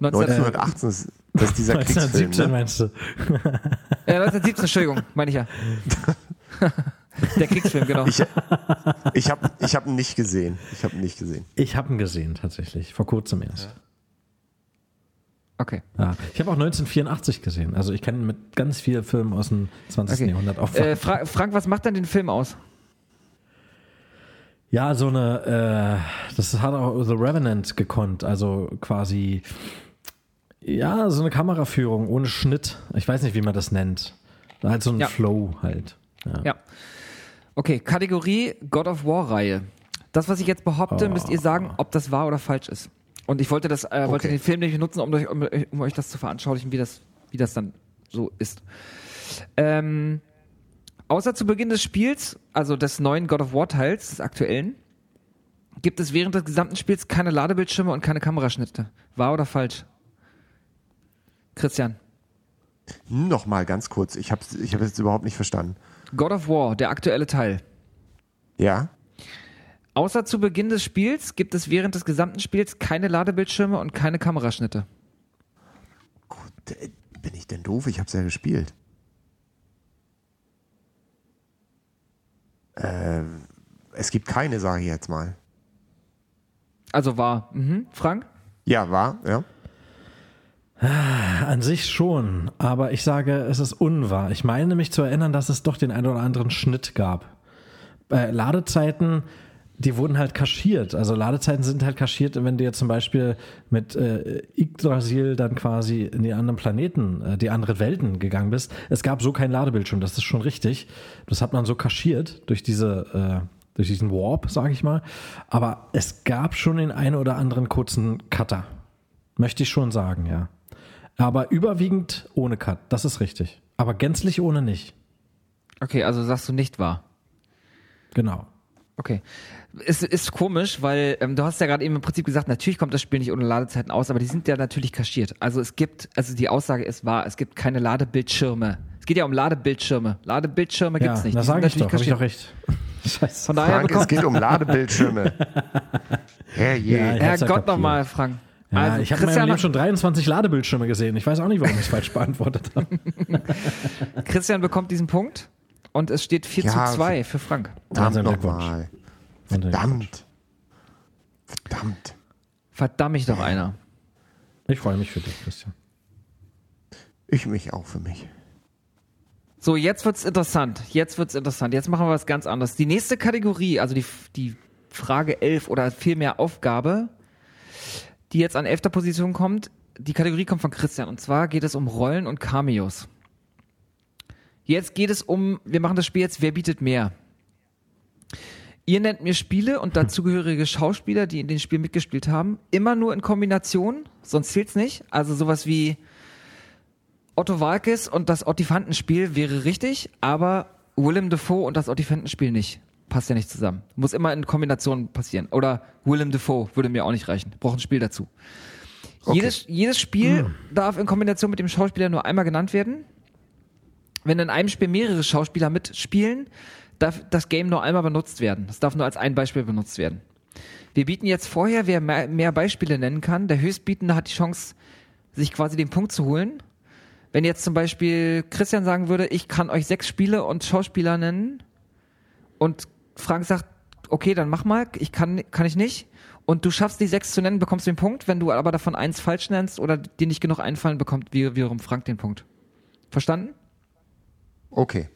19, 1918 ist, das ist dieser Kriegsfilm. 1917 Ne? meinst du? äh, 1917, Entschuldigung, meine ich ja. Der Kriegsfilm, genau. Ich, ich habe ich hab ihn nicht gesehen. Ich habe ihn nicht gesehen. Ich habe ihn gesehen, tatsächlich. Vor kurzem erst. Okay. Ja. Ich habe auch 1984 gesehen. Also ich kenne mit ganz vielen Filmen aus dem 20. okay. Jahrhundert auch. Äh, Fra Frank, was macht denn den Film aus? Ja, so eine, äh, das hat auch The Revenant gekonnt, also quasi, ja, so eine Kameraführung ohne Schnitt. Ich weiß nicht, wie man das nennt. Halt so ein Ja. Flow halt. Ja. Ja. Okay, Kategorie God of War Reihe. Das, was ich jetzt behaupte, müsst ihr sagen, ob das wahr oder falsch ist. Und ich wollte das, äh, wollte Okay. den Film nämlich nutzen, um euch, um, um euch das zu veranschaulichen, wie das, wie das dann so ist. Ähm, außer zu Beginn des Spiels, also des neuen God of War Teils, des aktuellen, gibt es während des gesamten Spiels keine Ladebildschirme und keine Kameraschnitte. Wahr oder falsch? Christian. Nochmal ganz kurz. Ich habe ich hab jetzt überhaupt nicht verstanden. God of War, der aktuelle Teil. Ja? Außer zu Beginn des Spiels gibt es während des gesamten Spiels keine Ladebildschirme und keine Kameraschnitte. Gut, äh, bin ich denn doof? Ich habe es ja gespielt. Äh, es gibt keine, sage ich jetzt mal. Also war. Mhm. Frank? Ja, war, ja. An sich schon, aber ich sage, es ist unwahr. Ich meine mich zu erinnern, dass es doch den einen oder anderen Schnitt gab. Äh, Ladezeiten, die wurden halt kaschiert. Also Ladezeiten sind halt kaschiert, wenn du jetzt zum Beispiel mit äh, Yggdrasil dann quasi in die anderen Planeten, äh, die anderen Welten gegangen bist. Es gab so keinen Ladebildschirm, das ist schon richtig. Das hat man so kaschiert durch diese, äh, durch diesen Warp, sage ich mal. Aber es gab schon den einen oder anderen kurzen Cutter. Möchte ich schon sagen, ja. Aber überwiegend ohne Cut, das ist richtig. Aber gänzlich ohne nicht. Okay, also sagst du nicht wahr. Genau. Okay. Es ist komisch, weil ähm, du hast ja gerade eben im Prinzip gesagt, natürlich kommt das Spiel nicht ohne Ladezeiten aus, aber die sind ja natürlich kaschiert. Also es gibt, also die Aussage ist wahr, es gibt keine Ladebildschirme. Es geht ja um Ladebildschirme. Ladebildschirme gibt's ja, nicht. das sage ich doch, habe ich doch recht. Scheiße. Von daher Frank, es geht um Ladebildschirme. Herrje. Ja. Herrgott nochmal, Frank. Ja, also ich habe in meinem Christian, Leben schon 23 Ladebildschirme gesehen. Ich weiß auch nicht, warum ich es falsch beantwortet habe. Christian bekommt diesen Punkt und es steht 4 Ja, zu 2 für Frank. Verdammt Herzlichen Glückwunsch. nochmal. Verdammt. Verdammt. Verdammt mich doch einer. Ich freue mich für dich, Christian. Ich mich auch für mich. So, jetzt wird's interessant. Jetzt wird's interessant. Jetzt machen wir was ganz anderes. Die nächste Kategorie, also die, die Frage 11 oder vielmehr Aufgabe, die jetzt an elfter Position kommt, die Kategorie kommt von Christian. Und zwar geht es um Rollen und Cameos. Jetzt geht es um, wir machen das Spiel jetzt, wer bietet mehr? Ihr nennt mir Spiele und dazugehörige Schauspieler, die in den Spielen mitgespielt haben, immer nur in Kombination, sonst zählt's nicht. Also sowas wie Otto Walkes und das Ottifantenspiel wäre richtig, aber Willem Dafoe und das Ottifantenspiel nicht. Passt ja nicht zusammen. Muss immer in Kombination passieren. Oder Willem Dafoe würde mir auch nicht reichen. Braucht ein Spiel dazu. Jedes, jedes Spiel darf in Kombination mit dem Schauspieler nur einmal genannt werden. Wenn in einem Spiel mehrere Schauspieler mitspielen, darf das Game nur einmal benutzt werden. Das darf nur als ein Beispiel benutzt werden. Wir bieten jetzt vorher, wer mehr, Beispiele nennen kann. Der Höchstbietende hat die Chance, sich quasi den Punkt zu holen. Wenn jetzt zum Beispiel Christian sagen würde, ich kann euch sechs Spiele und Schauspieler nennen und Frank sagt, okay, dann mach mal, ich kann, kann ich nicht. Und du schaffst die sechs zu nennen, bekommst den Punkt. Wenn du aber davon eins falsch nennst oder dir nicht genug einfallen, bekommt wiederum Frank den Punkt. Verstanden? Okay.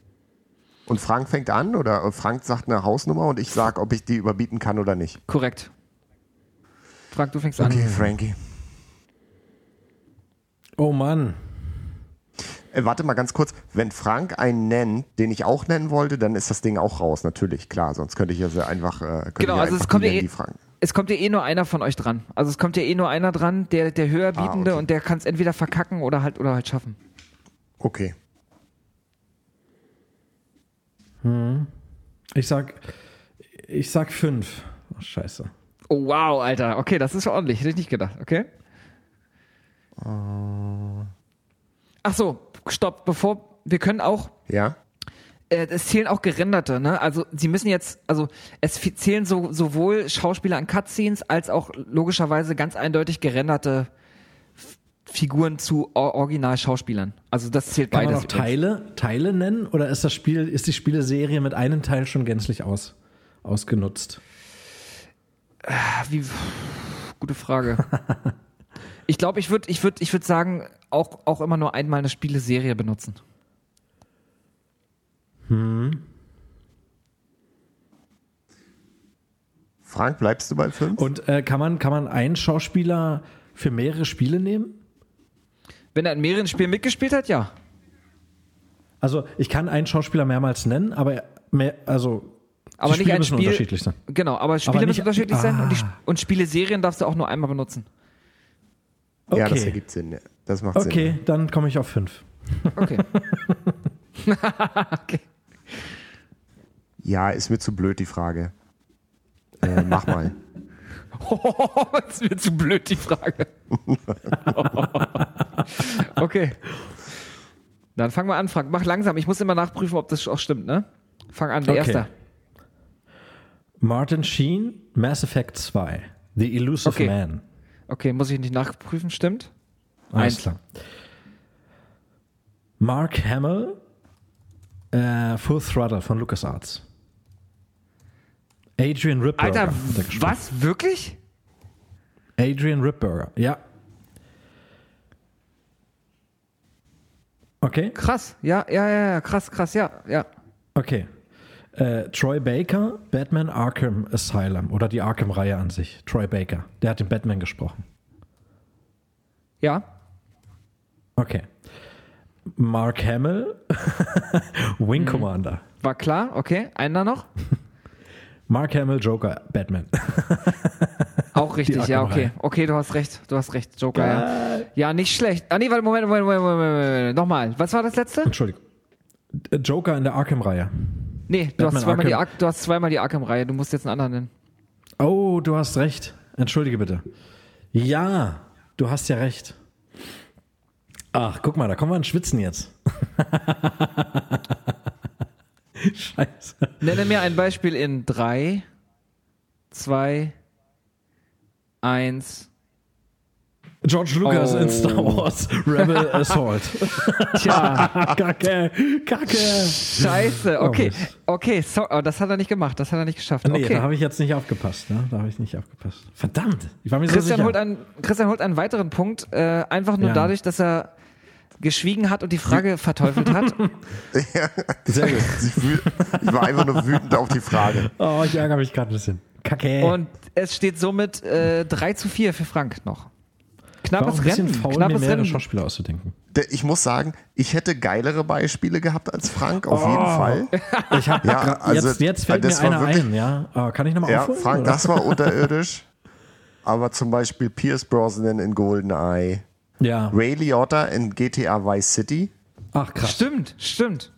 Und Frank fängt an oder Frank sagt eine Hausnummer und ich sage, ob ich die überbieten kann oder nicht. Korrekt. Frank, du fängst Okay, an. Frankie. Oh Mann. Äh, warte mal ganz kurz. Wenn Frank einen nennt, den ich auch nennen wollte, dann ist das Ding auch raus, natürlich, klar. Sonst könnte ich ja sehr einfach. Äh, Genau, also es kommt nennen, eh-. Es kommt ja eh nur einer von euch dran. Also es kommt ja eh nur einer dran, der, der höherbietende Ah, okay. und der kann es entweder verkacken oder halt oder halt schaffen. Okay. Ich sag, ich sag fünf. Ach, scheiße. Oh wow, Alter. Okay, das ist ordentlich. Hätte ich nicht gedacht. Okay. Ach so, stopp. Bevor wir können auch Ja? äh, es zählen auch gerenderte, ne? Also sie müssen jetzt, also es zählen so, sowohl Schauspieler an Cutscenes als auch logischerweise ganz eindeutig gerenderte Figuren zu Or Original-Schauspielern. Also das zählt Kann man beides. auch Teile, Teile nennen oder ist das Spiel, ist die Spieleserie mit einem Teil schon gänzlich aus, ausgenutzt? Ah, Wie, gute Frage. ich glaube, ich würde ich würd, ich würd sagen, auch, auch immer nur einmal eine Spieleserie benutzen. Frank, bleibst du bei fünf? Und äh, kann, man, kann man einen Schauspieler für mehrere Spiele nehmen? Wenn er in mehreren Spielen mitgespielt hat, ja. Also ich kann einen Schauspieler mehrmals nennen, aber mehr, also Aber die nicht Spiele ein müssen Spiel. unterschiedlich sein. Genau, aber Spiele Aber müssen nicht- unterschiedlich sein und, die, Ah. und Spieleserien darfst du auch nur einmal benutzen. Ja, das Okay. ergibt Sinn. Das macht Sinn. Okay, dann komme ich auf fünf. Okay. okay. Ja, ist mir zu blöd, die Frage. Äh, mach mal. das ist mir zu blöd, die Frage. okay. Dann fangen wir an, Frank. Mach langsam. Ich muss immer nachprüfen, ob das auch stimmt, ne? Fang an, der Okay. Erste. Martin Sheen, Mass Effect 2, The Elusive Okay. Man. Okay, muss ich nicht nachprüfen, stimmt? Alles klar. Mark Hamill, äh, Full Throttle von LucasArts. Adrian Ripburger. Alter, er was? Wirklich? Adrian Ripburger, ja. Okay, Krass. Ja, ja, ja, ja, krass, krass, ja, ja. okay. Äh, Troy Baker, Batman Arkham Asylum oder die Arkham-Reihe an sich. Troy Baker, der hat den Batman gesprochen. Ja. Okay. Mark Hamill, Wing Commander. War klar, okay. Einer noch? Mark Hamill, Joker, Batman. Auch richtig, ja, okay. Okay, du hast recht, du hast recht, Joker, ja. Ja, nicht schlecht. Ah, nee, warte, Moment, Moment, Moment, Moment, Moment, Moment. Nochmal. Was war das letzte? Entschuldigung. Äh, Joker in der Arkham-Reihe. Nee, du hast, zweimal die du hast zweimal die Arkham-Reihe. Du musst jetzt einen anderen nennen. Oh, du hast recht. Entschuldige bitte. Ja, du hast ja recht. Ach, guck mal, da kommen wir ins Schwitzen jetzt. Scheiße. Nenne mir ein Beispiel in drei, zwei, eins. George Lucas Oh. in Star Wars Rebel Assault. Tja, Kacke, Kacke. scheiße. Okay, okay, so, oh, das hat er nicht gemacht. Das hat er nicht geschafft. Nee, da Okay. habe ich jetzt nicht aufgepasst. Ne? Da habe ich nicht aufgepasst. Verdammt. Ich war mir so Christian sicher. holt, einen, Christian holt einen weiteren Punkt, äh, einfach nur Ja. dadurch, dass er geschwiegen hat und die Frage verteufelt hat. Sehr gut. Ich, war einfach nur wütend auf die Frage. Oh, ich ärgere mich gerade ein bisschen. Kacke. Und es steht somit äh, 3 zu 4 für Frank noch. war auch Knappes Rennen. faul, mir Knappes mehrere Rennen. Schauspieler auszudenken. Ich muss sagen, ich hätte geilere Beispiele gehabt als Frank, auf Oh. jeden Fall. Ich habe Ja, also, jetzt, jetzt fällt das mir war einer wirklich- ein, ja. Aber kann ich nochmal Ja, aufholen? Frank, oder? das war unterirdisch. Aber zum Beispiel Pierce Brosnan in GoldenEye, Ja. Ray Liotta in GTA Vice City. Ach, krass. Stimmt, stimmt.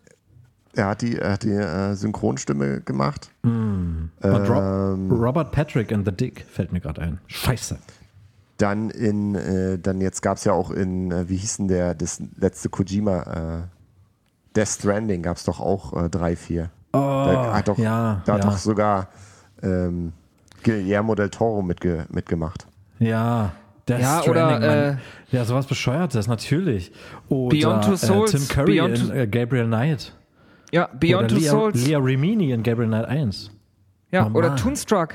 Er hat die, er hat die äh, Synchronstimme gemacht. Und Rob, Ähm, Robert Patrick in The Dick fällt mir gerade ein. Scheiße. Dann in, äh, dann jetzt gab es ja auch in, äh, wie hieß denn der, das letzte Kojima, äh, Death Stranding gab es doch auch äh, drei, vier. Oh, da hat doch, ja, da hat ja. doch sogar ähm, Guillermo del Toro mitge mitgemacht. Ja. Death Ja, Stranding, oder, Mann. ja, sowas Bescheuertes, natürlich. Oder Beyond Two Souls, Äh, Tim Curry Beyond in äh, Gabriel Knight. Ja, Beyond oder Two Lea, Souls. Lea Remini in Gabriel Knight 1. ja, Oh, oder. Toonstruck.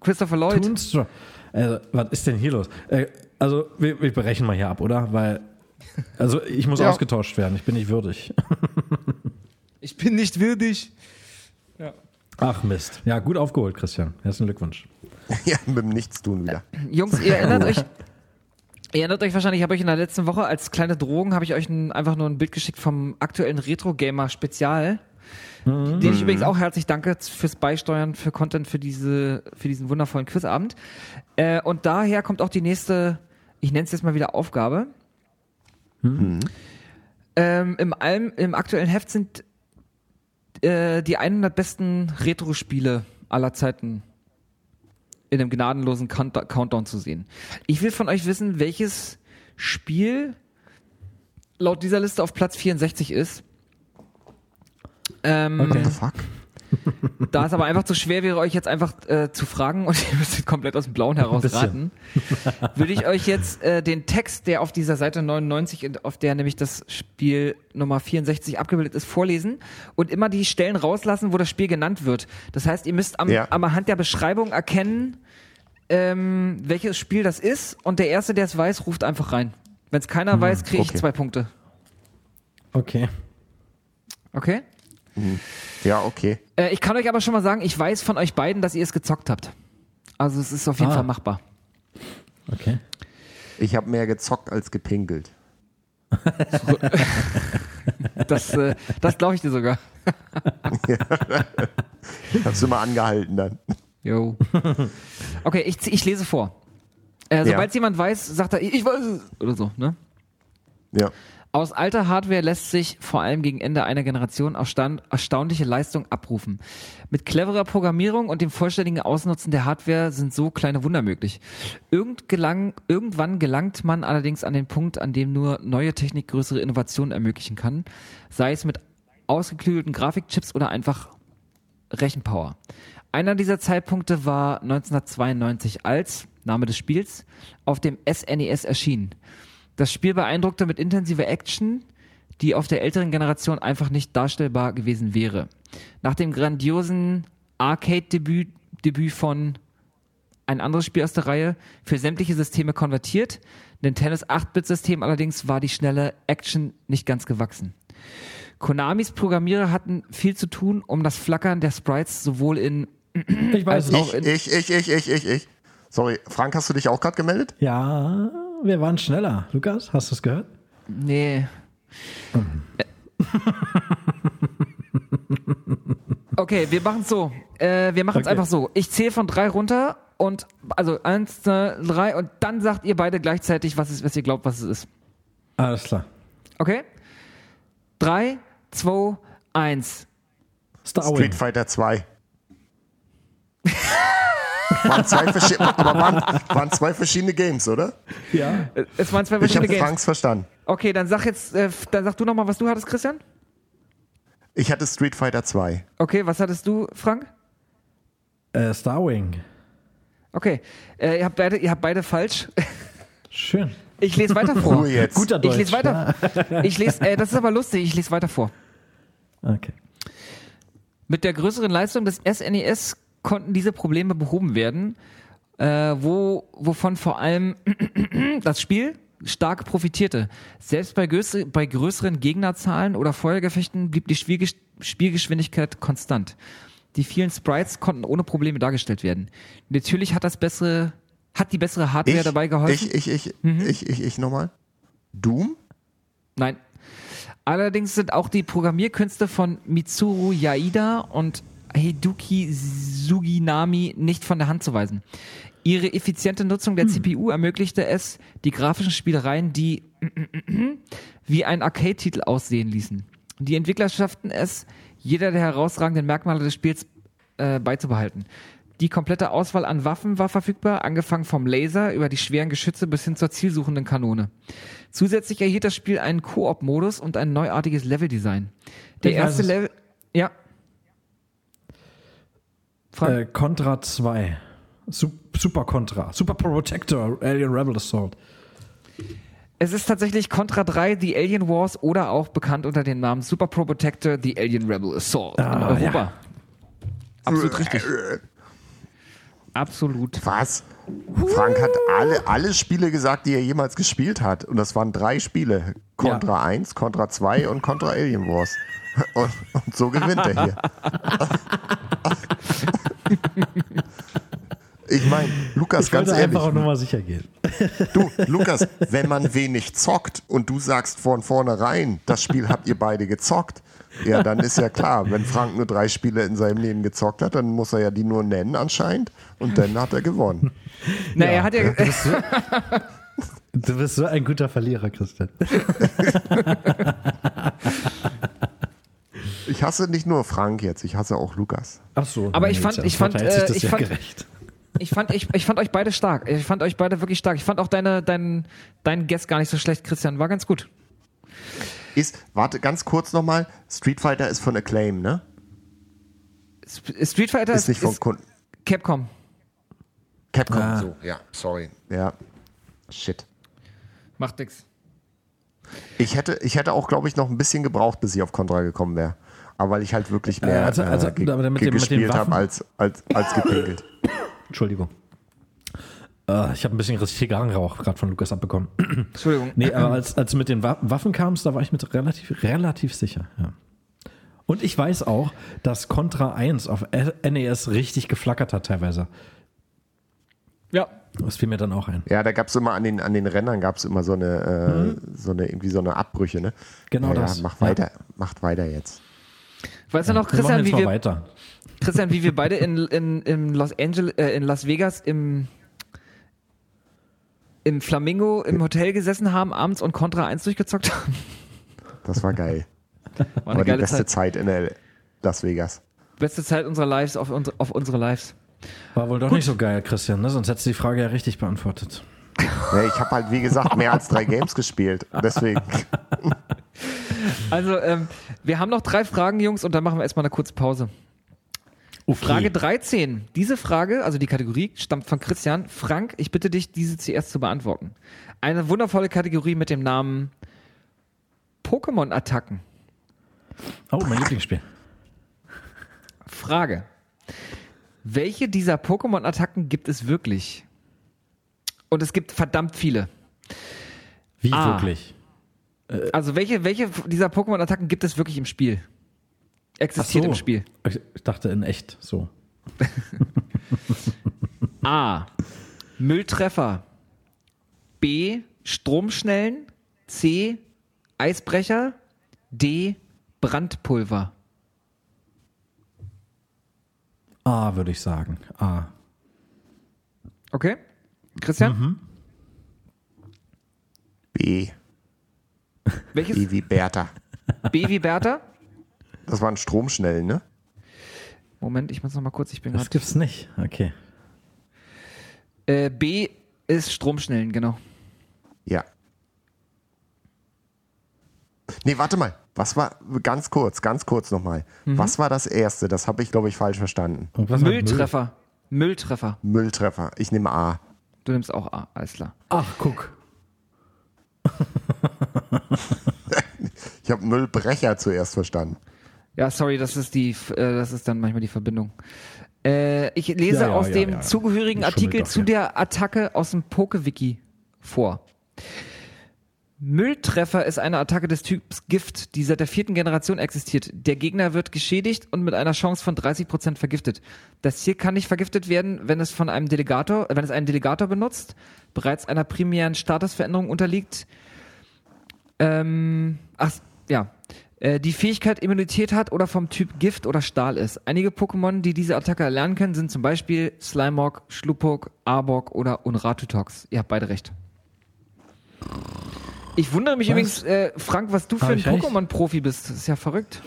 Christopher Lloyd. Toonstruck. Also, was ist denn hier los? Äh, also, wir, wir brechen mal hier ab, oder? Weil Also ich muss Ja. ausgetauscht werden, ich bin nicht würdig. Ich bin nicht würdig. Ach Mist. Ja, gut aufgeholt, Christian. Herzlichen Glückwunsch. Ja, mit dem Nichtstun wieder. Jungs, ihr erinnert euch, ihr erinnert euch wahrscheinlich, ich habe euch in der letzten Woche als kleine Drohung, habe ich euch ein, einfach nur ein Bild geschickt vom aktuellen Retro-Gamer-Spezial. Den ich übrigens auch herzlich danke fürs Beisteuern, für Content, für diese, für diesen wundervollen Quizabend. Äh, und daher kommt auch die nächste, ich nenne es jetzt mal wieder Aufgabe. Ähm, im, Alm, Im aktuellen Heft sind äh, die 100 besten Retro-Spiele aller Zeiten in einem gnadenlosen Count Countdown zu sehen. Ich will von euch wissen, welches Spiel laut dieser Liste auf Platz 64 ist. Ähm. What the fuck? Da es aber einfach zu schwer wäre, euch jetzt einfach äh, zu fragen und ihr müsstet komplett aus dem Blauen heraus bisschen. raten, würde ich euch jetzt äh, den Text, der auf dieser Seite 99, in- auf der nämlich das Spiel Nummer 64 abgebildet ist, vorlesen und immer die Stellen rauslassen, wo das Spiel genannt wird. Das heißt, ihr müsst am, Ja. am anhand der Beschreibung erkennen, ähm, welches Spiel das ist und der Erste, der es weiß, ruft einfach rein. Wenn es keiner weiß, kriege ich okay. zwei Punkte. Okay. Okay? Ja, okay. Äh, ich kann euch aber schon mal sagen, ich weiß von euch beiden, dass ihr es gezockt habt. Also es ist auf jeden Ah. Fall machbar. Okay. Ich habe mehr gezockt als gepinkelt. Das, äh, das glaube ich dir sogar. Hab's immer angehalten dann. Jo. Okay, ich, ich lese vor. Äh, Sobald Ja. jemand weiß, sagt er, ich weiß es. Oder so, ne? Ja. Aus alter Hardware lässt sich vor allem gegen Ende einer Generation erstaun erstaunliche Leistung abrufen. Mit cleverer Programmierung und dem vollständigen Ausnutzen der Hardware sind so kleine Wunder möglich. Irgend gelang, irgendwann gelangt man allerdings an den Punkt, an dem nur neue Technik größere Innovationen ermöglichen kann, sei es mit ausgeklügelten Grafikchips oder einfach Rechenpower. Einer dieser Zeitpunkte war 1992 als, Name des Spiels, auf dem SNES erschienen. Das Spiel beeindruckte mit intensiver Action, die auf der älteren Generation einfach nicht darstellbar gewesen wäre. Nach dem grandiosen Arcade-Debüt Debüt von ein anderes Spiel aus der Reihe, für sämtliche Systeme konvertiert. Nintendos 8-Bit-System allerdings war die schnelle Action nicht ganz gewachsen. Konamis Programmierer hatten viel zu tun, um das Flackern der Sprites sowohl in Ich weiß es. auch- Ich, ich, ich, ich, ich, ich. Sorry, Frank, hast du dich auch gerade gemeldet? Ja, wir waren schneller. Lukas, hast du es gehört? Nee. Okay, wir machen es so. Äh, wir machen es Okay. einfach so. Ich zähle von drei runter und also eins, zwei, drei und dann sagt ihr beide gleichzeitig, was, ist, was ihr glaubt, was es ist. Alles klar. Okay? Drei, zwei, eins. Star. Street Fighter 2. waren zwei verschiedene, aber waren, waren zwei verschiedene Games, oder? Ja. Es waren zwei Ich verschiedene habe Games. Franks verstanden. Okay, dann sag jetzt, äh, dann sag du nochmal, was du hattest, Christian. Ich hatte Street Fighter 2. Okay, was hattest du, Frank? Äh, Star Wing. Okay, äh, ihr, habt beide, ihr habt beide falsch. Schön. Ich lese weiter vor. Ruhe jetzt. Guter Ich Deutsch. lese weiter. Ich lese, äh, das ist aber lustig, ich lese weiter vor. Okay. Mit der größeren Leistung des SNES konnten diese Probleme behoben werden, äh, wo, wovon vor allem das Spiel stark profitierte. Selbst bei, größere, bei größeren Gegnerzahlen oder Feuergefechten blieb die Spielgesch Spielgeschwindigkeit konstant. Die vielen Sprites konnten ohne Probleme dargestellt werden. Natürlich hat das bessere, hat die bessere Hardware Ich, dabei geholfen. ich, ich, ich, Mhm. ich, ich, ich nochmal. Doom? Nein. Allerdings sind auch die Programmierkünste von Mitsuru Yaida und Hiduki Suginami nicht von der Hand zu weisen. Ihre effiziente Nutzung der CPU ermöglichte es, die grafischen Spielereien, die wie ein Arcade-Titel aussehen ließen. Die Entwickler schafften es, jeder der herausragenden Merkmale des Spiels äh, beizubehalten. Die komplette Auswahl an Waffen war verfügbar, angefangen vom Laser über die schweren Geschütze bis hin zur zielsuchenden Kanone. Zusätzlich erhielt das Spiel einen Koop-Modus und ein neuartiges Leveldesign. Der Ich erste. Level, ja. Frank, Äh, Contra 2. Sup Super Contra. Super Protector. Alien Rebel Assault. es ist tatsächlich Contra 3, The Alien Wars oder auch bekannt unter dem Namen Super Pro Protector, The Alien Rebel Assault in Ah, Europa. ja. Absolut richtig. Absolut. Was? Frank hat alle, alle Spiele gesagt, die er jemals gespielt hat. Und das waren drei Spiele. Contra Ja. 1, Contra 2 und Contra Alien Wars. Und, und so gewinnt er hier. Ich meine, Lukas, Ich ganz ehrlich, einfach auch nur mal sicher gehen. du, Lukas, wenn man wenig zockt und du sagst von vornherein, das Spiel habt ihr beide gezockt, ja, dann ist ja klar, wenn Frank nur drei Spiele in seinem Leben gezockt hat, dann muss er ja die nur nennen anscheinend und dann hat er gewonnen. Na, er hat ja. Du bist, so, du bist so ein guter Verlierer, Christian. Ich hasse nicht nur Frank jetzt, ich hasse auch Lukas. Ach so. Aber ich fand- ich fand, äh, ich ja fand- gerecht. Ich fand, ich, ich fand euch beide stark. Ich fand euch beide wirklich stark. Ich fand auch deine, dein, dein Guest gar nicht so schlecht, Christian. War ganz gut. Ist, warte, ganz kurz nochmal, Street Fighter ist von Acclaim, ne? Sp- Street Fighter Ist nicht von Kunden. Capcom. Capcom. Ah. So, ja, sorry. Ja. Shit. Macht nix. Ich hätte, ich hätte auch, glaube ich, noch ein bisschen gebraucht, bis ich auf Contra gekommen wäre. Aber weil ich halt wirklich mehr also- also, äh, ge aber mit ge gespielt Waffen- habe als, als, als gepinkelt. Entschuldigung. Äh, ich habe ein bisschen Zigarrenrauch gerade von Lukas abbekommen. Entschuldigung. Nee, aber als, als du mit den Wa Waffen kamst, da war ich mit relativ, relativ sicher. Ja. Und ich weiß auch, dass Contra 1 auf NES richtig geflackert hat teilweise. Ja. Das fiel mir dann auch ein. Ja, da gab es immer an den, an den Rändern gab es immer so eine, äh, so eine, irgendwie so eine Abbrüche, ne? Mhm. Genau ja, das. Ja, mach Ja. weiter, macht weiter jetzt. Weißt du noch, Wir Christian, jetzt wie wir, weiter. Christian, wie wir beide in, in, in Los Angeles, äh, in Las Vegas im, im Flamingo im Hotel gesessen haben abends und Contra 1 durchgezockt haben? Das war geil. War War die beste Zeit. Zeit in L Las Vegas. Beste Zeit unserer Lives auf, unsere- auf unsere Lives. War wohl doch nicht so geil, Christian, ne? sonst hättest du die Frage ja richtig beantwortet. Ja, ich habe halt, wie gesagt, mehr als drei Games gespielt. Deswegen. Also, ähm, wir haben noch drei Fragen, Jungs, und dann machen wir erstmal eine kurze Pause. Okay. Frage 13. Diese Frage, also die Kategorie, stammt von Christian. Frank, ich bitte dich, diese zuerst zu beantworten. Eine wundervolle Kategorie mit dem Namen Pokémon-Attacken. Oh, mein Lieblingsspiel. Frage. Welche dieser Pokémon-Attacken gibt es wirklich? Und es gibt verdammt viele. Wie Ah. wirklich? Also welche, welche dieser Pokémon-Attacken gibt es wirklich im Spiel? Existiert so. im Spiel. Ich ich dachte in echt so. A. Mülltreffer. B. Stromschnellen. C. Eisbrecher. D. Brandpulver. A, würde ich sagen. A. Okay? Christian? Mhm. B. Welches? B wie Bertha. B wie Bertha? Das waren Stromschnellen, ne? Moment, ich muss noch mal kurz, ich bin Das gibt's nicht. Okay. Äh, B ist Stromschnellen, genau. Ja. Nee, warte mal. Was war, ganz kurz, ganz kurz nochmal. Mhm. Was war das erste? Das habe ich, glaube ich, falsch verstanden. Was mit Mülltreffer. Mülltreffer. Mülltreffer. Ich nehme A. Du nimmst auch A, alles klar. Müll? Ach, guck. Ich habe Müllbrecher zuerst verstanden. Ja, sorry, das ist die, äh, das ist dann manchmal die Verbindung. Äh, ich lese Ja, ja, aus ja, dem ja. zugehörigen Artikel zu der Attacke aus dem Poke-Wiki vor. Mülltreffer ist eine Attacke des Typs Gift, die seit der vierten Generation existiert. Der Gegner wird geschädigt und mit einer Chance von 30% vergiftet. Das Ziel kann nicht vergiftet werden, wenn es von einem Delegator, wenn es einen Delegator benutzt, bereits einer primären Statusveränderung unterliegt. Ähm, ach, ja. Äh, die Fähigkeit Immunität hat oder vom Typ Gift oder Stahl ist. Einige Pokémon, die diese Attacke erlernen können, sind zum Beispiel Slimog, Schlupok, Arbok oder Unratutox. Ihr habt beide recht. Ich wundere mich Was? übrigens, äh, Frank, was du für ein? Pokémon-Profi bist. Das ist ja verrückt.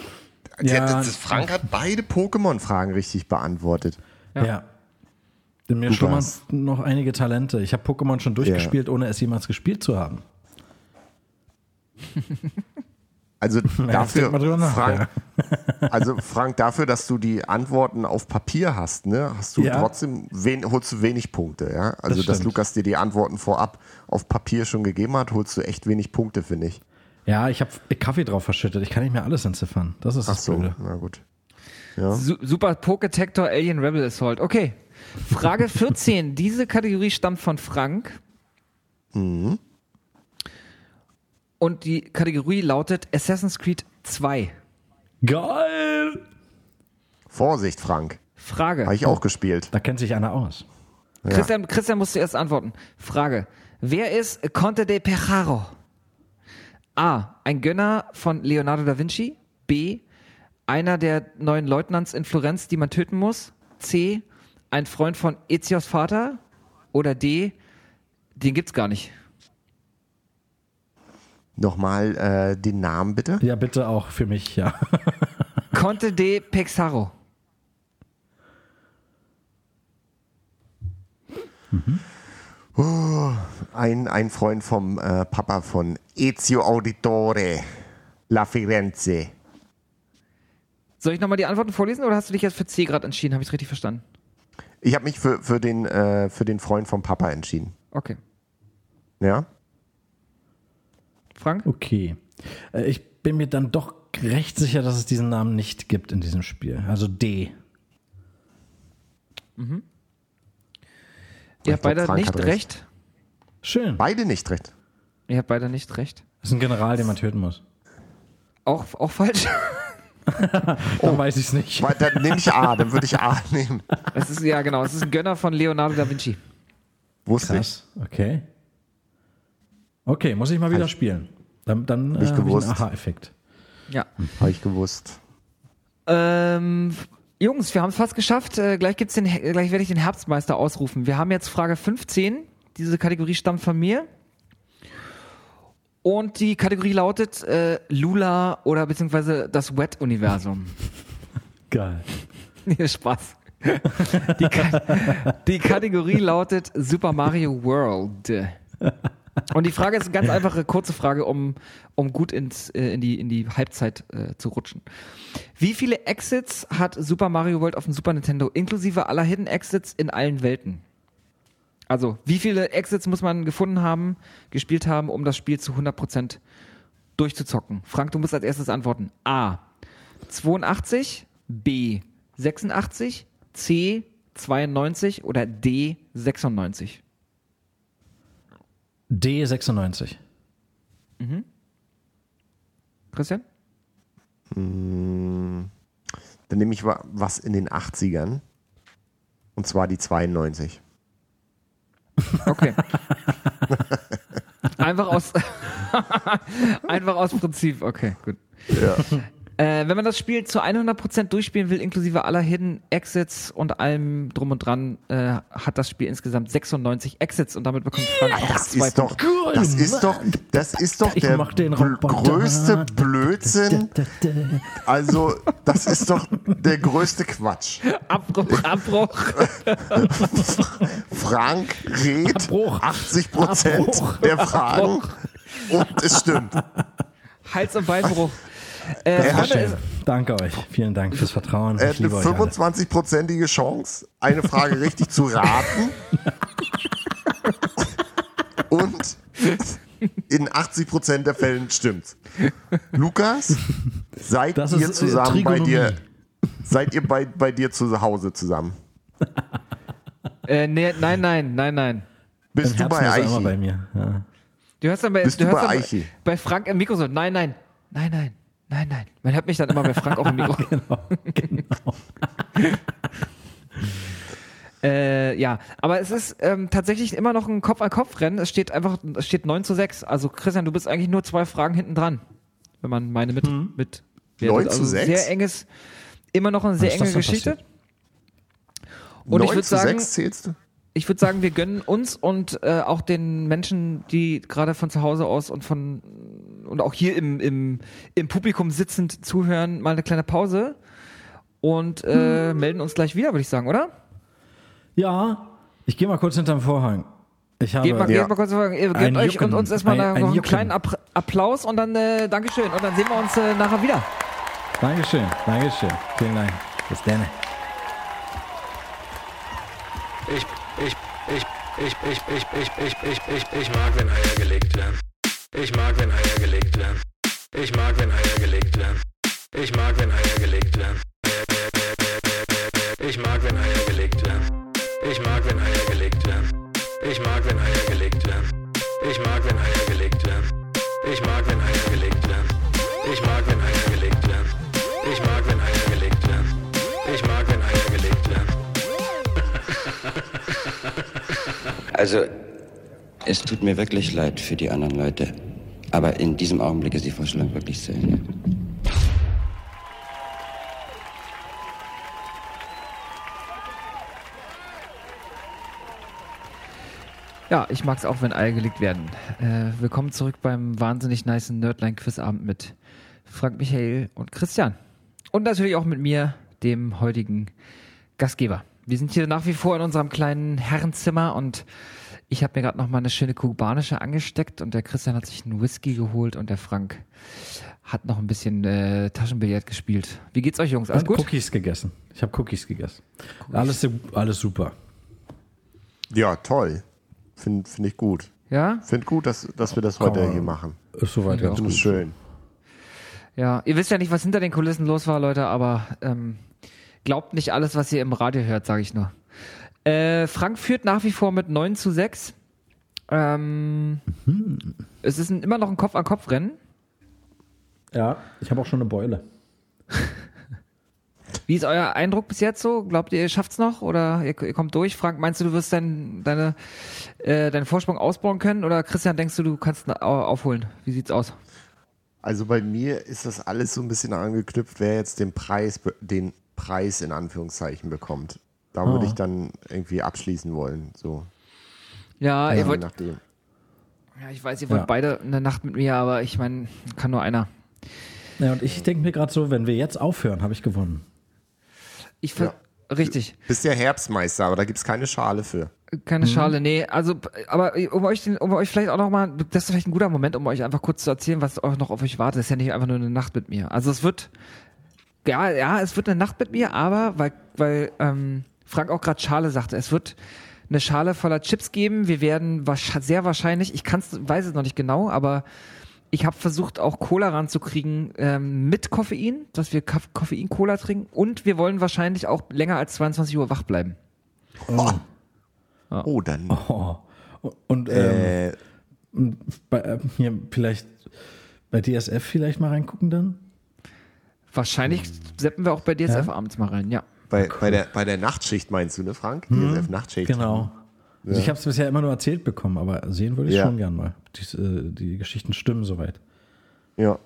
Ja. das, das Frank hat beide Pokémon-Fragen richtig beantwortet. Ja. In mir schlummern noch einige Talente. Ich habe Pokémon schon durchgespielt, ohne es jemals gespielt zu haben. Also dafür, Frank, also Frank, dafür, dass du die Antworten auf Papier hast, ne, hast du Ja. trotzdem wen, holst du wenig Punkte, ja. Also Das dass. Lukas dir die Antworten vorab auf Papier schon gegeben hat, holst du echt wenig Punkte, finde ich. Ja, ich habe Kaffee drauf verschüttet. Ich kann nicht mehr alles entziffern. Das ist Ach das so, Blöde. na gut. Ja. Su Super Poketector Alien Rebel Assault. Okay. Frage 14. Diese Kategorie stammt von Frank. Mhm. Und die Kategorie lautet Assassin's Creed 2. Geil! Vorsicht, Frank. Frage. Habe ich auch gespielt. Da kennt sich einer aus. Christian, Christian musst du erst antworten. Frage. Wer ist Conte de Pejaro? A. Ein Gönner von Leonardo da Vinci. B. Einer der neuen Leutnants in Florenz, die man töten muss. C. Ein Freund von Ezios Vater. Oder D. Den gibt's gar nicht. Nochmal äh, den Namen bitte. Ja, bitte auch für mich, ja. Conte de Pexaro. Ein, ein Freund vom äh, Papa von Ezio Auditore, La Firenze. Soll ich nochmal die Antworten vorlesen oder hast du dich jetzt für C gerade entschieden? Habe ich es richtig verstanden? Ich habe mich für, für, den, äh, für den Freund vom Papa entschieden. Okay. Ja? Frank? Okay. Äh, Ich bin mir dann doch recht sicher, dass es diesen Namen nicht gibt in diesem Spiel. Also D. Ihr Ich habt beide Frank nicht recht. recht. Schön. Beide nicht recht. Ihr habt beide nicht recht. Das ist ein General, den man töten muss. Auch, auch falsch. Dann weiß ich es nicht. Weil, Dann nehme ich A, dann würde ich A nehmen. Es ist, ja, genau. Es ist ein Gönner von Leonardo da Vinci. Wusste ich. Krass. Okay. Okay, muss ich mal wieder spielen. Dann, dann äh, habe ich einen gewusst. Aha-Effekt. Ja. Habe ich gewusst. Ähm, Jungs, wir haben es fast geschafft. Äh, gleich, gibt's den, äh, gleich werde ich den Herbstmeister ausrufen. Wir haben jetzt Frage 15. Diese Kategorie stammt von mir. Und die Kategorie lautet äh, Lula oder beziehungsweise das Wet-Universum. Geil. Nee, Spaß. Die, Ka die Kategorie lautet Super Mario World. Und die Frage ist eine ganz einfache, kurze Frage, um, um gut ins, äh, in, die, in die Halbzeit äh, zu rutschen. Wie viele Exits hat Super Mario World auf dem Super Nintendo, inklusive aller Hidden Exits in allen Welten? Also, wie viele Exits muss man gefunden haben, gespielt haben, um das Spiel zu 100% durchzuzocken? Frank, du musst als erstes antworten. A. 82, B. 86, C. 92 oder D. 96? D96. Christian? Dann nehme ich wa- was in den 80ern. Und zwar die 92. Okay. Einfach aus, einfach aus Prinzip. Okay, gut. Ja. Äh, wenn man das Spiel zu 100% durchspielen will, inklusive aller Hidden Exits und allem drum und dran, äh, hat das Spiel insgesamt 96 Exits und damit bekommt Frank auch Das zwei ist doch, Punkte. das ist doch, das ist doch Ich der bl größte Blödsinn. Also, das ist doch der größte Quatsch. Abbruch, Abbruch. Frank rät Abbruch. 80 Prozent Abbruch. der Fragen und es stimmt. Hals- und Beinbruch. Äh, Er Schön. Danke euch. Vielen Dank fürs Vertrauen. Er Ich hat eine liebe euch alle. 25-prozentige Chance, eine Frage richtig zu raten. Und in 80 Prozent der Fällen stimmt's. Lukas, seid Das ihr äh, zusammen bei dir? Seid ihr bei, bei dir zu Hause zusammen? äh, nee, nein, nein, nein, nein. Im Bist du Herzen bei Eichi? bei mir. Ja. Du hörst dann bei, Bist du du hörst bei dann Eichi? bei Frank im Mikro so, nein, nein, nein, nein, nein, nein. Man hört mich dann immer bei Frank auch im Mikro. Genau. Äh, ja, aber es ist ähm, tatsächlich immer noch ein Kopf-an-Kopf-Rennen. Es steht einfach, es steht 9 zu 6. Also Christian, du bist eigentlich nur zwei Fragen hinten dran, wenn man meine mit, mit wertet. 9 zu also 6? Sehr enges, immer noch eine sehr enge Geschichte. Und ich 9 würde zu sagen, 6 zählst du? ich würde sagen, wir gönnen uns und äh, auch den Menschen, die gerade von zu Hause aus und von und auch hier im, im, im Publikum sitzend zuhören, mal eine kleine Pause und äh, melden uns gleich wieder, würde ich sagen, oder? ja, ich gehe mal kurz hinterm Vorhang. Ich habe Geht mal, Ja. geht mal kurz, ihr gebt Ein euch Jucken. und uns erstmal Ein- noch ein einen Jucken. kleinen App Applaus und dann äh, Dankeschön. Und dann sehen wir uns äh, nachher wieder. Dankeschön, Dankeschön. Vielen Dank. Bis dann. Ich, ich, ich, ich, ich, ich, ich, ich, ich, ich, ich mag, wenn Eier gelegt werden. Ich mag, wenn Eier gelegt werden. Ich mag, wenn Eier gelegt werden. Ich mag, wenn Eier gelegt werden. Ich mag, wenn Eier gelegt werden. Ich mag, wenn Eier gelegt werden. Ich mag, wenn Eier gelegt werden. Ich mag, wenn Eier gelegt werden. Ich mag, wenn Eier gelegt werden. Ich mag, wenn Eier gelegt werden. Ich mag, wenn Eier gelegt werden. Ich mag, wenn Eier gelegt werden. also es tut mir wirklich leid für die anderen Leute. Aber in diesem Augenblick ist die Vorstellung wirklich zu Ende. Ja, ich mag es auch, wenn Eier gelegt werden. Äh, willkommen zurück beim wahnsinnig nice Nerdline-Quizabend mit Frank Michael und Christian. Und natürlich auch mit mir, dem heutigen Gastgeber. Wir sind hier nach wie vor in unserem kleinen Herrenzimmer und ich habe mir gerade noch mal eine schöne kubanische angesteckt und der Christian hat sich einen Whisky geholt und der Frank hat noch ein bisschen äh, Taschenbillard gespielt. Wie geht's euch, Jungs? Alles Und gut? Cookies gegessen. Ich habe Cookies gegessen. Alles, su- alles super. Ja, toll. Finde find ich gut. Ja? Finde gut, dass, dass wir das heute man- hier machen. Ist soweit ganz gut. schön. Ja, ihr wisst ja nicht, was hinter den Kulissen los war, Leute, aber ähm, glaubt nicht alles, was ihr im Radio hört, sage ich nur. Äh, Frank führt nach wie vor mit 9 zu 6. Ähm, Es ist ein, immer noch ein Kopf-an-Kopf-Rennen. Ja, ich habe auch schon eine Beule. Wie ist euer Eindruck bis jetzt so? Glaubt ihr, ihr schafft's noch oder ihr, ihr kommt durch? Frank, meinst du, du wirst dein, deine, äh, deinen Vorsprung ausbauen können? Oder Christian, denkst du, du kannst aufholen? Wie sieht's aus? Also bei mir ist das alles so ein bisschen angeknüpft, wer jetzt den Preis, den Preis in Anführungszeichen bekommt. Da Ah. würde ich dann irgendwie abschließen wollen. So, Ja, ihr je wollt, nachdem. ja, ich weiß, ihr wollt Ja. beide eine Nacht mit mir, aber ich meine, kann nur einer. Ja, und ich denke mir gerade so, wenn wir jetzt aufhören, habe ich gewonnen. Ich ver Richtig. Bist ja Herbstmeister, aber da gibt es keine Schale für. Keine Schale, nee. Also, aber um euch, den, um euch vielleicht auch noch mal, das ist vielleicht ein guter Moment, um euch einfach kurz zu erzählen, was auch noch auf euch wartet. Das ist ja nicht einfach nur eine Nacht mit mir. Also es wird, ja, ja, es wird eine Nacht mit mir, aber weil, weil ähm, Frank auch gerade Schale sagte, es wird eine Schale voller Chips geben. Wir werden sehr wahrscheinlich, ich kann's, weiß es noch nicht genau, aber ich habe versucht, auch Cola ranzukriegen ähm, mit Koffein, dass wir Koffein-Cola trinken und wir wollen wahrscheinlich auch länger als 22 Uhr wach bleiben. Oh, dann. Oh. Und ähm, Äh, bei, äh, hier vielleicht bei DSF vielleicht mal reingucken dann? Wahrscheinlich seppen wir auch bei DSF abends mal rein, ja. Bei, bei, der, bei der Nachtschicht meinst du, ne, Frank? DSF Nachtschicht. Genau. Also ich habe es bisher immer nur erzählt bekommen, aber sehen würde ich Ja. schon gern mal. Die, äh, die Geschichten stimmen soweit. Ja.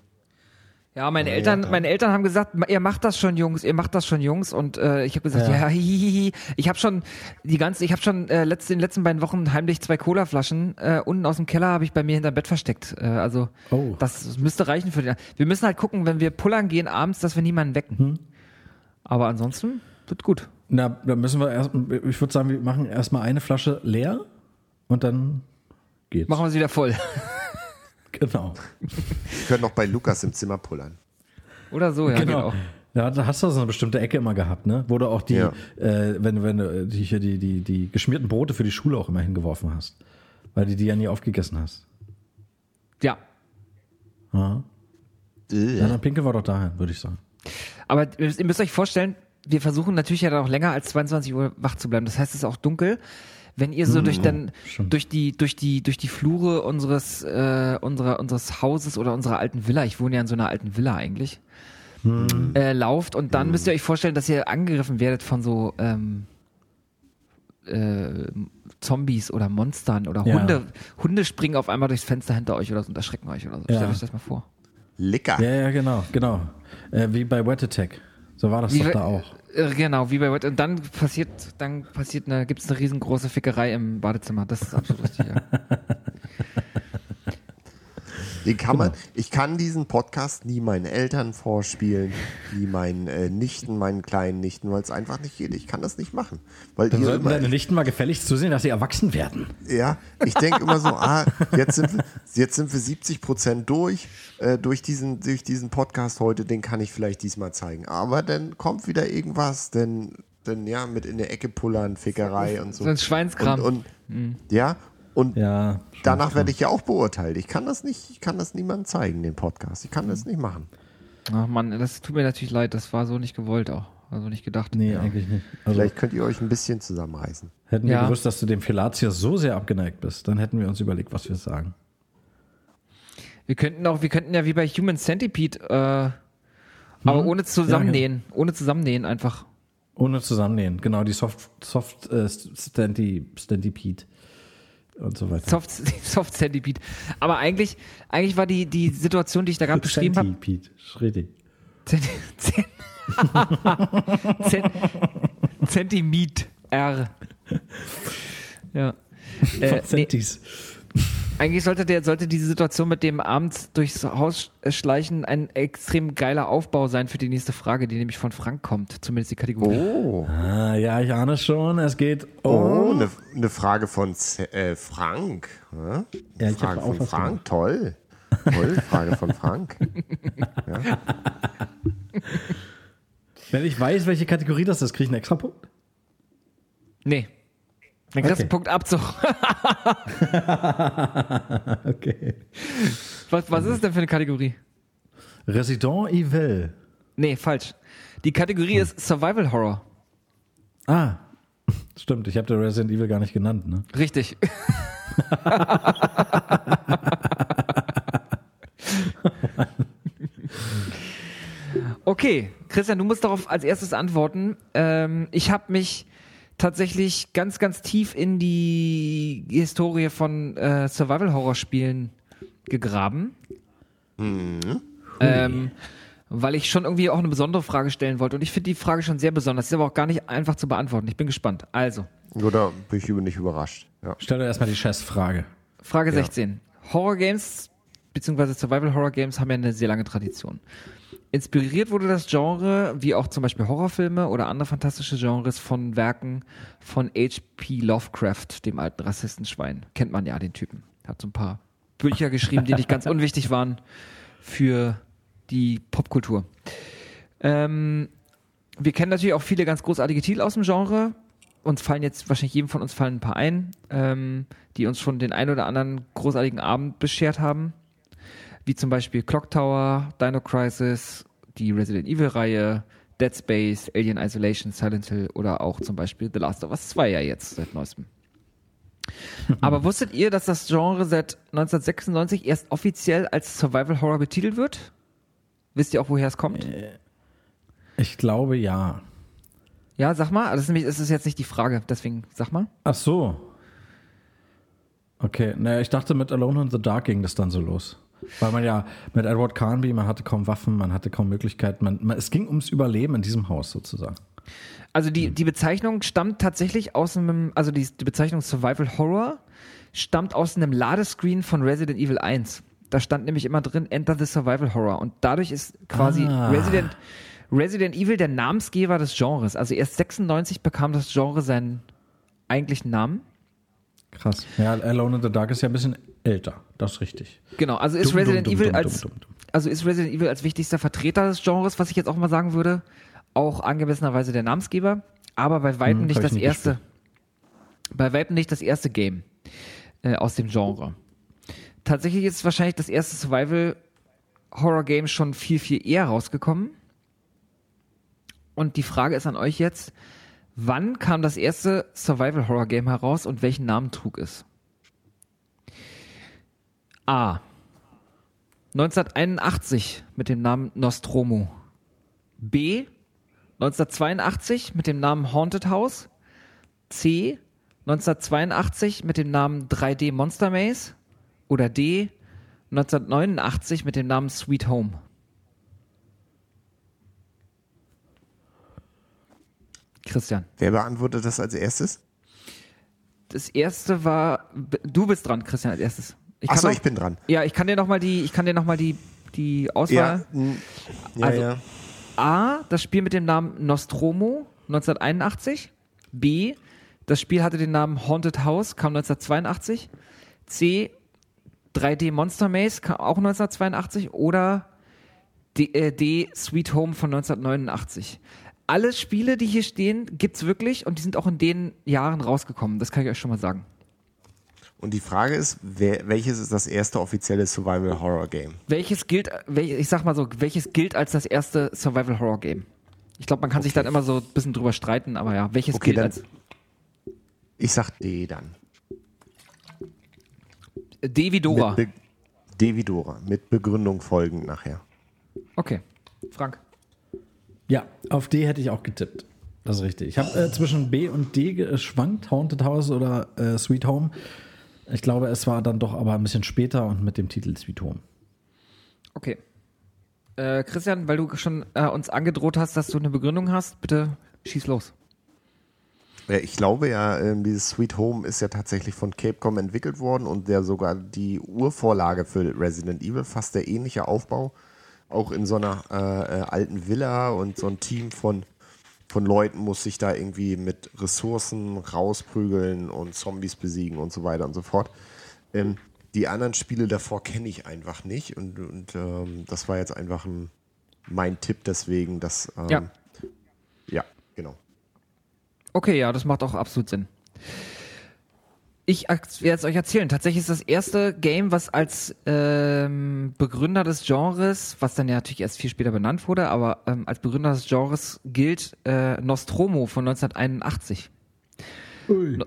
Ja, meine Eltern, meine Eltern haben gesagt, ihr macht das schon, Jungs, ihr macht das schon, Jungs. Und äh, ich habe gesagt, ja, Ja. hihihi. ich habe schon die ganze, ich habe schon äh, letzt, in den letzten beiden Wochen heimlich zwei Colaflaschen äh, unten aus dem Keller habe ich bei mir hinterm Bett versteckt. Äh, also Oh. das müsste reichen für den. Wir müssen halt gucken, wenn wir pullern gehen abends, dass wir niemanden wecken. Aber ansonsten wird gut. Na, da müssen wir erst, ich würde sagen, wir machen erstmal eine Flasche leer und dann geht's. Machen wir sie wieder voll. Genau. Wir können noch bei Lukas im Zimmer pullern. Oder so, ja, genau. auch. Ja, da hast du so eine bestimmte Ecke immer gehabt, ne? Wo du auch die, Ja. äh, wenn, wenn du die, hier die, die, die geschmierten Brote für die Schule auch immer hingeworfen hast. Weil du die ja nie aufgegessen hast. Ja. Ja. Ja, dann pinkeln wir doch dahin, würde ich sagen. Aber ihr müsst euch vorstellen, wir versuchen natürlich ja dann auch länger als 22 Uhr wach zu bleiben. Das heißt, es ist auch dunkel. Wenn ihr so durch, dann, stimmt. durch, die, durch, die, durch die Flure unseres, äh, unserer, unseres Hauses oder unserer alten Villa, ich wohne ja in so einer alten Villa eigentlich, äh, lauft und dann müsst ihr euch vorstellen, dass ihr angegriffen werdet von so ähm, äh, Zombies oder Monstern oder Ja. Hunde. Hunde springen auf einmal durchs Fenster hinter euch oder so und erschrecken euch oder so. Ja. Stellt euch das mal vor. Lecker. Ja, ja, genau, genau. Äh, wie bei Wet Attack. So war das Wie doch da auch. Äh, Genau, wie bei What. Und dann passiert, dann passiert eine, gibt es eine riesengroße Fickerei im Badezimmer. Das ist absolut richtig. Ja. Den kann Genau. man, ich kann diesen Podcast nie meinen Eltern vorspielen, nie meinen äh, Nichten, meinen kleinen Nichten, weil es einfach nicht geht. Ich kann das nicht machen. Weil Dann sollten immer, deine Nichten mal gefälligst zusehen, dass sie erwachsen werden. ja, ich denke immer so, ah, jetzt sind wir, jetzt sind wir 70 Prozent durch, äh, durch diesen, durch diesen Podcast heute, den kann ich vielleicht diesmal zeigen. Aber dann kommt wieder irgendwas, denn, denn ja, mit in der Ecke pullern, Fickerei und so. So ein Schweinskram. Und, und ja, und Ja. danach werde ich ja auch beurteilt. Ich kann das nicht, ich kann das niemandem zeigen, den Podcast. Ich kann das nicht machen. Ach Mann, das tut mir natürlich leid. Das war so nicht gewollt auch. Also nicht gedacht. Nee, eigentlich nicht. Also Vielleicht könnt ihr euch ein bisschen zusammenreißen. hätten wir Ja. gewusst, dass du dem Felatius so sehr abgeneigt bist, dann hätten wir uns überlegt, was wir sagen. Wir könnten auch, wir könnten ja wie bei Human Centipede, äh, aber ohne zusammennähen. Ohne zusammennähen einfach. Ohne zusammennähen. Genau, die Soft, Soft äh, Standy, Standipede. Und so weiter. Soft, Soft Centipede. Aber eigentlich, eigentlich war die, die Situation, die ich da gerade beschrieben habe. Centipede, Zent, Zentimeter. Ja. Äh, nee, Centis. Eigentlich sollte der, sollte diese Situation mit dem abends durchs Haus schleichen ein extrem geiler Aufbau sein für die nächste Frage, die nämlich von Frank kommt. Zumindest die Kategorie. Oh, Ah, ja, ich ahne schon. Es geht oh, um. eine ne Frage von Z äh, Frank. Ja, Ja, ich Frage von was Frank, toll. Toll, Frage von Frank. Wenn ich weiß, welche Kategorie das ist, kriege ich einen extra Punkt. Nee. Dann kriegst du Okay. einen Punkt Abzug. Okay. Was, was ist es denn für eine Kategorie? Resident Evil. Nee, falsch. Die Kategorie ist Survival Horror. Ah, stimmt. Ich habe der Resident Evil gar nicht genannt. Ne? Richtig. okay, Christian, du musst darauf als erstes antworten. Ähm, ich habe mich tatsächlich ganz, ganz tief in die Historie von äh, Survival-Horror-Spielen gegraben. Ähm, weil ich schon irgendwie auch eine besondere Frage stellen wollte. Und ich finde die Frage schon sehr besonders. Ist aber auch gar nicht einfach zu beantworten. Ich bin gespannt. Also, Oder bin ich über nicht überrascht? Ja. Stell dir erstmal die Chess-Frage. Frage 16. Horror Games bzw. Survival Horror Games haben ja eine sehr lange Tradition. Inspiriert wurde das Genre, wie auch zum Beispiel Horrorfilme oder andere fantastische Genres, von Werken von H.P. Lovecraft, dem alten Rassistenschwein. Kennt man ja den Typen. Hat so ein paar Bücher geschrieben, die nicht ganz unwichtig waren für die Popkultur. Ähm, wir kennen natürlich auch viele ganz großartige Titel aus dem Genre. Uns fallen jetzt wahrscheinlich jedem von uns fallen ein paar ein, ähm, die uns schon den ein oder anderen großartigen Abend beschert haben. Wie zum Beispiel Clock Tower, Dino Crisis, die Resident Evil Reihe, Dead Space, Alien Isolation, Silent Hill oder auch zum Beispiel The Last of Us 2 ja jetzt seit neuestem. Aber wusstet ihr, dass das Genre seit 1996 erst offiziell als Survival Horror betitelt wird? Wisst ihr auch, woher es kommt? Ich glaube ja. Ja, sag mal. Das ist nämlich, das ist jetzt nicht die Frage, deswegen sag mal. Ach so. Okay, naja, ich dachte, mit Alone in the Dark ging das dann so los. Weil man ja mit Edward Carnby, man hatte kaum Waffen, man hatte kaum Möglichkeiten. Man, man, es ging ums Überleben in diesem Haus sozusagen. Also die, die Bezeichnung stammt tatsächlich aus einem, also die, die Bezeichnung Survival Horror stammt aus einem Ladescreen von Resident Evil 1. Da stand nämlich immer drin Enter the Survival Horror und dadurch ist quasi Ah. Resident, Resident Evil der Namensgeber des Genres. Also erst 96 bekam das Genre seinen eigentlichen Namen. Krass. Ja, Alone in the Dark ist ja ein bisschen älter. Das ist richtig. Genau, also ist Dumm, Resident dumm, Evil dumm, als also ist Resident Evil als wichtigster Vertreter des Genres, was ich jetzt auch mal sagen würde, auch angemessenerweise der Namensgeber, aber bei weitem Hm, nicht das nie erste, bei weitem nicht das erste Game äh, aus dem Genre. Tatsächlich ist wahrscheinlich das erste Survival Horror Game schon viel viel eher rausgekommen. Und die Frage ist an euch jetzt, wann kam das erste Survival Horror Game heraus und welchen Namen trug es? A. 1981 mit dem Namen Nostromo. B. 1982 mit dem Namen Haunted House. C. 1982 mit dem Namen 3D Monster Maze. Oder D. 1989 mit dem Namen Sweet Home. Christian. Wer beantwortet das als erstes? Das erste war, du bist dran, Christian, als erstes. Ich Achso, kann ich bin dran. Ja, ich kann dir noch mal die, ich kann dir noch mal die, die Ja, Auswahl. mm, ja, Also- ja. A, das Spiel mit dem Namen Nostromo 1981. B, das Spiel hatte den Namen Haunted House, kam 1982. C, 3D Monster Maze, kam auch 1982. Oder D, äh, D Sweet Home von 1989. Alle Spiele, die hier stehen, gibt's wirklich und die sind auch in den Jahren rausgekommen. Das kann ich euch schon mal sagen. Und die Frage ist, wer, welches ist das erste offizielle Survival Horror Game? Welches gilt, wel, ich sag mal so, welches gilt als das erste Survival Horror Game? Ich glaube, man kann sich dann immer so ein bisschen drüber streiten, aber ja, welches Okay, gilt dann- als Ich sag D dann. Devidora? Mit Be Devidora. Mit Begründung folgend nachher. Okay, Frank. Ja, auf D hätte ich auch getippt. Das ist richtig. Ich habe äh, zwischen B und D geschwankt, Haunted House oder äh, Sweet Home. Ich glaube, es war dann doch aber ein bisschen später und mit dem Titel Sweet Home. Okay. Äh, Christian, weil du schon äh, uns angedroht hast, dass du eine Begründung hast, bitte schieß los. Ja, ich glaube ja, ähm, dieses Sweet Home ist ja tatsächlich von Capcom entwickelt worden und der sogar die Urvorlage für Resident Evil, fast der ähnliche Aufbau, auch in so einer äh, äh, alten Villa und so ein Team von, von Leuten muss sich da irgendwie mit Ressourcen rausprügeln und Zombies besiegen und so weiter und so fort. Ähm, die anderen Spiele davor kenne ich einfach nicht und, und ähm, das war jetzt einfach ein, mein Tipp deswegen, dass ähm, Ja. ja, genau. Okay, ja, das macht auch absolut Sinn. Ich werde es euch erzählen. Tatsächlich ist das erste Game, was als ähm, Begründer des Genres, was dann ja natürlich erst viel später benannt wurde, aber ähm, als Begründer des Genres gilt äh, Nostromo von 1981. No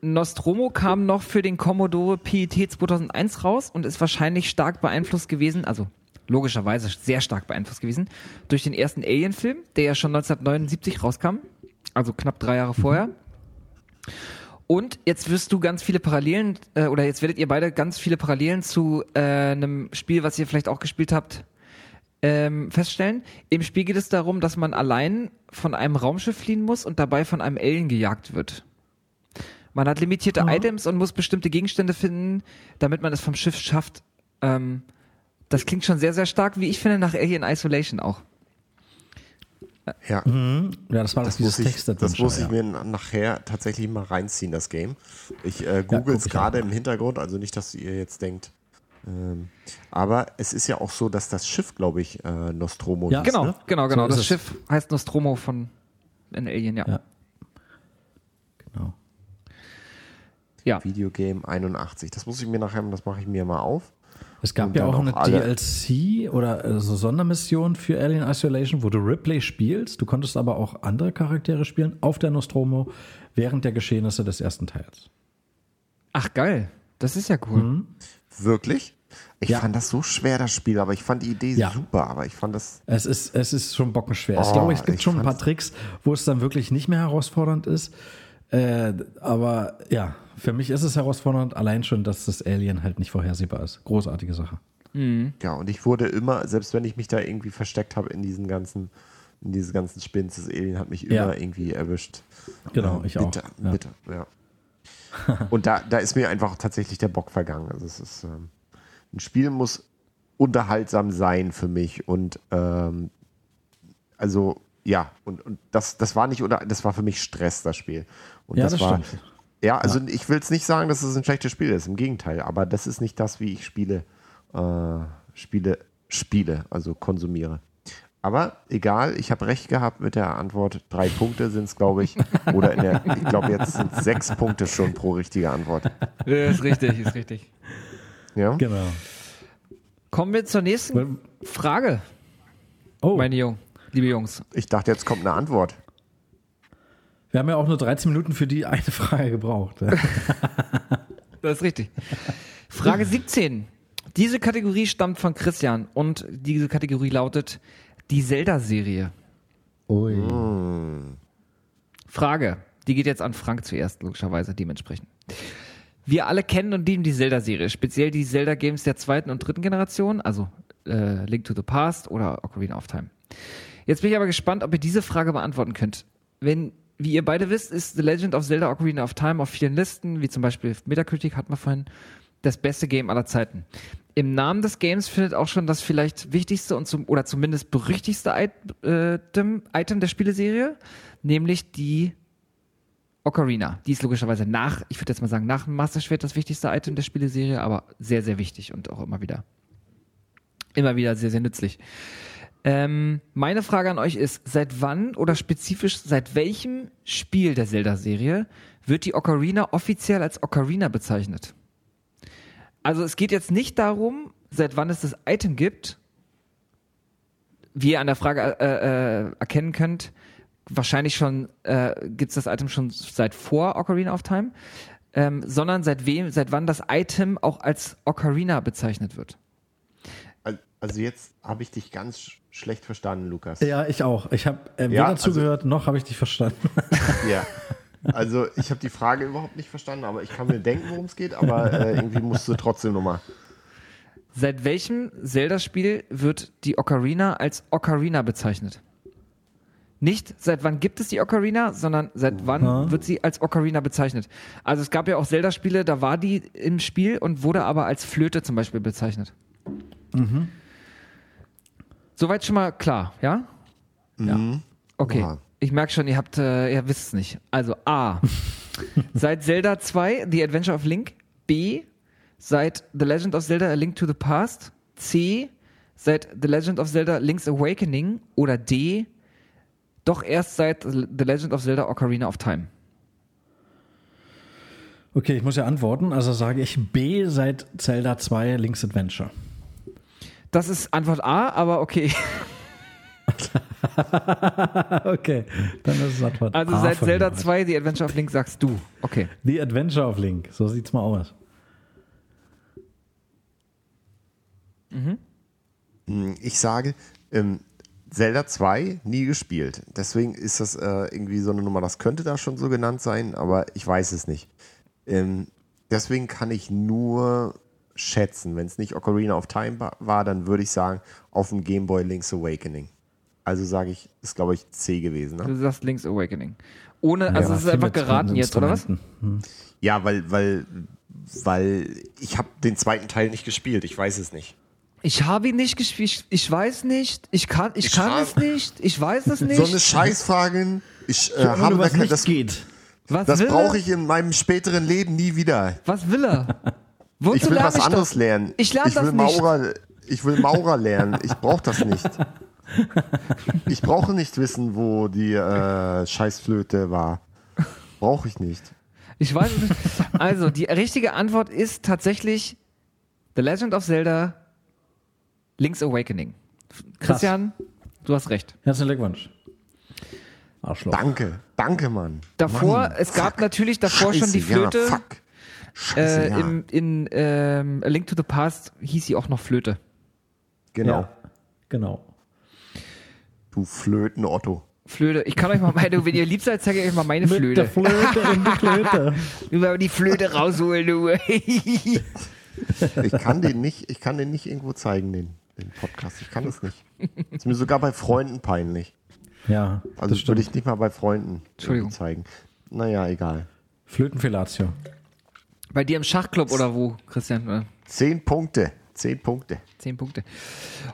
Nostromo kam noch für den Commodore PET 2001 raus und ist wahrscheinlich stark beeinflusst gewesen, also logischerweise sehr stark beeinflusst gewesen, durch den ersten Alien-Film, der ja schon 1979 rauskam, also knapp drei Jahre vorher. Und jetzt wirst du ganz viele Parallelen, äh, oder jetzt werdet ihr beide ganz viele Parallelen zu äh, einem Spiel, was ihr vielleicht auch gespielt habt, ähm, feststellen. Im Spiel geht es darum, dass man allein von einem Raumschiff fliehen muss und dabei von einem Alien gejagt wird. Man hat limitierte Items und muss bestimmte Gegenstände finden, damit man es vom Schiff schafft. Ähm, das klingt schon sehr, sehr stark, wie ich finde, nach Alien Isolation auch. Ja. Ja, das war das, Das dieses Text das muss ich mir na- nachher tatsächlich mal reinziehen, das Game. Ich äh, google es gerade im Hintergrund, also nicht, dass ihr jetzt denkt. Ähm, aber es ist ja auch so, dass das Schiff, glaube ich, äh, Nostromo Ja. hieß, Genau, Ne? genau, genau. ist das es. Schiff heißt Nostromo von in Alien, ja. Ja. Genau. Ja. Videogame 81. Das muss ich mir nachher, das mache ich mir mal auf. Es gab ja auch auch eine alle- DLC oder äh, so Sondermission für Alien Isolation, wo du Ripley spielst. Du konntest aber auch andere Charaktere spielen auf der Nostromo während der Geschehnisse des ersten Teils. Ach geil, das ist ja cool. Wirklich? Ich Ja. fand das so schwer, das Spiel, aber ich fand die Idee Ja. super, aber ich fand das. Es ist, es ist schon bockenschwer. ich Oh, glaube, es gibt ich schon ein paar Tricks, wo es dann wirklich nicht mehr herausfordernd ist. Äh, aber ja, für mich ist es herausfordernd, allein schon, dass das Alien halt nicht vorhersehbar ist. Großartige Sache. Ja, und ich wurde immer, selbst wenn ich mich da irgendwie versteckt habe in diesen ganzen, in diesen ganzen Spins, das Alien hat mich Ja. immer irgendwie erwischt. Genau, Ähm, ich auch. bitter, Ja. Bitter, ja. und da, da ist mir einfach tatsächlich der Bock vergangen. Also es ist, ähm, ein Spiel muss unterhaltsam sein für mich und ähm, also ja, und, und das, das war nicht, oder das war für mich Stress, das Spiel. Und Ja, das, das war, stimmt. Ja, also ich will es nicht sagen, dass es ein schlechtes Spiel ist, im Gegenteil, aber das ist nicht das, wie ich Spiele, äh, Spiele, spiele, also konsumiere. Aber egal, ich habe recht gehabt mit der Antwort. Drei Punkte sind es, glaube ich. Oder in der, ich glaube, jetzt sind es sechs Punkte schon pro richtige Antwort. Ja, ist richtig, ist richtig. Ja? Genau. Kommen wir zur nächsten Frage, Oh, meine Jung, liebe Jungs. Ich dachte, jetzt kommt eine Antwort. Wir haben ja auch nur 13 Minuten für die eine Frage gebraucht. Das ist richtig. Frage 17. Diese Kategorie stammt von Christian und diese Kategorie lautet die Zelda-Serie. Ui. Frage, die geht jetzt an Frank zuerst, logischerweise dementsprechend. Wir alle kennen und lieben die Zelda-Serie, speziell die Zelda-Games der zweiten und dritten Generation, also äh, Link to the Past oder Ocarina of Time. Jetzt bin ich aber gespannt, ob ihr diese Frage beantworten könnt. Wenn, wie ihr beide wisst, ist The Legend of Zelda Ocarina of Time auf vielen Listen, wie zum Beispiel Metacritic hatten wir vorhin, das beste Game aller Zeiten. Im Namen des Games findet auch schon das vielleicht wichtigste und zum, oder zumindest berüchtigste Item, Item der Spieleserie, nämlich die Ocarina. Die ist logischerweise nach, ich würde jetzt mal sagen, nach dem Master Schwert das wichtigste Item der Spieleserie, aber sehr, sehr wichtig und auch immer wieder, immer wieder sehr, sehr nützlich. Ähm, meine Frage an euch ist, seit wann oder spezifisch seit welchem Spiel der Zelda-Serie wird die Ocarina offiziell als Ocarina bezeichnet? Also es geht jetzt nicht darum, seit wann es das Item gibt, wie ihr an der Frage äh, äh, erkennen könnt, wahrscheinlich schon äh, gibt es das Item schon seit vor Ocarina of Time, ähm, sondern seit wem, seit wann das Item auch als Ocarina bezeichnet wird. Al- Also jetzt habe ich dich ganz schlecht verstanden, Lukas. Ja, ich auch. Ich habe äh, Ja, weder also- zugehört, noch habe ich dich verstanden. Ja. Also ich habe die Frage überhaupt nicht verstanden, aber ich kann mir denken, worum es geht, aber äh, irgendwie musst du trotzdem nochmal. Seit welchem Zelda-Spiel wird die Ocarina als Ocarina bezeichnet? Nicht seit wann gibt es die Ocarina, sondern seit wann Aha. wird sie als Ocarina bezeichnet. Also es gab ja auch Zelda-Spiele, da war die im Spiel und wurde aber als Flöte zum Beispiel bezeichnet. Soweit schon mal klar, ja? Ja. Okay. Oha. Ich merke schon, ihr habt, äh, ihr wisst es nicht. Also A. seit Zelda 2, The Adventure of Link. B. Seit The Legend of Zelda A Link to the Past. C. Seit The Legend of Zelda Link's Awakening. Oder D. Doch erst seit The Legend of Zelda Ocarina of Time. Okay, ich muss ja antworten. Also sage ich B seit Zelda 2 Link's Adventure. Das ist Antwort A, aber okay. okay, dann ist es Antwort Also A seit Zelda mir. 2 The Adventure of Link sagst du. Okay. The Adventure of Link, so sieht's mal aus. Ich sage, ähm, Zelda 2 nie gespielt. Deswegen ist das äh, irgendwie so eine Nummer, das könnte da schon so genannt sein, aber ich weiß es nicht. Ähm, deswegen kann ich nur schätzen. Wenn es nicht Ocarina of Time war, dann würde ich sagen, auf dem Game Boy Link's Awakening. Also sage ich, ist glaube ich C gewesen. Du Ne? sagst Link's Awakening. Ohne, also Ja, es ist einfach geraten jetzt, oder was? Instrumenten. Ja, weil, weil, weil ich habe den zweiten Teil nicht gespielt. Ich weiß es nicht. Ich habe ihn nicht gespielt. Ich, weiß nicht. Ich kann, ich Ich kann es nicht. Ich weiß es nicht. So eine Scheißfrage. Ich äh, Ohne habe da was kein, nicht das, geht. was das brauche ich in meinem späteren Leben nie wieder. Was will er? Wozu Ich will lerne was anderes das? lernen. Ich lerne ich das will nicht. Maurer, Ich will Maurer lernen. Ich brauche das nicht. Ich brauche nicht wissen, wo die äh, Scheißflöte war. Brauche ich nicht. Ich weiß es nicht. Also, die richtige Antwort ist tatsächlich The Legend of Zelda Link's Awakening. Christian, du hast recht. Herzlichen Glückwunsch. Arschloch. Danke. Danke, Mann. Davor, Mann, es gab fuck. natürlich davor schon die Scheiße, Flöte. Ja, fuck. Scheiße, äh, ja. im, in ähm, A Link to the Past hieß sie auch noch Flöte. genau. Ja, genau. Du Flöten, Otto. Flöte. Ich kann euch mal meine, wenn ihr lieb seid, zeige ich euch mal meine Mit Flöte. der Flöte in die. Du mal die Flöte rausholen, du. Ich kann den nicht, ich kann den nicht irgendwo zeigen, den, den Podcast. Ich kann das nicht. Ist mir sogar bei Freunden peinlich. Ja, Also das würde ich nicht mal bei Freunden zeigen. Naja, egal. Flötenfellatio. Bei dir im Schachclub oder wo, Christian? Oder? Zehn Punkte. Zehn Punkte. Zehn Punkte.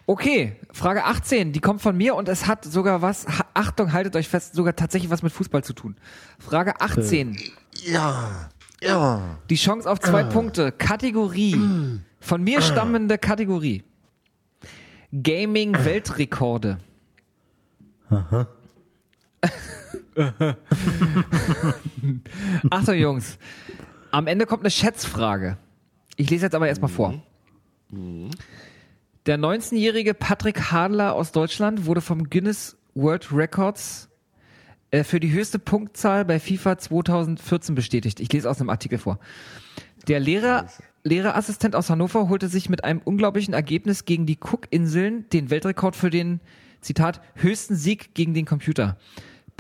Okay, Frage 18, die kommt von mir und es hat sogar was, Achtung, haltet euch fest, sogar tatsächlich was mit Fußball zu tun. Frage 18, Ja. Ja. die Chance auf zwei Punkte, Kategorie, von mir stammende Kategorie. Gaming-Weltrekorde. Achtung, Jungs. Am Ende kommt eine Schätzfrage. Ich lese jetzt aber erstmal vor. Der 19-jährige Patrick Hadler aus Deutschland wurde vom Guinness World Records äh, für die höchste Punktzahl bei FIFA 2014 bestätigt. Ich lese aus einem Artikel vor. Der Lehrer, Lehrerassistent aus Hannover holte sich mit einem unglaublichen Ergebnis gegen die Cook-Inseln den Weltrekord für den, Zitat, höchsten Sieg gegen den Computer.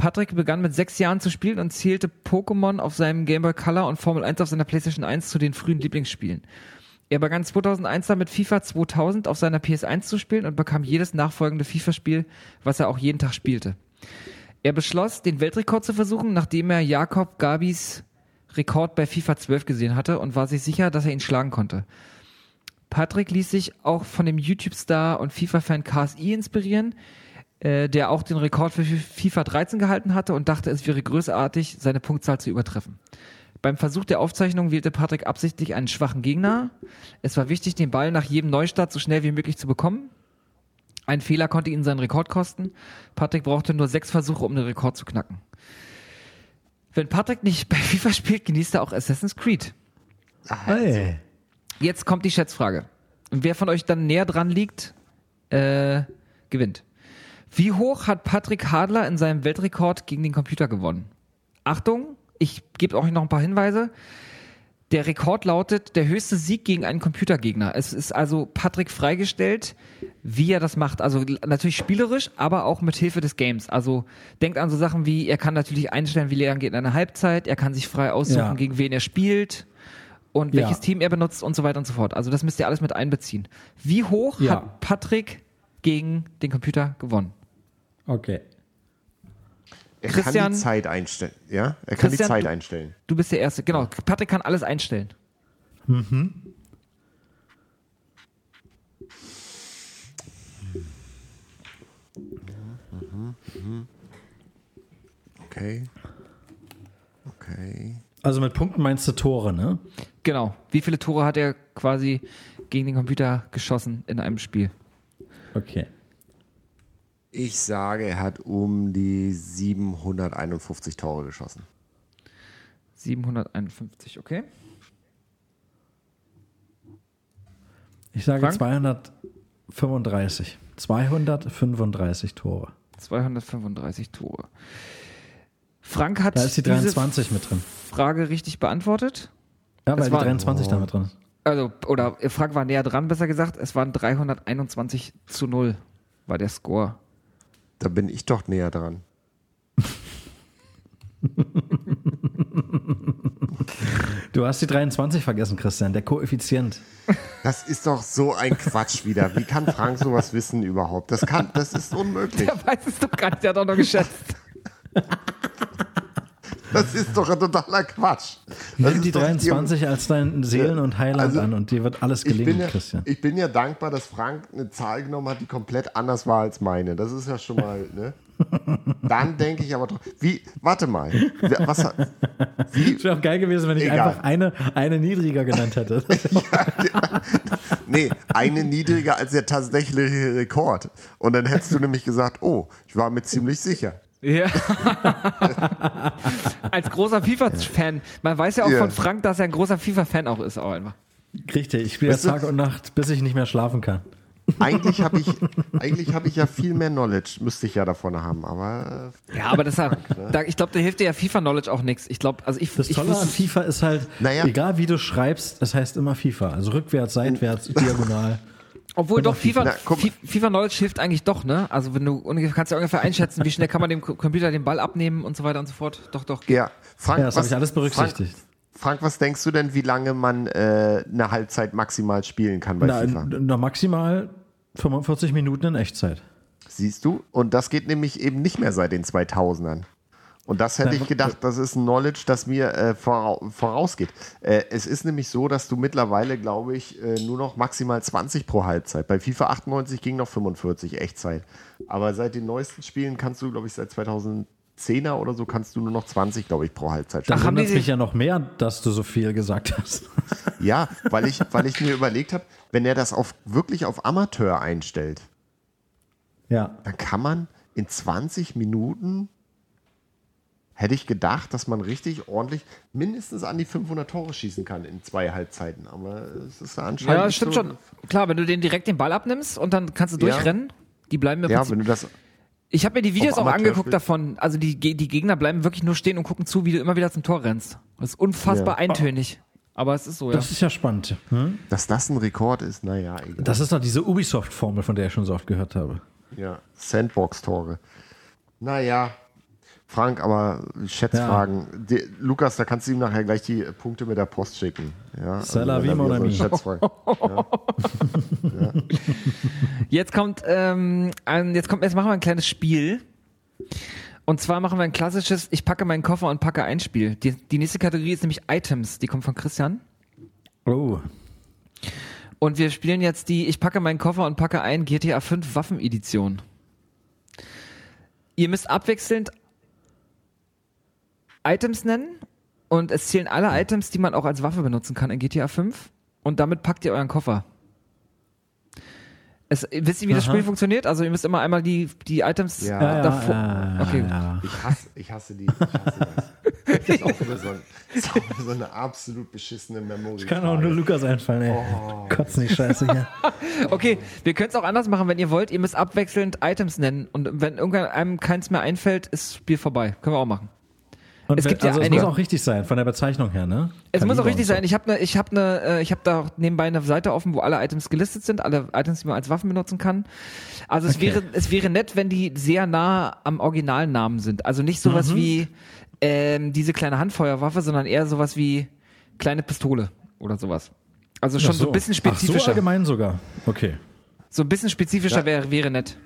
Patrick begann mit sechs Jahren zu spielen und zählte Pokémon auf seinem Game Boy Color und Formel 1 auf seiner PlayStation 1 zu den frühen Lieblingsspielen. Er begann 2001 damit FIFA 2000 auf seiner PS1 zu spielen und bekam jedes nachfolgende FIFA-Spiel, was er auch jeden Tag spielte. Er beschloss, den Weltrekord zu versuchen, nachdem er Jakob Gabis Rekord bei FIFA 12 gesehen hatte und war sich sicher, dass er ihn schlagen konnte. Patrick ließ sich auch von dem YouTube-Star und FIFA-Fan KSI inspirieren, äh, der auch den Rekord für FIFA 13 gehalten hatte und dachte, es wäre großartig, seine Punktzahl zu übertreffen. Beim Versuch der Aufzeichnung wählte Patrick absichtlich einen schwachen Gegner. Es war wichtig, den Ball nach jedem Neustart so schnell wie möglich zu bekommen. Ein Fehler konnte ihn seinen Rekord kosten. Patrick brauchte nur sechs Versuche, um den Rekord zu knacken. Wenn Patrick nicht bei FIFA spielt, genießt er auch Assassin's Creed. Hey. Jetzt kommt die Schätzfrage. Wer von euch dann näher dran liegt, äh, gewinnt. Wie hoch hat Patrick Hadler in seinem Weltrekord gegen den Computer gewonnen? Achtung, ich gebe euch noch ein paar Hinweise. Der Rekord lautet der höchste Sieg gegen einen Computergegner. Es ist also Patrick freigestellt, wie er das macht. Also natürlich spielerisch, aber auch mit Hilfe des Games. Also denkt an so Sachen wie, er kann natürlich einstellen, wie lange geht eine Halbzeit, er kann sich frei aussuchen, Ja. gegen wen er spielt und Ja. welches Team er benutzt und so weiter und so fort. Also das müsst ihr alles mit einbeziehen. Wie hoch Ja. hat Patrick gegen den Computer gewonnen? Okay. Er kann Christian- die Zeit einstellen. Ja, er kann Christian, die Zeit du- einstellen. Du bist der Erste. Genau, Patrick kann alles einstellen. Okay. Okay. Also mit Punkten meinst du Tore, ne? Genau. Wie viele Tore hat er quasi gegen den Computer geschossen in einem Spiel? Okay. Ich sage, er hat um die 751 Tore geschossen. 751, okay. Ich sage Frank? 235. 235 Tore. 235 Tore. Frank hat Da ist die diese 23 mit drin. Frage richtig beantwortet. Ja, weil Es die war- 23 da mit drin ist. Also, oder Frank war näher dran, besser gesagt. Es waren 321 zu 0, war der Score. Da bin ich doch näher dran. Du hast die 23 vergessen, Christian. Der Koeffizient. Das ist doch so ein Quatsch wieder. Wie kann Frank sowas wissen überhaupt? Das kann, das ist unmöglich. Der weiß es doch gar nicht, der hat doch noch geschätzt. Das ist doch ein totaler Quatsch. Das Nimm die doch 23 als dein Seelen- und Heiland Also, an und dir wird alles Ich gelingen, ja, Christian. ich bin ja dankbar, dass Frank eine Zahl genommen hat, die komplett anders war als meine. Das ist ja schon mal, ne? Dann denke ich aber doch, wie, warte mal, was hat, wie, Es wäre auch geil gewesen, wenn ich Egal. einfach eine, eine niedriger genannt hätte. nee, eine niedriger als der tatsächliche Rekord. Und dann hättest du nämlich gesagt, oh, ich war mir ziemlich sicher. Ja. Als großer FIFA-Fan. Man weiß ja auch Ja. von Frank, dass er ein großer FIFA-Fan auch ist, auch einfach. Richtig, ich spiele Tag und Nacht, bis ich nicht mehr schlafen kann. Eigentlich habe ich, eigentlich habe ich ja viel mehr Knowledge, müsste ich ja davon haben, aber Ja, aber das hat, da, ich glaube, da hilft dir ja FIFA-Knowledge auch nichts. Ich glaube, also ich, Das ich Tolle an FIFA ist halt, Naja. egal wie du schreibst, es heißt immer FIFA. Also rückwärts, seitwärts, diagonal. Obwohl doch FIFA, Na, FIFA Knowledge hilft eigentlich doch, ne? Also wenn du ungefähr kannst du ungefähr einschätzen, wie schnell kann man dem Computer den Ball abnehmen und so weiter und so fort. Doch, doch. ja. Frank, Ja, das habe ich alles berücksichtigt. Frank, Frank, was denkst du denn, wie lange man äh, eine Halbzeit maximal spielen kann bei Na, FIFA? na, maximal 45 Minuten in Echtzeit. Siehst du? Und das geht nämlich eben nicht mehr seit den 2000ern. Und das hätte ich gedacht, das ist ein Knowledge, das mir äh, vorau vorausgeht. Äh, es ist nämlich so, dass du mittlerweile, glaube ich, äh, nur noch maximal 20 pro Halbzeit. Bei FIFA 98 ging noch 45 Echtzeit. Aber seit den neuesten Spielen kannst du, glaube ich, seit 2010er oder so, kannst du nur noch 20, glaube ich, pro Halbzeit Da Ach, haben die wundert sich- mich ja noch mehr, dass du so viel gesagt hast. Ja, weil ich, weil ich mir überlegt habe, wenn er das auf, wirklich auf Amateur einstellt, ja. dann kann man in 20 Minuten, hätte ich gedacht, dass man richtig ordentlich mindestens an die 500 Tore schießen kann in zwei Halbzeiten. Aber es ist anscheinend. Ja, stimmt so, schon. Klar, wenn du den direkt den Ball abnimmst und dann kannst du Ja. durchrennen, die bleiben im Ja, Prinzip wenn du das. Ich habe mir die Videos auch angeguckt davon. Also die, die Gegner bleiben wirklich nur stehen und gucken zu, wie du immer wieder zum Tor rennst. Das ist unfassbar Ja. eintönig. Aber es ist so, ja. Das ist ja spannend. Hm? Dass das ein Rekord ist, naja, egal. Das ist doch diese Ubisoft-Formel, von der ich schon so oft gehört habe. ja, Sandbox-Tore. Naja, Frank, aber Schätzfragen. Die, Lukas, da kannst du ihm nachher gleich die Punkte mit der Post schicken. Ja, er mon wieder so eine ami. Schätzfrage- Jetzt kommt, ähm, ein, jetzt kommt, jetzt machen wir ein kleines Spiel. Und zwar machen wir ein klassisches Ich packe meinen Koffer und packe ein Spiel. Die, die nächste Kategorie ist nämlich Items. Die kommt von Christian. Oh. Und wir spielen jetzt die Ich packe meinen Koffer und packe ein GTA 5 Waffenedition. Ihr müsst abwechselnd Items nennen und es zählen alle Items, die man auch als Waffe benutzen kann in GTA 5 und damit packt ihr euren Koffer. Es, wisst ihr, wie das Aha. Spiel funktioniert? Also ihr müsst immer einmal die, die Items Ja. Davor. ja, okay. ja. Ich hasse, ich hasse die. Ich hasse das. Das ist auch wieder so, ein, das ist auch wieder so eine absolut beschissene Memory. Kann auch nur Lukas einfallen, ey. Kotz nicht scheiße hier. Okay, wir können es auch anders machen, wenn ihr wollt. Ihr müsst abwechselnd Items nennen und wenn irgendeinem keins mehr einfällt, ist das Spiel vorbei. Können wir auch machen. Und Es wenn- gibt ja also es einige. muss auch richtig sein, von der Bezeichnung her, ne? Es muss auch Kaliber richtig so. sein. Ich habe ne, ich habe ne, äh, ich habe da auch nebenbei eine Seite offen, wo alle Items gelistet sind, alle Items, die man als Waffen benutzen kann. Also es Okay. wäre es wäre nett, wenn die sehr nah am Originalnamen sind. Also nicht Mhm. sowas wie ähm, diese kleine Handfeuerwaffe, sondern eher sowas wie kleine Pistole oder sowas. Also schon Ach so. ein bisschen Ach, so spezifischer. allgemein sogar. Okay. so ein bisschen spezifischer wäre wäre nett.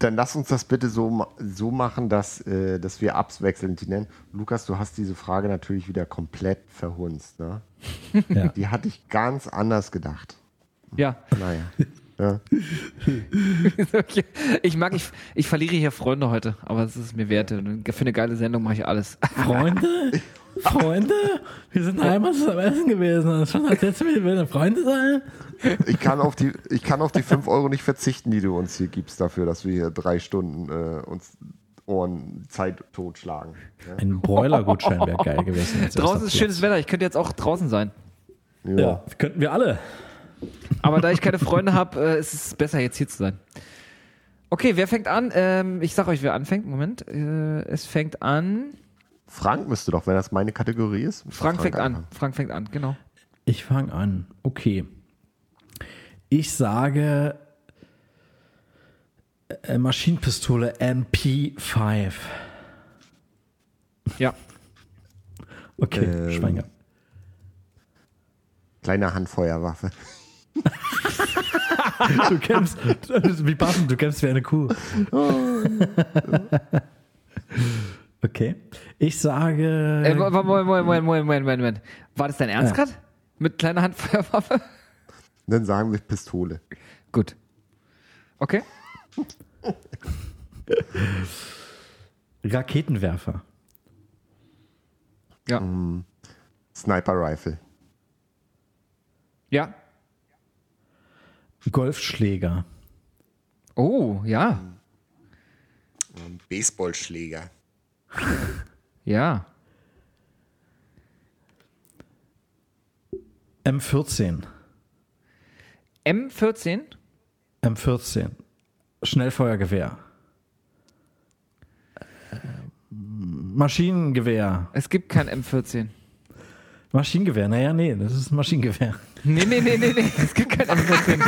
Dann lass uns das bitte so, so machen, dass, äh, dass wir abwechselnd die nennen. Lukas, du hast diese Frage natürlich wieder komplett verhunzt. Ne? Ja. Die hatte ich ganz anders gedacht. Ja. Naja. Ja. Okay. Ich mag, ich, ich verliere hier Freunde heute, aber es ist mir wert. Für eine geile Sendung mache ich alles. Freunde? Freunde? Wir sind einmal zusammen essen gewesen. Und schon als jetzt wir wollen Freunde sein? Ich, kann auf die, ich kann auf die 5 Euro nicht verzichten, die du uns hier gibst, dafür, dass wir hier drei Stunden äh, uns Ohren Zeit totschlagen. Ja? Ein Broiler-Gutschein wäre geil gewesen. Draußen ist schönes Wetter. Ich könnte jetzt auch draußen sein. Ja. Ja, könnten wir alle. Aber da ich keine Freunde habe, äh, ist es besser, jetzt hier zu sein. Okay, wer fängt an? Ähm, ich sag euch, wer anfängt. Moment. Äh, es fängt an. Frank müsste doch, wenn das meine Kategorie ist. müsste Frank fängt an. anfangen. Frank fängt an, genau. Ich fange an. Okay. Ich sage äh, Maschinenpistole MP5. Ja. Okay, Ähm, Schwenger. Kleine Handfeuerwaffe. Du kämpfst, wie passend, du kämpfst wie eine Kuh. Okay. Ich sage. Äh, Moment, Moment, Moment, Moment, Moment, Moment, Moment. War das dein Ernst Ja. gerade? Mit kleiner Handfeuerwaffe? Dann sagen wir Pistole. Gut. Okay. Raketenwerfer. Ja. Sniper Rifle. Ja. Golfschläger. Oh, ja. Baseballschläger. Ja. M14. M14? M14. Schnellfeuergewehr. Maschinengewehr. Es gibt kein M14. Maschinengewehr, naja, nee, das ist ein Maschinengewehr. Nee, nee, nee, nee, nee. Es gibt kein M14.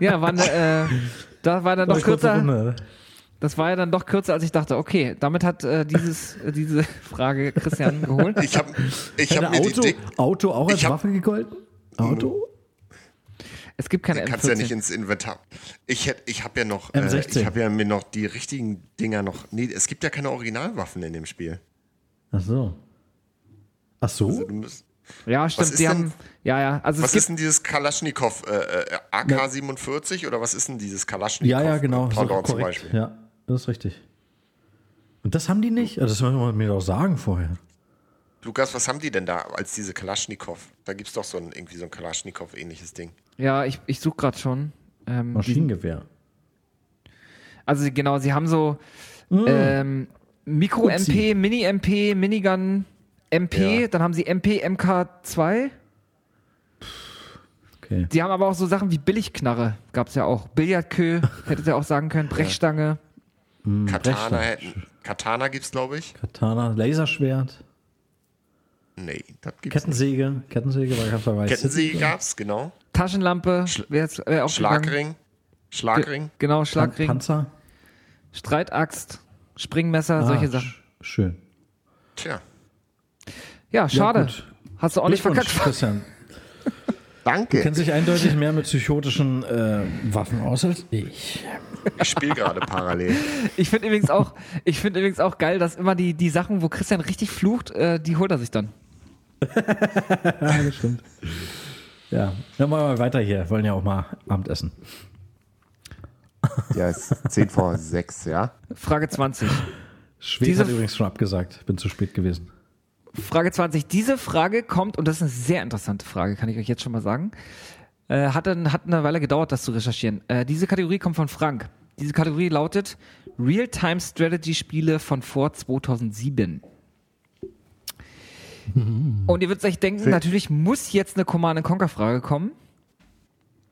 ja, war ne, äh, da war dann Kurze kürzer. Das war ja dann doch kürzer, als ich dachte. Okay, damit hat äh, dieses, äh, diese Frage Christian geholt. Ich habe ich hab mir die Auto, Dick. Auto auch als hab- Waffe gegolten? Auto? Es gibt keine Kannst ja nicht M14. ins Inventar. Ich hätte, ich habe ja noch, äh, M16. ich habe ja mir noch die richtigen Dinger noch. Nee, es gibt ja keine Originalwaffen in dem Spiel. Ach so. Ach so? Also du musst, Ja, stimmt. ist Die denn- haben. Ja, ja. Also was es gibt. ist denn dieses Kalaschnikow äh, äh, AK-47 oder was ist denn dieses Kalaschnikow? ja, ja, genau. So, Pendant zum korrekt. Beispiel. Ja, das ist richtig. Und das haben die nicht? Das müssen wir mir doch sagen vorher. Lukas, was haben die denn da als diese Kalaschnikow? Da gibt es doch so ein, irgendwie so ein Kalaschnikow-ähnliches Ding. Ja, ich, ich suche gerade schon. Ähm, Maschinengewehr. also genau, sie haben so ähm, Micro-MP, Mini-MP, Minigun, MP, Ja. dann haben sie MP, MK2. Okay. Die haben aber auch so Sachen wie Billigknarre, gab es ja auch. Billardkö, hättet ihr auch sagen können, Brechstange. Katana, Rechter. hätten, Katana gibt's, glaube ich. Katana, Laserschwert, Nee, das gibt's nicht. Kettensäge. Kettensäge war ganz bei Kettensäge gab's, genau. Taschenlampe, wäre jetzt wär auch Schlagring. Schlagring. Genau, Pan Schlagring, Panzer. Streitaxt, Springmesser, Ah, solche sch- Sachen. Schön. Tja. Ja, schade. gut. Hast du auch nicht verkackt. Christian. Danke. Kennt sich eindeutig mehr mit psychotischen äh, Waffen aus als ich. Ich spiele gerade parallel. Ich finde übrigens auch, ich finde übrigens auch geil, dass immer die, die Sachen, wo Christian richtig flucht, äh, die holt er sich dann. Ja, das stimmt. Ja, dann machen wir mal weiter hier. Wollen ja auch mal Abendessen. Ja, es ist 10 vor 6, ja. Frage 20. Schwed Diese- hat übrigens schon abgesagt. Bin zu spät gewesen. Frage 20. Diese Frage kommt, und das ist eine sehr interessante Frage, kann ich euch jetzt schon mal sagen. Äh, hat, dann, hat eine Weile gedauert, das zu recherchieren. Äh, diese Kategorie kommt von Frank. Diese Kategorie lautet Real-Time-Strategy-Spiele von vor 2007. Und ihr würdet euch denken, natürlich muss jetzt eine Command-Conquer-Frage kommen.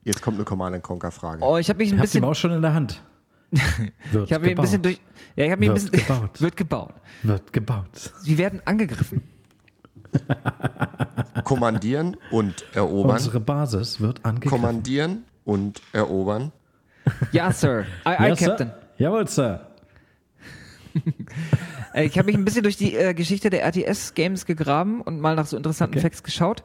Jetzt kommt eine Command Conquer Frage. Oh, ich habe mich ein Ich hab die bisschen Maus schon in der Hand. Wird Ich habe mir ein bisschen durch. Ja, ich habe ein Wird bisschen. gebaut. Wird gebaut. Wird gebaut. Sie werden angegriffen. Kommandieren und erobern. Unsere Basis wird angegriffen. Kommandieren und erobern. Ja, Sir. Aye, aye, Ja, Sir. Captain. Jawohl, Sir. Äh, Ich habe mich ein bisschen durch die äh, Geschichte der RTS-Games gegraben und mal nach so interessanten Okay. Facts geschaut.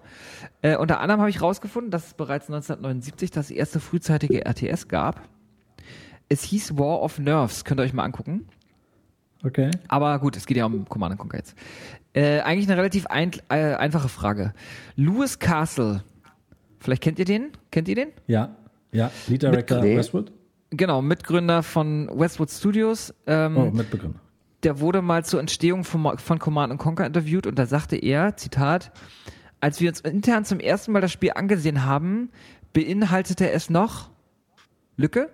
Äh, unter anderem habe ich rausgefunden, dass es bereits 1979 das erste frühzeitige RTS gab. Es hieß War of Nerves, könnt ihr euch mal angucken. Okay. Aber gut, es geht ja um Command Conquer jetzt. Äh, eigentlich eine relativ ein, äh, einfache Frage. Lewis Castle, vielleicht kennt ihr den? Kennt ihr den? Ja. Ja. Lead Director Nee. Westwood. Genau, Mitgründer von Westwood Studios. Ähm, Oh, Mitbegründer. der wurde mal zur Entstehung von, von Command Conquer interviewt und da sagte er, Zitat, als wir uns intern zum ersten Mal das Spiel angesehen haben, beinhaltete es noch Lücke.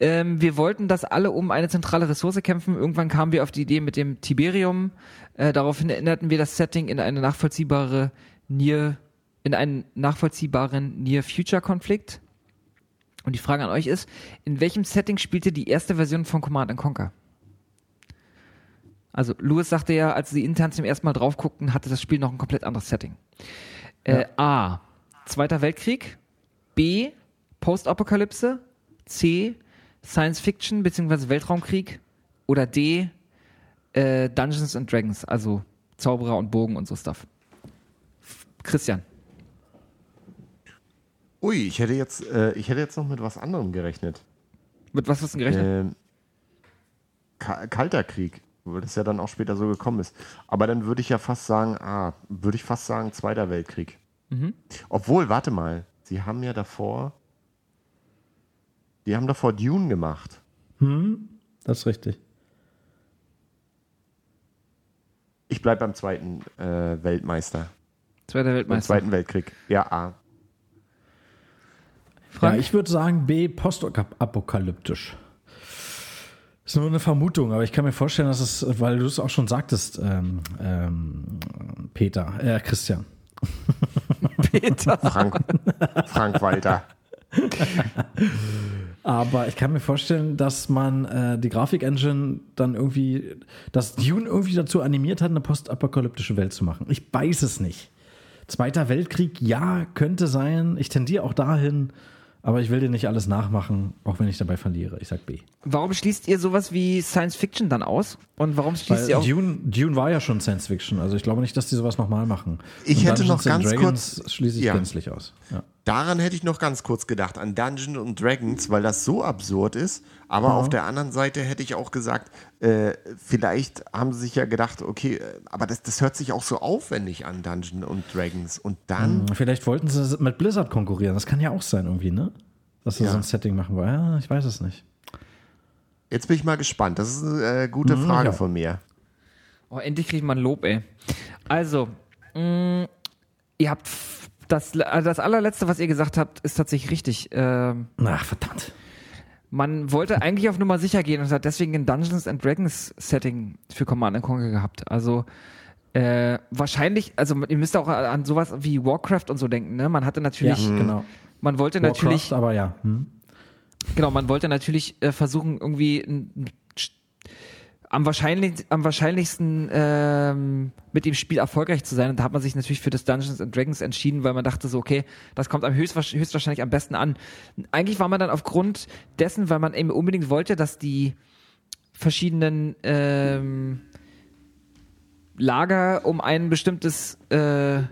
Ähm, wir wollten, dass alle um eine zentrale Ressource kämpfen. Irgendwann kamen wir auf die Idee mit dem Tiberium. Äh, daraufhin erinnerten wir das Setting in eine nachvollziehbare Near, in einen nachvollziehbaren Near-Future-Konflikt. Und die Frage an euch ist, in welchem Setting spielte die erste Version von Command Conquer? Also Lewis sagte ja, als sie intern zum ersten Mal drauf guckten, hatte das Spiel noch ein komplett anderes Setting. Äh, A. Zweiter Weltkrieg. B. Postapokalypse. C. Science Fiction bzw. Weltraumkrieg. Oder D. Äh, Dungeons and Dragons, also Zauberer und Bogen und so Stuff. Christian. Ui, ich hätte jetzt, äh, ich hätte jetzt noch mit was anderem gerechnet. Mit was hast du denn gerechnet? Ähm, Ka Kalter Krieg, weil das ja dann auch später so gekommen ist. Aber dann würde ich ja fast sagen, ah, würde ich fast sagen, Zweiter Weltkrieg. Obwohl, warte mal, sie haben ja davor, die haben davor Dune gemacht. Das ist richtig. Ich bleibe beim zweiten äh, Weltmeister. Zweiter Beim Weltmeister. Zweiten Weltkrieg. Ja, A. Frank? Ja, ich würde sagen B, postapokalyptisch. Ist nur eine Vermutung, aber ich kann mir vorstellen, dass es, weil du es auch schon sagtest, ähm, ähm, Peter, äh, Christian. Peter. Frank, Frank Walter. Aber ich kann mir vorstellen, dass man äh, die Grafik-Engine dann irgendwie, dass Dune irgendwie dazu animiert hat, eine postapokalyptische Welt zu machen. Ich weiß es nicht. Zweiter Weltkrieg, ja, könnte sein. Ich tendiere auch dahin, aber ich will dir nicht alles nachmachen, auch wenn ich dabei verliere. Ich sag B. Warum schließt ihr sowas wie Science Fiction dann aus? Und warum schließt Weil ihr auch. Dune, Dune war ja schon Science Fiction, also ich glaube nicht, dass die sowas nochmal machen. Ich Und hätte noch Dungeons and ganz Dragons kurz- schließe ich ja. gänzlich aus. Ja. Daran hätte ich noch ganz kurz gedacht, an Dungeons und Dragons, weil das so absurd ist. Aber auf der anderen Seite hätte ich auch gesagt, äh, vielleicht haben sie sich ja gedacht, okay, äh, aber das, das hört sich auch so aufwendig an, Dungeons und Dragons. Und dann, Vielleicht wollten sie mit Blizzard konkurrieren, das kann ja auch sein irgendwie, ne? Dass sie Ja. so ein Setting machen wollen. Ja, ich weiß es nicht. jetzt bin ich mal gespannt. Das ist eine äh, gute Frage ja. von mir. Oh, endlich kriegt man Lob, ey. Also, mh, ihr habt das, also das allerletzte, was ihr gesagt habt, ist tatsächlich richtig. Ähm, Ach, verdammt. Man wollte eigentlich auf Nummer sicher gehen und hat deswegen ein Dungeons and Dragons Setting für Command Conquer gehabt. Also äh, wahrscheinlich, also ihr müsst auch an sowas wie Warcraft und so denken, ne? Man hatte natürlich, ja, genau. man wollte Warcraft, natürlich, aber ja. Hm. genau, man wollte natürlich äh, versuchen, irgendwie ein, am, wahrscheinlich, am wahrscheinlichsten ähm, mit dem Spiel erfolgreich zu sein. Und da hat man sich natürlich für das Dungeons and Dragons entschieden, weil man dachte so, okay, das kommt am höchstwahrsch- höchstwahrscheinlich am besten an. Eigentlich war man dann aufgrund dessen, weil man eben unbedingt wollte, dass die verschiedenen ähm, Lager um ein bestimmtes äh,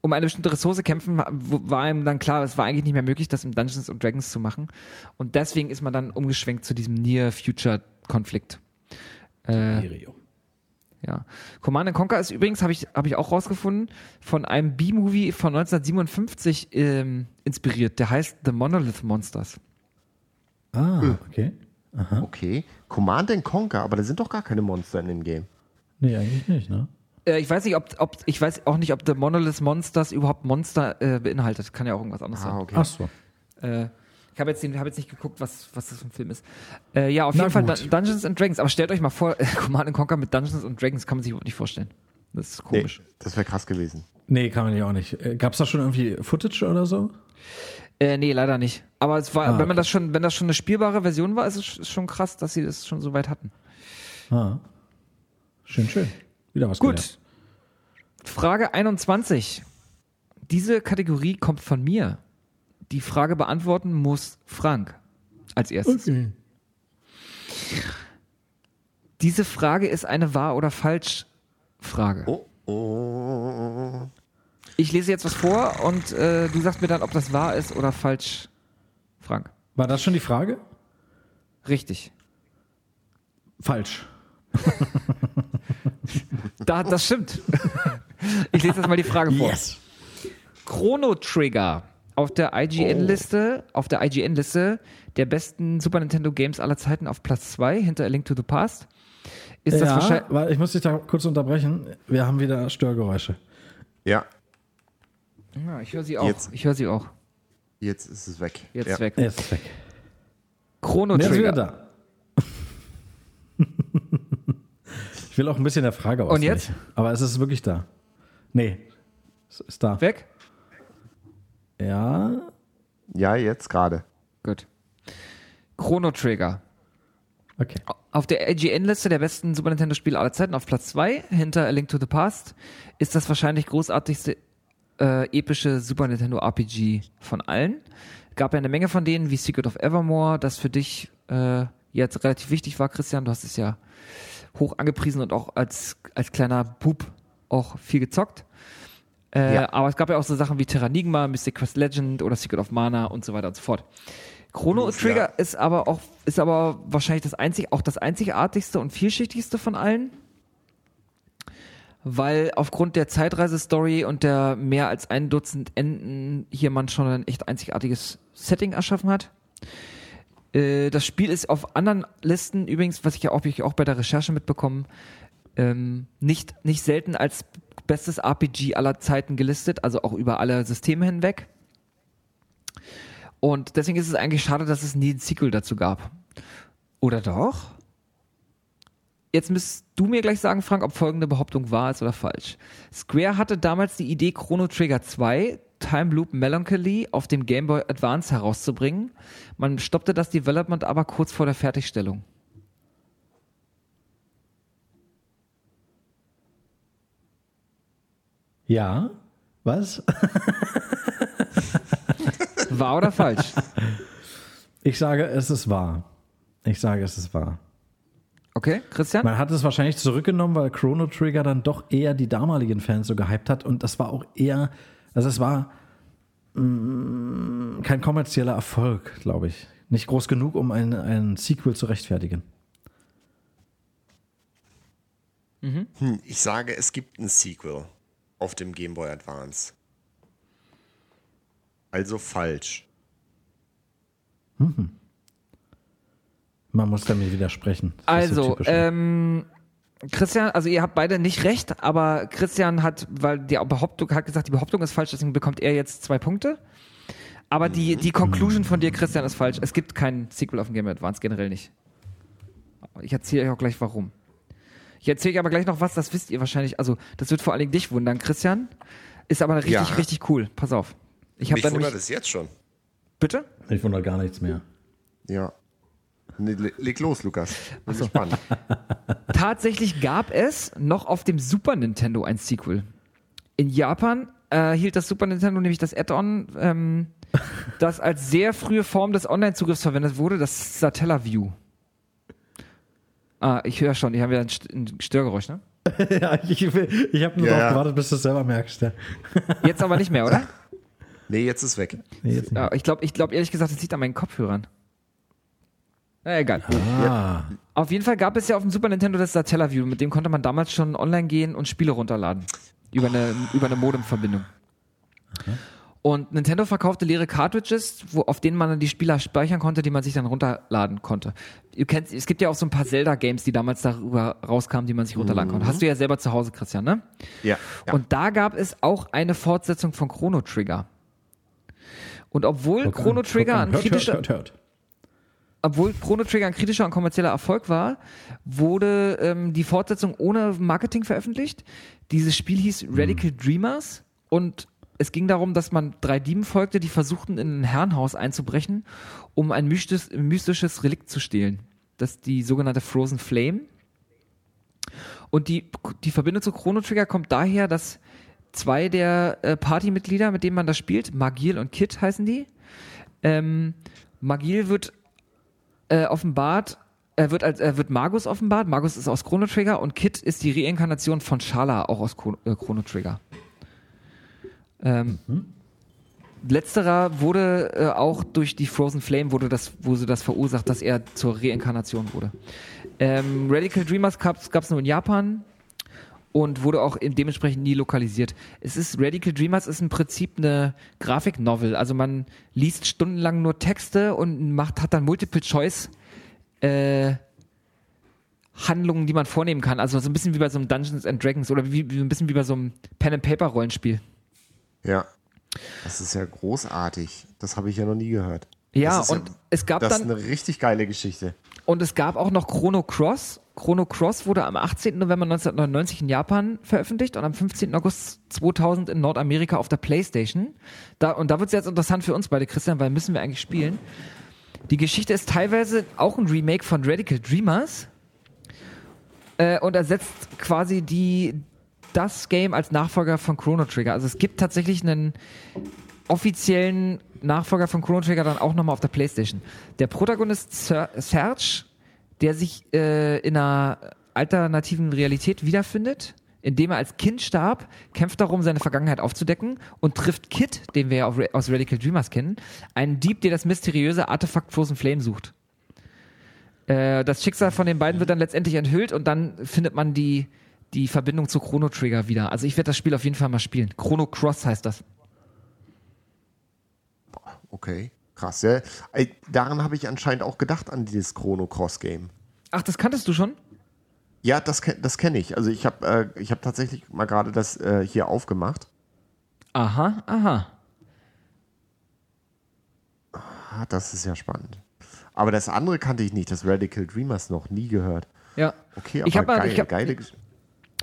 um eine bestimmte Ressource kämpfen, war einem dann klar, es war eigentlich nicht mehr möglich, das im Dungeons and Dragons zu machen. Und deswegen ist man dann umgeschwenkt zu diesem Near-Future-Konflikt. Äh, ja. Command and Conquer ist übrigens, habe ich, hab ich auch rausgefunden, von einem B-Movie von 1957 ähm, inspiriert. Der heißt The Monolith Monsters. Ah, okay. Okay. Command and Conquer, aber da sind doch gar keine Monster in dem Game. Nee, eigentlich nicht, ne? Äh, ich weiß nicht, ob, ob ich weiß auch nicht, ob The Monolith Monsters überhaupt Monster äh, beinhaltet. Kann ja auch irgendwas anderes sein. Ah, okay. Ach so. Äh, ich habe jetzt, den- hab jetzt nicht geguckt, was, was das für ein Film ist. Äh, ja, auf Na jeden Fall gut. Dun Dungeons and Dragons. Aber stellt euch mal vor, Command Conquer mit Dungeons and Dragons kann man sich überhaupt nicht vorstellen. Das ist Nee, komisch. das wäre krass gewesen. Nee, kann man ja auch nicht. Äh, Gab's da schon irgendwie Footage oder so? Äh, nee, leider nicht. Aber es war, Ah, wenn man okay. das schon, wenn das schon eine spielbare Version war, ist es schon krass, dass sie das schon so weit hatten. Ah. Schön, schön. Wieder was Gut. gelernt. Frage 21. Diese Kategorie kommt von mir. Die Frage beantworten muss Frank als erstes. Okay. Diese Frage ist eine Wahr- oder Falsch-Frage. Oh, oh. Ich lese jetzt was vor und äh, du sagst mir dann, ob das wahr ist oder falsch, Frank. War das schon die Frage? Richtig. Falsch. Da, das stimmt. Ich lese jetzt mal die Frage vor. Chrono Trigger auf der IGN-Liste, auf der IGN-Liste der besten Super Nintendo Games aller Zeiten auf Platz 2 hinter A Link to the Past. Ist das ja, wahrscheinlich. weil ich muss dich da kurz unterbrechen. Wir haben wieder Störgeräusche. Ja, Ja, ich höre sie auch. Jetzt. Ich höre sie auch. jetzt ist es weg. Jetzt ja. weg. Er ist weg. Chrono Und er ist wieder Trigger. da. ich will auch ein bisschen der Frage Und ausweichen. jetzt? Aber es ist wirklich da. Nee. Es ist da. Weg? Ja. Ja, jetzt gerade. Gut. Chrono Trigger. Okay. Auf der IGN-Liste der besten Super Nintendo-Spiele aller Zeiten auf Platz 2 hinter A Link to the Past ist das wahrscheinlich großartigste äh, epische Super Nintendo RPG von allen. Gab ja eine Menge von denen, wie Secret of Evermore, das für dich äh, jetzt relativ wichtig war, Christian. Du hast es ja hoch angepriesen und auch als, als kleiner Bub auch viel gezockt. Äh, Ja. Aber es gab ja auch so Sachen wie Terranigma, Mystic Quest Legend oder Secret of Mana und so weiter und so fort. Chrono Ja. Trigger ist aber auch ist aber wahrscheinlich das einzig auch das einzigartigste und vielschichtigste von allen, weil aufgrund der Zeitreise-Story und der mehr als ein Dutzend Enden hier man schon ein echt einzigartiges Setting erschaffen hat. Äh, das Spiel ist auf anderen Listen übrigens, was ich ja auch, ich auch bei der Recherche mitbekommen, ähm, nicht nicht selten als bestes RPG aller Zeiten gelistet, also auch über alle Systeme hinweg. Und deswegen ist es eigentlich schade, dass es nie ein Sequel dazu gab. Oder doch? Jetzt müsst du mir gleich sagen, Frank, ob folgende Behauptung wahr ist oder falsch. Square hatte damals die Idee, Chrono Trigger 2, Time Loop Melancholy auf dem Game Boy Advance herauszubringen. Man stoppte das Development aber kurz vor der Fertigstellung. Ja. Was? Wahr oder falsch? Ich sage, es ist wahr. Ich sage, es ist wahr. Okay, Christian? Man hat es wahrscheinlich zurückgenommen, weil Chrono Trigger dann doch eher die damaligen Fans so gehypt hat und das war auch eher, also es war mm, kein kommerzieller Erfolg, glaube ich. Nicht groß genug, um ein, ein Sequel zu rechtfertigen. Hm, ich sage, es gibt ein Sequel auf dem Game Boy Advance. Also falsch. Man muss da mir widersprechen. Das ist so Also, typisch. ähm, Christian, also ihr habt beide nicht recht, aber Christian hat, weil die Behauptung hat gesagt, die Behauptung ist falsch, deswegen bekommt er jetzt zwei Punkte. Aber die, die Conclusion von dir, Christian, ist falsch. Es gibt kein Sequel auf dem Game Boy Advance, generell nicht. Ich erzähle euch auch gleich warum. Ich erzähle aber gleich noch was, das wisst ihr wahrscheinlich. Also, das wird vor allen Dingen dich wundern, Christian. Ist aber richtig, Ja. richtig cool. Pass auf. Ich habe Mich wundert es jetzt schon. bitte? ich wundere gar nichts mehr. Ja. Nee, le- leg los, Lukas. Bin gespannt. Tatsächlich gab es noch auf dem Super Nintendo ein Sequel. In Japan äh, hielt das Super Nintendo nämlich das Add-on, ähm, das als sehr frühe Form des Online-Zugriffs verwendet wurde, das Satellaview. Ah, ich höre schon, die haben ja ein, St ein Störgeräusch, ne? ja, ich, ich habe nur Ja, darauf ja. gewartet, bis du es selber merkst. Ja. Jetzt aber nicht mehr, oder? Nee, jetzt ist weg. Nee, jetzt nicht. Ja, ich glaube ich glaub ehrlich gesagt, es liegt an meinen Kopfhörern. Na egal. Ah, Auf jeden Fall gab es ja auf dem Super Nintendo das Satellaview, mit dem konnte man damals schon online gehen und Spiele runterladen. Über eine, über eine Modemverbindung. Und Nintendo verkaufte leere Cartridges, wo, auf denen man dann die Spieler speichern konnte, die man sich dann runterladen konnte. Ihr kennt, es gibt ja auch so ein paar Zelda-Games, die damals darüber rauskamen, die man sich runterladen konnte. Hast du ja selber zu Hause, Christian, ne? Ja. ja. Und da gab es auch eine Fortsetzung von Chrono Trigger. Und obwohl an, Chrono Trigger an. ein hört, kritischer, hört, hört, hört. obwohl Chrono Trigger ein kritischer und kommerzieller Erfolg war, wurde ähm, die Fortsetzung ohne Marketing veröffentlicht. Dieses Spiel hieß Radical Dreamers und es ging darum, dass man drei Dieben folgte, die versuchten, in ein Herrenhaus einzubrechen, um ein mystisches, mystisches Relikt zu stehlen. Das ist die sogenannte Frozen Flame. Und die, die Verbindung zu Chrono Trigger kommt daher, dass zwei der äh, Partymitglieder, mit denen man das spielt, Magil und Kit heißen die, ähm, Magil wird äh, offenbart, er wird als er wird Magus offenbart. Magus ist aus Chrono Trigger und Kit ist die Reinkarnation von Shala, auch aus äh, Chrono Trigger. Ähm, Letzterer wurde äh, auch durch die Frozen Flame wurde das, wurde das verursacht, dass er zur Reinkarnation wurde. Ähm, Radical Dreamers gab es nur in Japan und wurde auch dementsprechend nie lokalisiert. Es ist Radical Dreamers ist im Prinzip eine Grafiknovel. Also man liest stundenlang nur Texte und macht hat dann Multiple Choice äh, Handlungen, die man vornehmen kann. Also so ein bisschen wie bei so einem Dungeons and Dragons oder wie, wie ein bisschen wie bei so einem Pen and Paper Rollenspiel. Ja. Das ist ja großartig. Das habe ich ja noch nie gehört. Ja, Das und es gab Das dann ist eine richtig geile Geschichte. Und es gab auch noch Chrono Cross. Chrono Cross wurde am 18. November 1999 in Japan veröffentlicht und am 15. August 2000 in Nordamerika auf der PlayStation. Da, und da wird es jetzt interessant für uns beide, Christian, weil müssen wir eigentlich spielen. Die Geschichte ist teilweise auch ein Remake von Radical Dreamers äh, und ersetzt quasi die, das Game als Nachfolger von Chrono Trigger. Also es gibt tatsächlich einen offiziellen Nachfolger von Chrono Trigger dann auch nochmal auf der Playstation. Der Protagonist Ser Serge, der sich äh, in einer alternativen Realität wiederfindet, indem er als Kind starb, kämpft darum, seine Vergangenheit aufzudecken und trifft Kid, den wir ja aus Radical Dreamers kennen, einen Dieb, der das mysteriöse Artefakt Frozen Flame sucht. Äh, das Schicksal von den beiden wird dann letztendlich enthüllt und dann findet man die, die Verbindung zu Chrono Trigger wieder. Also ich werde das Spiel auf jeden Fall mal spielen. Chrono Cross heißt das. Okay. Krass, ja. Daran habe ich anscheinend auch gedacht an dieses Chrono Cross Game. Ach, das kanntest du schon? Ja, das, das kenne ich. Also ich habe äh, ich hab tatsächlich mal gerade das äh, hier aufgemacht. Aha, aha. Ah, das ist ja spannend. Aber das andere kannte ich nicht, das Radical Dreamers noch nie gehört. Ja. Okay, Ich aber hab mal- geil, ich hab- geile Gesch-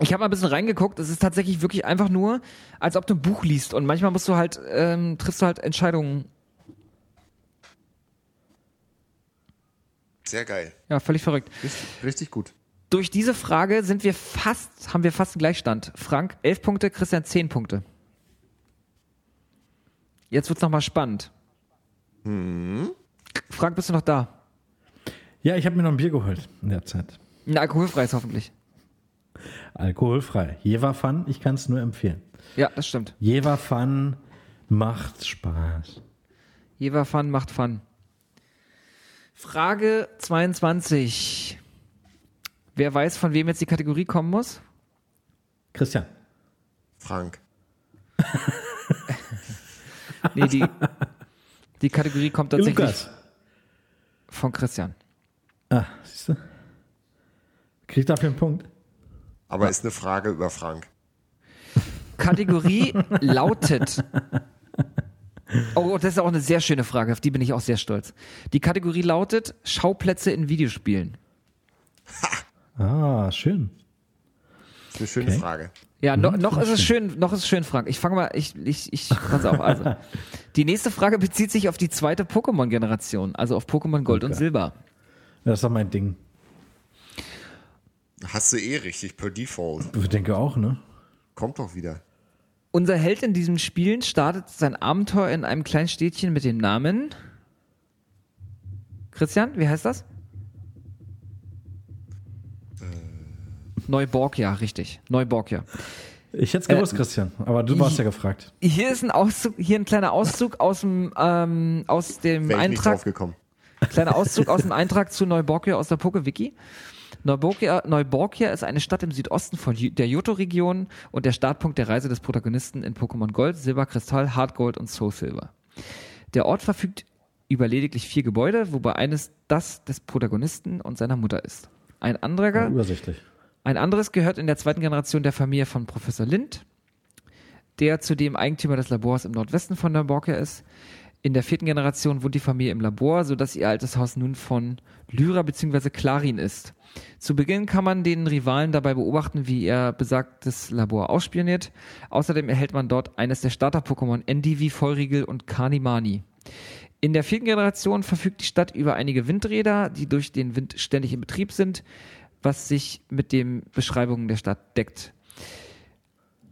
Ich habe mal ein bisschen reingeguckt. Es ist tatsächlich wirklich einfach nur, als ob du ein Buch liest. Und manchmal musst du halt, ähm, triffst du halt Entscheidungen. Sehr geil. Ja, völlig verrückt. richtig, richtig gut. Durch diese Frage sind wir fast, haben wir fast einen Gleichstand. Frank 11 Punkte, Christian 10 Punkte. Jetzt wird's noch mal spannend. Frank, bist du noch da? Ja, ich habe mir noch ein Bier geholt in der Zeit. Ein alkoholfreies hoffentlich. Alkoholfrei. Jever Fun, ich kann es nur empfehlen. Ja, das stimmt. Jever Fun macht Spaß. Jever Fun macht Fun. Frage 22. Wer weiß, von wem jetzt die Kategorie kommen muss? Christian. Frank. Nee, die, die Kategorie kommt tatsächlich Lukas. von Christian. Ah, siehst du? Kriegt dafür einen Punkt? Aber ist eine Frage über Frank. Kategorie lautet. Oh, das ist auch eine sehr schöne Frage, auf die bin ich auch sehr stolz. Die Kategorie lautet Schauplätze in Videospielen. Ah, schön. Ist eine schöne Okay. Frage. Ja, no, noch ist es schön, noch ist es schön, Frank. Ich fange mal, ich, ich, ich, pass auf, also. Die nächste Frage bezieht sich auf die zweite Pokémon-Generation, also auf Pokémon Gold und Okay. Silber. Das ist doch mein Ding. Hast du eh richtig, per Default. Ich denke auch, ne? Kommt doch wieder. Unser Held in diesem Spielen startet sein Abenteuer in einem kleinen Städtchen mit dem Namen. Christian, wie heißt das? Neuborgia, richtig. Neuborgia. Ich hätte es gewusst, Äh, Christian, aber du warst ja gefragt. Hier ist ein Auszug, hier ein kleiner Auszug aus dem, ähm, aus dem Wäre ich nicht Eintrag. drauf gekommen. Kleiner Auszug aus dem Eintrag zu Neuborgia aus der PokeWiki. Neuborgia, Neuborgia ist eine Stadt im Südosten von der Johto-Region und der Startpunkt der Reise des Protagonisten in Pokémon Gold, Silber, Kristall, Hard Gold und Soul Silver. Der Ort verfügt über lediglich vier Gebäude, wobei eines das des Protagonisten und seiner Mutter ist. Ein anderer, Übersichtlich. ein anderes gehört in der zweiten Generation der Familie von Professor Lind, der zudem Eigentümer des Labors im Nordwesten von Neuborgia ist. In der vierten Generation wohnt die Familie im Labor, sodass ihr altes Haus nun von Lyra bzw. Clarin ist. Zu Beginn kann man den Rivalen dabei beobachten, wie er besagtes Labor ausspioniert. Außerdem erhält man dort eines der Starter-Pokémon Endivi, Feurigel und Kanimani. In der vierten Generation verfügt die Stadt über einige Windräder, die durch den Wind ständig in Betrieb sind, was sich mit den Beschreibungen der Stadt deckt.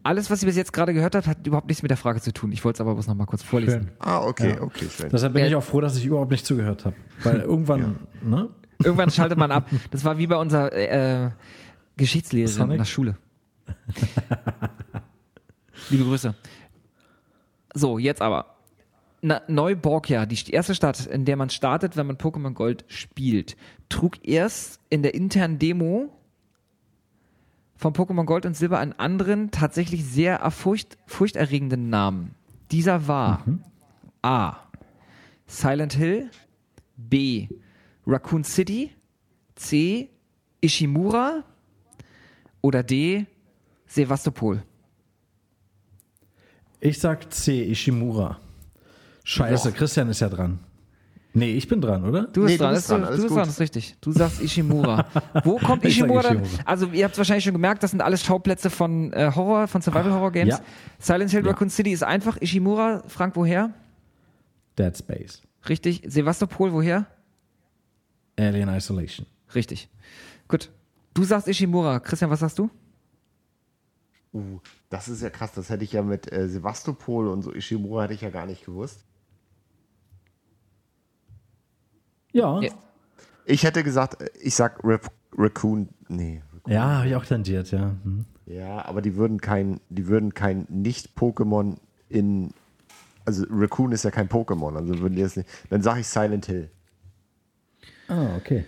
Alles, was ihr bis jetzt gerade gehört habt, hat überhaupt nichts mit der Frage zu tun. Ich wollte es aber bloß noch mal kurz vorlesen. Schön. Ah, okay, Ja. okay, schön. Deshalb bin Ja. ich auch froh, dass ich überhaupt nicht zugehört habe. Weil irgendwann, ne? Irgendwann schaltet man ab. Das war wie bei unserer äh, Geschichtslehrerin Sonic? in der Schule. Liebe Grüße. So, jetzt aber. Na, Neuborgia, die erste Stadt, in der man startet, wenn man Pokémon Gold spielt, trug erst in der internen Demo von Pokémon Gold und Silber einen anderen, tatsächlich sehr erfurcht, furchterregenden Namen. Dieser war A. Silent Hill, B. Raccoon City, C. Ishimura oder D. Sevastopol. Ich sag C, Ishimura. Scheiße, Christian ist ja dran. Nee, ich bin dran, oder? Du bist Nee, du dran, bist das, dran, du, du bist dran, das ist richtig. Du sagst Ishimura. Wo kommt Ishimura dann? Ishimura. Also ihr habt wahrscheinlich schon gemerkt, das sind alles Schauplätze von äh, Horror, von Survival Horror Games. Ja. Silent Hill, Ja. Raccoon City ist einfach. Ishimura, Frank, woher? Dead Space. Richtig. Sevastopol, woher? Alien Isolation. Richtig. Gut. Du sagst Ishimura. Christian, was sagst du? Uh, das ist ja krass. Das hätte ich ja mit äh, Sevastopol und so Ishimura hätte ich ja gar nicht gewusst. Ja, Ja. ja, Ich hätte gesagt, ich sag Rac Raccoon. Nee. habe ich auch tendiert, ja. Hm. Ja, aber die würden kein, die würden kein Nicht-Pokémon in. Also Raccoon ist ja kein Pokémon, also würden die das nicht. Dann sage ich Silent Hill. Ah, okay.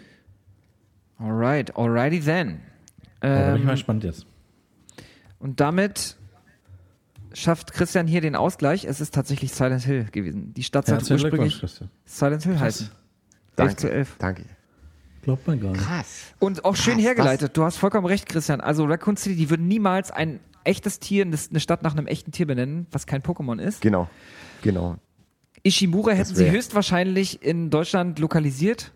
Alright, alrighty then. Aber bin ich Ähm, mal gespannt jetzt. und damit schafft Christian hier den Ausgleich. Es ist tatsächlich Silent Hill gewesen. Die Stadt sollte Glückwunsch, ursprünglich. Silent Hill heißen. 11 Danke. zu 11. Danke. Glaubt man gar nicht. Krass. Und auch schön Krass, hergeleitet. Du hast vollkommen recht, Christian. Also Raccoon City, die würden niemals ein echtes Tier, eine Stadt nach einem echten Tier benennen, was kein Pokémon ist. Genau. Genau. Ishimura hätten sie höchstwahrscheinlich in Deutschland lokalisiert.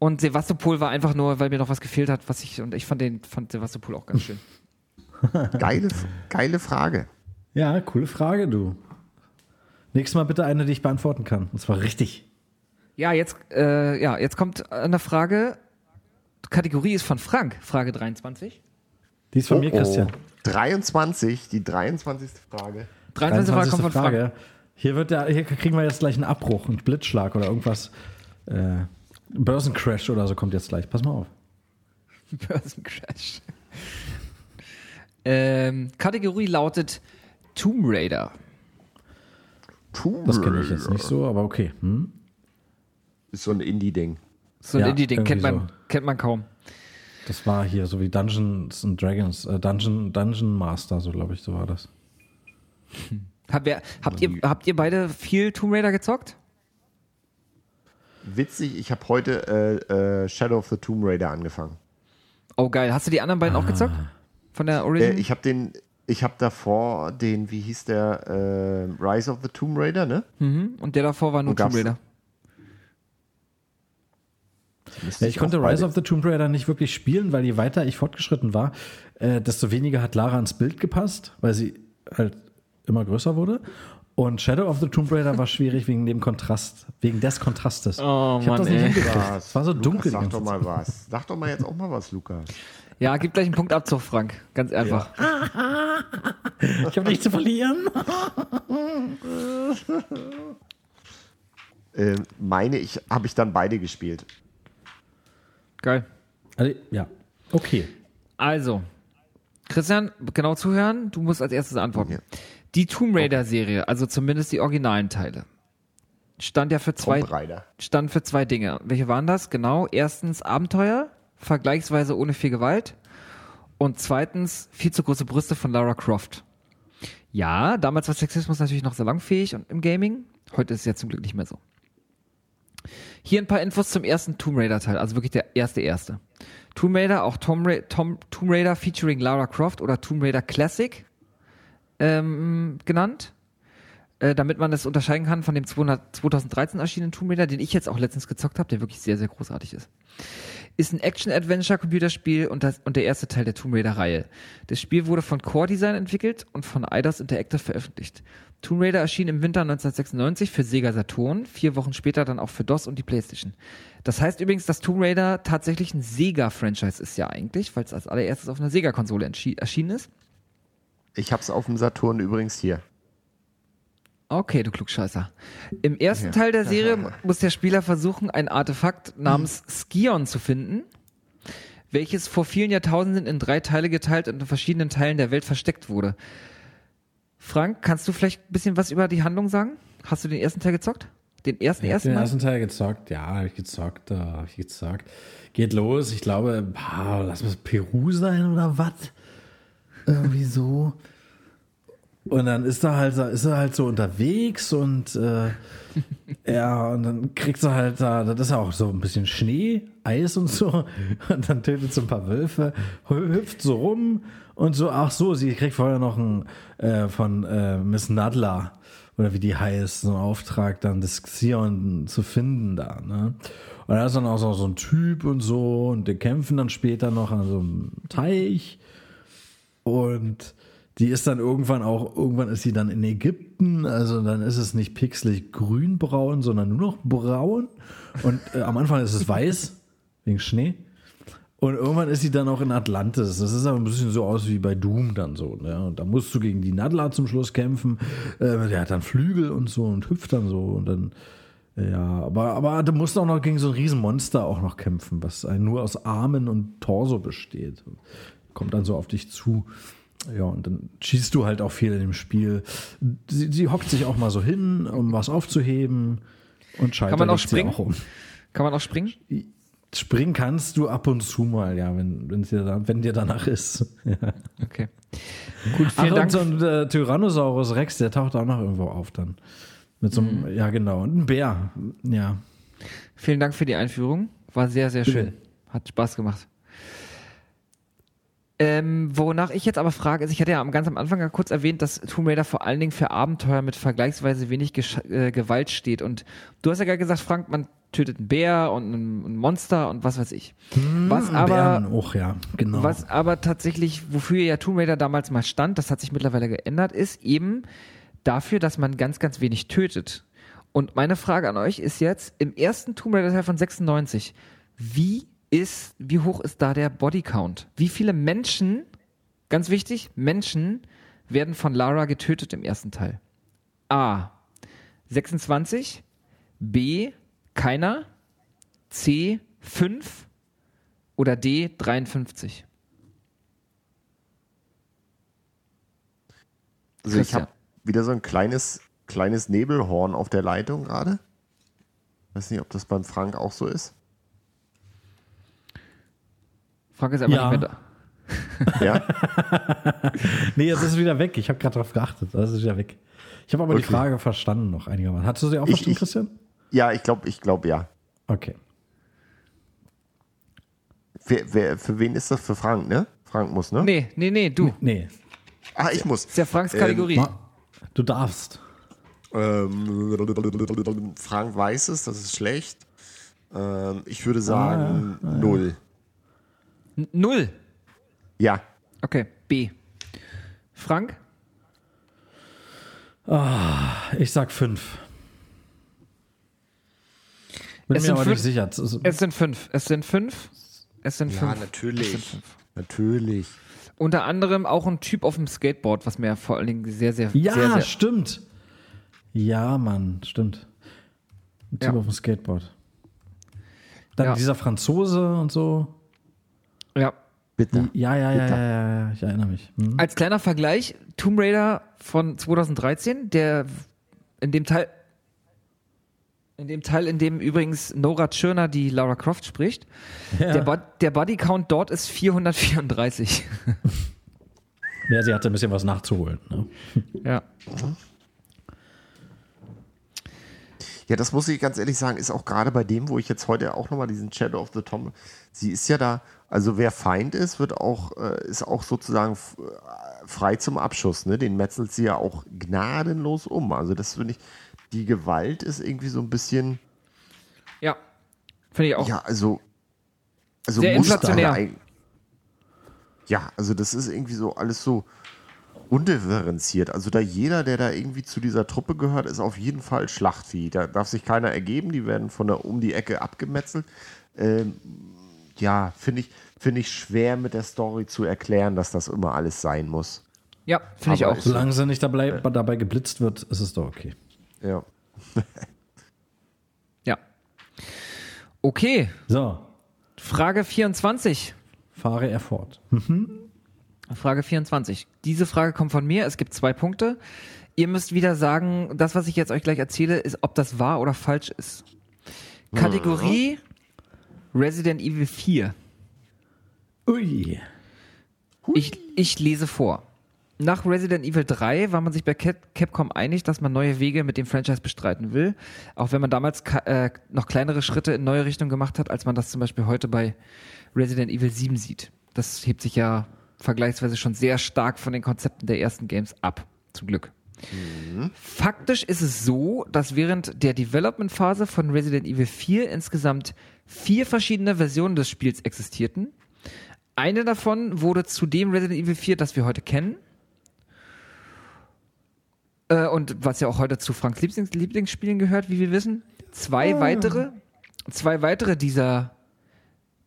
Und Sevastopol war einfach nur, weil mir noch was gefehlt hat, was ich, und ich fand den, fand Sevastopol auch ganz schön. Geile, geile Frage. Ja, coole Frage, du. Nächstes Mal bitte eine, die ich beantworten kann. Und zwar richtig. Ja, jetzt, äh, ja, jetzt kommt eine Frage. Kategorie ist von Frank, Frage 23. Die ist von mir, Oh, oh. Christian. 23, die 23. Frage. 23. Frage kommt von Frank. Frage. Hier, wird der, hier kriegen wir jetzt gleich einen Abbruch, einen Blitzschlag oder irgendwas. Äh, Börsencrash oder so kommt jetzt gleich. Pass mal auf. Börsencrash. ähm, Kategorie lautet Tomb Raider. Tomb Das kenne ich Raider. jetzt nicht so, aber okay. Hm? Ist so ein Indie-Ding. So ein Ja, Indie-Ding kennt man, so. kennt man kaum. Das war hier so wie Dungeons and Dragons, äh, Dungeon, Dungeon Master, so glaube ich, so war das. Habt ihr, habt, ihr, habt ihr beide viel Tomb Raider gezockt? Witzig, ich habe heute äh, äh, Shadow of the Tomb Raider angefangen. Oh geil. Hast du die anderen beiden auch gezockt? Von der Origin? Äh, ich habe den, ich habe davor den, wie hieß der, äh, Rise of the Tomb Raider, ne? mhm. Und der davor war nur Tomb Raider. Ja, ich konnte Rise of the Tomb Raider nicht wirklich spielen, weil je weiter ich fortgeschritten war, äh, desto weniger hat Lara ins Bild gepasst, weil sie halt immer größer wurde. Und Shadow of the Tomb Raider war schwierig wegen dem Kontrast, wegen des Kontrastes. Oh, ich habe das nicht ey. hingekriegt. Es war so Lukas, dunkel. Sag doch mal was. Sag doch mal jetzt auch mal was, Lukas. Ja, gib gleich einen Punktabzug, Frank. Ganz einfach. Ich habe nichts zu verlieren. Äh, meine ich, habe ich dann beide gespielt. Geil. Also, ja, okay. Also, Christian, genau zuhören. Du musst als erstes antworten. Ja. Die Tomb Raider Serie, also zumindest die originalen Teile, stand ja für zwei, Tomb Raider. stand für zwei Dinge. Welche waren das? Genau. Erstens Abenteuer, vergleichsweise ohne viel Gewalt. Und zweitens viel zu große Brüste von Lara Croft. Ja, damals war Sexismus natürlich noch salonfähig und im Gaming. Heute ist es ja zum Glück nicht mehr so. Hier ein paar Infos zum ersten Tomb Raider Teil, also wirklich der erste erste. Tomb Raider, auch Tom Ra Tom, Tomb Raider featuring Lara Croft oder Tomb Raider Classic ähm, genannt. äh, damit man das unterscheiden kann von dem 200, 2013 erschienenen Tomb Raider, den ich jetzt auch letztens gezockt habe, der wirklich sehr, sehr großartig ist. Ist ein Action-Adventure-Computerspiel und, und der erste Teil der Tomb Raider-Reihe. Das Spiel wurde von Core Design entwickelt und von Eidos Interactive veröffentlicht. Tomb Raider erschien im Winter 1996 für Sega Saturn, vier Wochen später dann auch für DOS und die Playstation. Das heißt übrigens, dass Tomb Raider tatsächlich ein Sega-Franchise ist ja eigentlich, weil es als allererstes auf einer Sega-Konsole erschienen ist. Ich hab's auf dem Saturn übrigens hier. Okay, du Klugscheißer. Im ersten Teil der Serie muss der Spieler versuchen, ein Artefakt namens Skion zu finden, welches vor vielen Jahrtausenden in drei Teile geteilt und in verschiedenen Teilen der Welt versteckt wurde. Frank, kannst du vielleicht ein bisschen was über die Handlung sagen? Hast du den ersten Teil gezockt? Den ersten, Ich ersten den Mal? ersten Teil gezockt, ja, hab ich gezockt, da hab ich gezockt. Geht los, ich glaube, ah, lass mal Peru sein oder was? Irgendwie so. Und dann ist er halt, ist er halt so unterwegs und äh, ja, und dann kriegst du halt da, das ist ja auch so ein bisschen Schnee, Eis und so. Und dann tötet so ein paar Wölfe, hü- hüpft so rum und so, ach so, sie kriegt vorher noch einen äh, von äh, Miss Nadler oder wie die heißt, so einen Auftrag, dann das Xion zu finden da, ne? Und da ist dann auch so, so ein Typ und so und die kämpfen dann später noch an so einem Teich. Und die ist dann irgendwann auch, irgendwann ist sie dann in Ägypten, also dann ist es nicht pixelig grünbraun, sondern nur noch braun. Und äh, am Anfang ist es weiß, wegen Schnee. Und irgendwann ist sie dann auch in Atlantis. Das ist aber ein bisschen so aus wie bei Doom dann so. Ne? Und da musst du gegen die Nadler zum Schluss kämpfen. Äh, der hat dann Flügel und so und hüpft dann so. Und dann, ja, aber, aber du musst auch noch gegen so ein Riesenmonster auch noch kämpfen, was nur aus Armen und Torso besteht. Kommt dann so auf dich zu. Ja, und dann schießt du halt auch viel in dem Spiel. Sie, sie hockt sich auch mal so hin, um was aufzuheben. Und scheitert man auch springen? auch um. Kann man auch springen? Springen kannst du ab und zu mal, ja, wenn, wenn, dir, wenn dir danach ist. Ja. Okay. Gut, vielen Ach, Dank. und so ein äh, Tyrannosaurus Rex, der taucht auch noch irgendwo auf dann. Mit so einem, Mhm. ja genau, und ein Bär, ja. Vielen Dank für die Einführung. War sehr, sehr schön. Hat Spaß gemacht. Ähm, wonach ich jetzt aber frage, ist, ich hatte ja ganz am Anfang ja kurz erwähnt, dass Tomb Raider vor allen Dingen für Abenteuer mit vergleichsweise wenig Gesch äh, Gewalt steht. Und du hast ja gerade gesagt, Frank, man tötet einen Bär und ein, Monster und was weiß ich. was Ein aber Bären auch, ja, genau. was aber tatsächlich, wofür ja Tomb Raider damals mal stand, das hat sich mittlerweile geändert, ist eben dafür, dass man ganz, ganz wenig tötet. Und meine Frage an euch ist jetzt, im ersten Tomb Raider Teil von 96, wie ist, wie hoch ist da der Bodycount? Wie viele Menschen, ganz wichtig, Menschen werden von Lara getötet im ersten Teil? A. 26, B. Keiner, C. 5 oder D. 53? Also ich habe wieder so ein kleines, kleines Nebelhorn auf der Leitung gerade. Weiß nicht, ob das beim Frank auch so ist. Frank ist einfach Ja. nicht mehr da. Ja, Nee, jetzt ist es wieder weg. Ich habe gerade drauf geachtet. Das ist wieder weg. Ich habe aber die Okay. Frage verstanden noch einigermaßen. Hast du sie auch Ich- verstanden, ich- Christian? Ja ich glaube, ich glaube ja. Okay. Wer, wer, für wen ist das? Für Frank, ne? Frank muss, ne? Nee, nee, nee, du. Nee. Ah, ich muss. Ist ja Franks Kategorie. Ma- Du darfst. Ähm, Frank weiß es, das ist schlecht. Ähm, ich Ah, würde sagen null. N- Null. Ja. Okay, B. Frank? Ich sag fünf. Bin Es mir sind aber fünf- nicht sicher. Es sind fünf. Es sind fünf. Es sind Ja, fünf. natürlich. Natürlich. Unter anderem auch ein Typ auf dem Skateboard, was mir vor allen Dingen sehr, sehr, Ja, sehr, sehr stimmt. Ja, Mann, stimmt. Ein Typ Ja. auf dem Skateboard. Dann Ja. dieser Franzose und so. ja. Bitte. Ja, ja, ja, ja, ja, ja, ich erinnere mich. Hm. Als kleiner Vergleich, Tomb Raider von 2013, der in dem Teil, in dem Teil, in dem übrigens Nora Tschirner die Lara Croft spricht, der, Bod der Bodycount dort ist 434. Ja, sie hatte ein bisschen was nachzuholen. Ne? ja. Ja, das muss ich ganz ehrlich sagen, ist auch gerade bei dem, wo ich jetzt heute auch nochmal diesen Shadow of the Tomb, sie ist ja da Also wer Feind ist, wird auch, äh, ist auch sozusagen äh, frei zum Abschuss. Ne? Den metzelt sie ja auch gnadenlos um. Also das finde ich, die Gewalt ist irgendwie so ein bisschen, Ja. Finde ich auch. ja, also, also Sehr muss inflationär. Ja, also das ist irgendwie so alles so undifferenziert. Also da jeder, der da irgendwie zu dieser Truppe gehört, ist auf jeden Fall Schlachtvieh. Da darf sich keiner ergeben. Die werden von der um die Ecke abgemetzelt. Ähm, ja, finde ich, finde ich schwer mit der Story zu erklären, dass das immer alles sein muss. Ja, finde ich auch. Solange sie nicht dabei, dabei geblitzt wird, ist es doch okay. Ja. Ja. Okay, So, Frage 24. fahre er fort. Frage 24. Diese Frage kommt von mir. Es gibt zwei Punkte. Ihr müsst wieder sagen, das, was ich jetzt euch gleich erzähle, ist, ob das wahr oder falsch ist. Kategorie Resident Evil 4. Ui. Ich, ich lese vor. Nach Resident Evil 3 war man sich bei Cap Capcom einig, dass man neue Wege mit dem Franchise bestreiten will, auch wenn man damals äh, noch kleinere Schritte in neue Richtungen gemacht hat, als man das zum Beispiel heute bei Resident Evil 7 sieht. Das hebt sich ja vergleichsweise schon sehr stark von den Konzepten der ersten Games ab, zum Glück. Faktisch ist es so, dass während der Development-Phase von Resident Evil 4 insgesamt vier verschiedene Versionen des Spiels existierten. Eine davon wurde zu dem Resident Evil 4, das wir heute kennen. Äh, und was ja auch heute zu Franks Lieblings Lieblingsspielen gehört, wie wir wissen. Zwei weitere, zwei weitere dieser,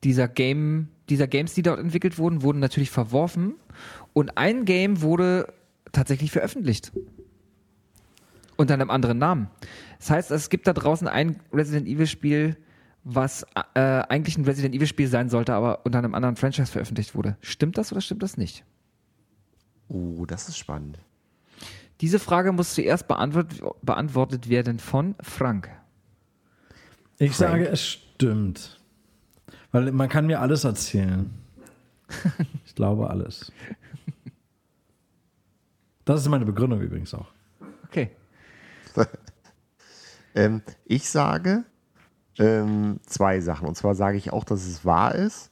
dieser Game, dieser Games, die dort entwickelt wurden, wurden natürlich verworfen. Und ein Game wurde tatsächlich veröffentlicht. Unter einem anderen Namen. Das heißt, es gibt da draußen ein Resident Evil Spiel, was äh, eigentlich ein Resident Evil Spiel sein sollte, aber unter einem anderen Franchise veröffentlicht wurde. Stimmt das oder stimmt das nicht? Oh, das ist spannend. Diese Frage muss zuerst beantwortet, beantwortet werden von Frank. Ich Frank. sage, es stimmt. Weil man kann mir alles erzählen. Ich glaube alles. Das ist meine Begründung übrigens auch. Okay. Ähm, ich sage ähm, zwei Sachen. Und zwar sage ich auch, dass es wahr ist.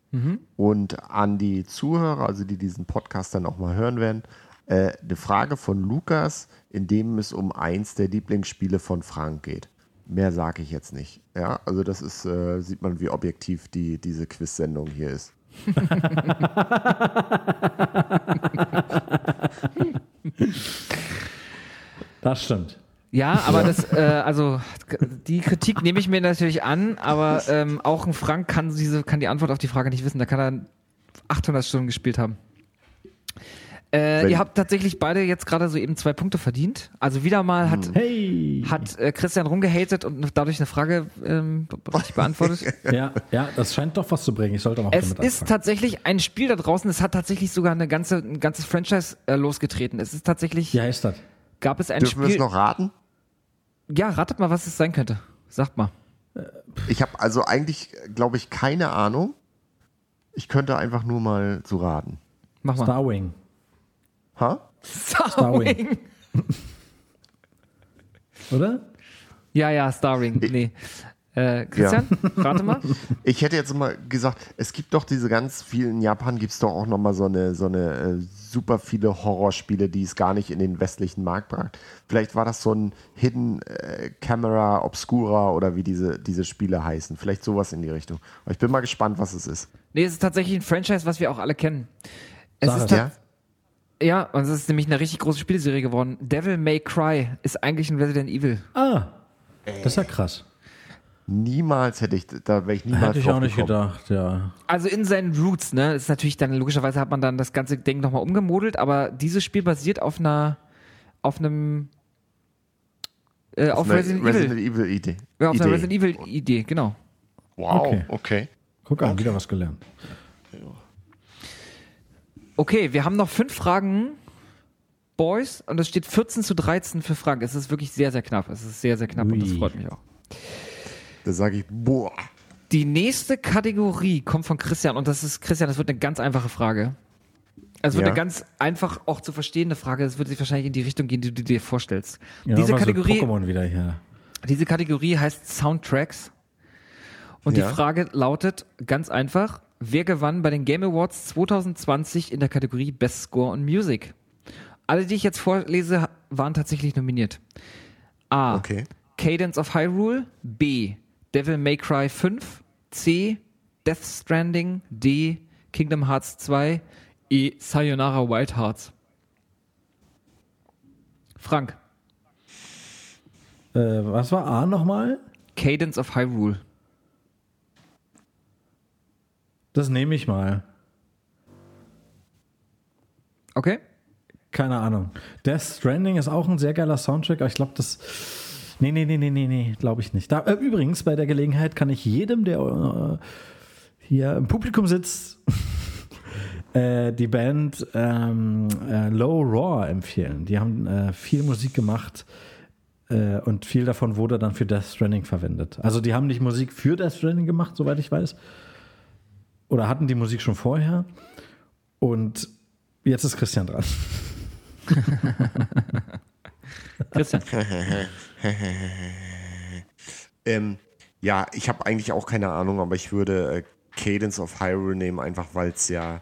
Und an die Zuhörer, also die diesen Podcast dann auch mal hören werden, äh, eine Frage von Lukas, in dem es um eins der Lieblingsspiele von Frank geht. Mehr sage ich jetzt nicht. Ja, also das ist, äh, sieht man, wie objektiv die, diese Quiz-Sendung hier ist. Das stimmt. Ja, aber das, äh, also die Kritik nehme ich mir natürlich an, aber ähm, auch ein Frank kann diese, kann die Antwort auf die Frage nicht wissen. Da kann er 800 Stunden gespielt haben. Äh, ihr habt tatsächlich beide jetzt gerade so eben zwei Punkte verdient. Also wieder mal hat, Hey! hat äh, Christian rumgehatet und dadurch eine Frage ähm, beantwortet. Ja, ja, das scheint doch was zu bringen. Ich sollte mal Es damit ist tatsächlich ein Spiel da draußen, es hat tatsächlich sogar eine ganze, ein ganzes Franchise äh, losgetreten. Es ist tatsächlich, Wie heißt das? gab es ein Dürfen wir Spiel. es noch raten? Ja, ratet mal, was es sein könnte. Sagt mal. Ich habe also eigentlich, glaube ich, keine Ahnung. Ich könnte einfach nur mal so raten. Mach mal. Starwing. Ha? Starwing. Oder? Ja, ja, Starwing. Nee. Äh, Christian, rate mal. Ich hätte jetzt mal gesagt, es gibt doch diese ganz vielen, in Japan gibt es doch auch nochmal so eine, so eine äh, super viele Horrorspiele, die es gar nicht in den westlichen Markt bracht. Vielleicht war das so ein Hidden äh, Camera Obscura oder wie diese, diese Spiele heißen. Vielleicht sowas in die Richtung. Aber ich bin mal gespannt, was es ist. Nee, es ist tatsächlich ein Franchise, was wir auch alle kennen. Es Sag ist Ja? Ja, und es ist nämlich eine richtig große Spielserie geworden. Devil May Cry ist eigentlich ein Resident Evil. Ah, das ist ja krass. Niemals hätte ich, da wäre ich niemals Hätte ich auch nicht gekommen. gedacht, ja. Also in seinen Roots, ne? Ist natürlich dann, logischerweise hat man dann das ganze Ding nochmal umgemodelt, aber dieses Spiel basiert auf einer, auf einem, äh, auf, Eine Resident, Resident Evil. Evil Idee. Ja, auf einer Idee. Resident Evil Idee, genau. Wow, Okay. okay. Guck an, wieder was gelernt. Okay, wir haben noch fünf Fragen, Boys, und es steht 14 zu 13 für Frank. Es ist wirklich sehr, sehr knapp. Es ist sehr, sehr knapp und das Ui. freut mich auch. Da sage ich, boah. Die nächste Kategorie kommt von Christian und das ist, Christian, das wird eine ganz einfache Frage. Es wird Ja. eine ganz einfach auch zu verstehende Frage. Es wird sich wahrscheinlich in die Richtung gehen, die du dir vorstellst. Ja, diese, so Kategorie, Pokémon wieder hier. diese Kategorie heißt Soundtracks. Und Ja. die Frage lautet ganz einfach, wer gewann bei den Game Awards 2020 in der Kategorie Best Score on Music? Alle, die ich jetzt vorlese, waren tatsächlich nominiert. A. Okay. Cadence of Hyrule. B. Devil May Cry 5. C. Death Stranding. D. Kingdom Hearts 2. E. Sayonara White Hearts. Frank. Äh, was war A nochmal? Cadence of Hyrule. Das nehme ich mal. Okay? Keine Ahnung. Death Stranding ist auch ein sehr geiler Soundtrack, aber ich glaube, das. Nee, nee, nee, nee, nee, nee, glaube ich nicht. Da, äh, übrigens, bei der Gelegenheit kann ich jedem, der äh, hier im Publikum sitzt, äh, die Band ähm, äh, Low Raw empfehlen. Die haben äh, viel Musik gemacht äh, und viel davon wurde dann für Death Stranding verwendet. Also die haben nicht Musik für Death Stranding gemacht, soweit ich weiß. Oder hatten die Musik schon vorher. Und jetzt ist Christian dran. Christian. Ähm, ja, ich habe eigentlich auch keine Ahnung, aber ich würde äh, Cadence of Hyrule nehmen, einfach weil es ja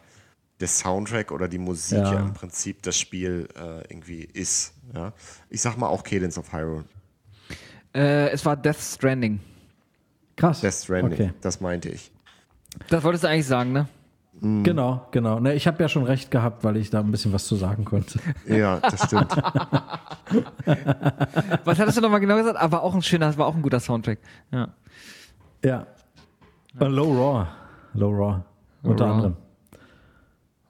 der Soundtrack oder die Musik ja, Ja. im Prinzip das Spiel äh, irgendwie ist. Ja? Ich sag mal auch Cadence of Hyrule. Äh, es war Death Stranding. Krass. Death Stranding, Okay. das meinte ich. Das wolltest du eigentlich sagen, ne? Genau, genau. Ne, ich habe ja schon recht gehabt, weil ich da ein bisschen was zu sagen konnte. Ja, das stimmt. Was hattest du nochmal genau gesagt? Aber auch ein schöner, war auch ein guter Soundtrack. Ja. Ja. Äh, Low Raw. Low Raw. Unter Raw. anderem.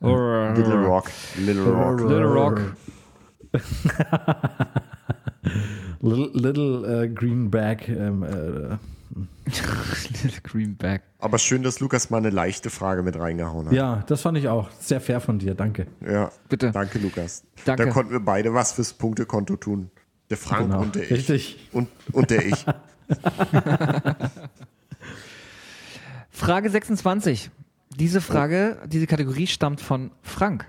Little Rock. Little Rock. Little Rock. Little, little äh, Greenback. Ähm, äh, Little Greenback. Aber schön, dass Lukas mal eine leichte Frage mit reingehauen hat. ja, das fand ich auch. Sehr fair von dir. Danke. Ja, Bitte. Danke, Lukas. Danke. Da konnten wir beide was fürs Punktekonto tun. Der Frank Genau. und der ich. Richtig. Und, und der ich. Frage 26. Diese Frage, diese Kategorie stammt von Frank.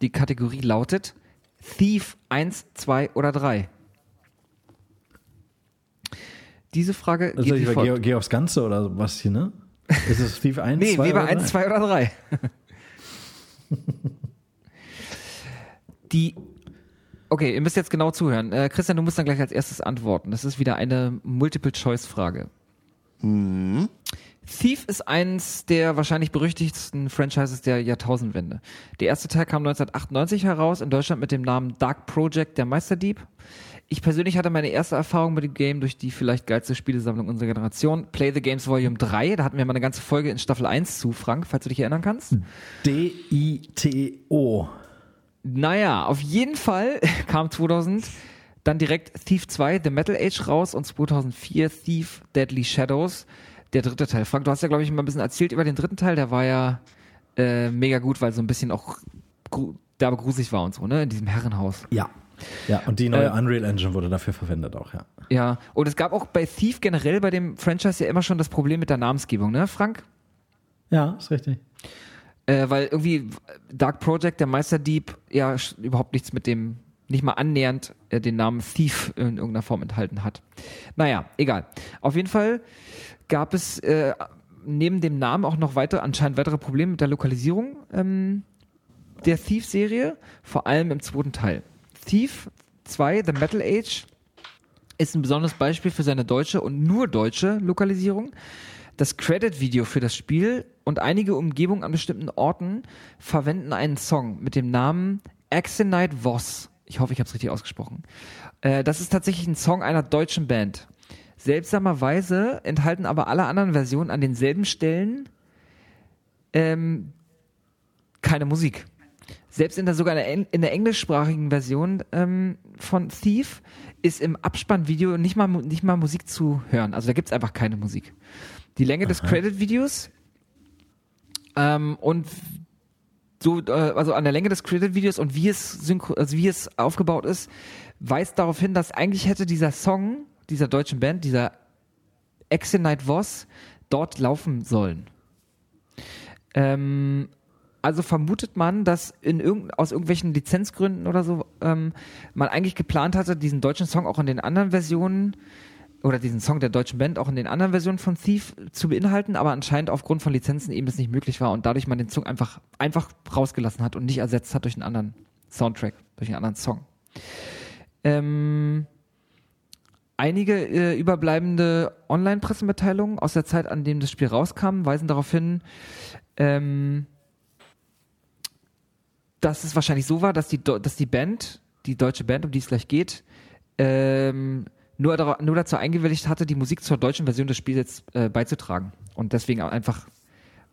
Die Kategorie lautet Thief 1, 2 oder 3. Diese Frage Also geht wie ich folgt. gehe geh aufs Ganze oder was hier, ne? Ist es Steve 1, Nee, 2 wie bei oder 1, drei? 2 oder 3. Die. Okay, ihr müsst jetzt genau zuhören. Äh, Christian, du musst dann gleich als erstes antworten. Das ist wieder eine Multiple-Choice-Frage. Thief ist eins der wahrscheinlich berüchtigsten Franchises der Jahrtausendwende. Der erste Teil kam 1998 heraus, in Deutschland mit dem Namen Dark Project, der Meisterdieb. Ich persönlich hatte meine erste Erfahrung mit dem Game durch die vielleicht geilste Spielesammlung unserer Generation, Play the Games Volume 3. Da hatten wir mal eine ganze Folge in Staffel 1 zu, Frank, falls du dich erinnern kannst. D-I-T-O. Naja, auf jeden Fall kam 2000 dann direkt Thief 2, The Metal Age raus und 2004 Thief Deadly Shadows, der dritte Teil. Frank, du hast ja, glaube ich, mal ein bisschen erzählt über den dritten Teil, der war ja äh, mega gut, weil so ein bisschen auch derbe gruselig war und so, ne, in diesem Herrenhaus. Ja. Ja, und die neue Äh, Unreal Engine wurde dafür verwendet auch, ja. Ja, und es gab auch bei Thief generell bei dem Franchise ja immer schon das Problem mit der Namensgebung, ne, Frank? Ja, ist richtig. Äh, weil irgendwie Dark Project, der Meisterdieb, ja überhaupt nichts mit dem, nicht mal annähernd äh, den Namen Thief in irgendeiner Form enthalten hat. Naja, egal. Auf jeden Fall gab es äh, neben dem Namen auch noch weiter, anscheinend weitere Probleme mit der Lokalisierung ähm, der Thief-Serie, vor allem im zweiten Teil. Thief 2, The Metal Age, ist ein besonderes Beispiel für seine deutsche und nur deutsche Lokalisierung. Das Credit-Video für das Spiel und einige Umgebungen an bestimmten Orten verwenden einen Song mit dem Namen Axonite Voss. Ich hoffe, ich habe es richtig ausgesprochen. Äh, das ist tatsächlich ein Song einer deutschen Band. Seltsamerweise enthalten aber alle anderen Versionen an denselben Stellen ähm, keine Musik. Selbst in der sogar in der, englischsprachigen Version ähm, von Thief ist im Abspannvideo nicht mal, nicht mal Musik zu hören. Also da gibt's einfach keine Musik. Die Länge des Credit-Videos ähm, und so, äh, also an der Länge des Credit-Videos und wie es synchro also wie es aufgebaut ist, weist darauf hin, dass eigentlich hätte dieser Song dieser deutschen Band, dieser Exenite Voss, dort laufen sollen. Ähm, also vermutet man, dass in irgend, aus irgendwelchen Lizenzgründen oder so ähm, man eigentlich geplant hatte, diesen deutschen Song auch in den anderen Versionen oder diesen Song der deutschen Band auch in den anderen Versionen von Thief zu beinhalten, aber anscheinend aufgrund von Lizenzen eben das nicht möglich war und dadurch man den Song einfach, einfach rausgelassen hat und nicht ersetzt hat durch einen anderen Soundtrack, durch einen anderen Song. Ähm, einige äh, überbleibende Online-Pressemitteilungen aus der Zeit, an dem das Spiel rauskam, weisen darauf hin, ähm, dass es wahrscheinlich so war, dass die, dass die Band, die deutsche Band, um die es gleich geht, ähm, nur, nur dazu eingewilligt hatte, die Musik zur deutschen Version des Spiels jetzt äh, beizutragen. Und deswegen auch einfach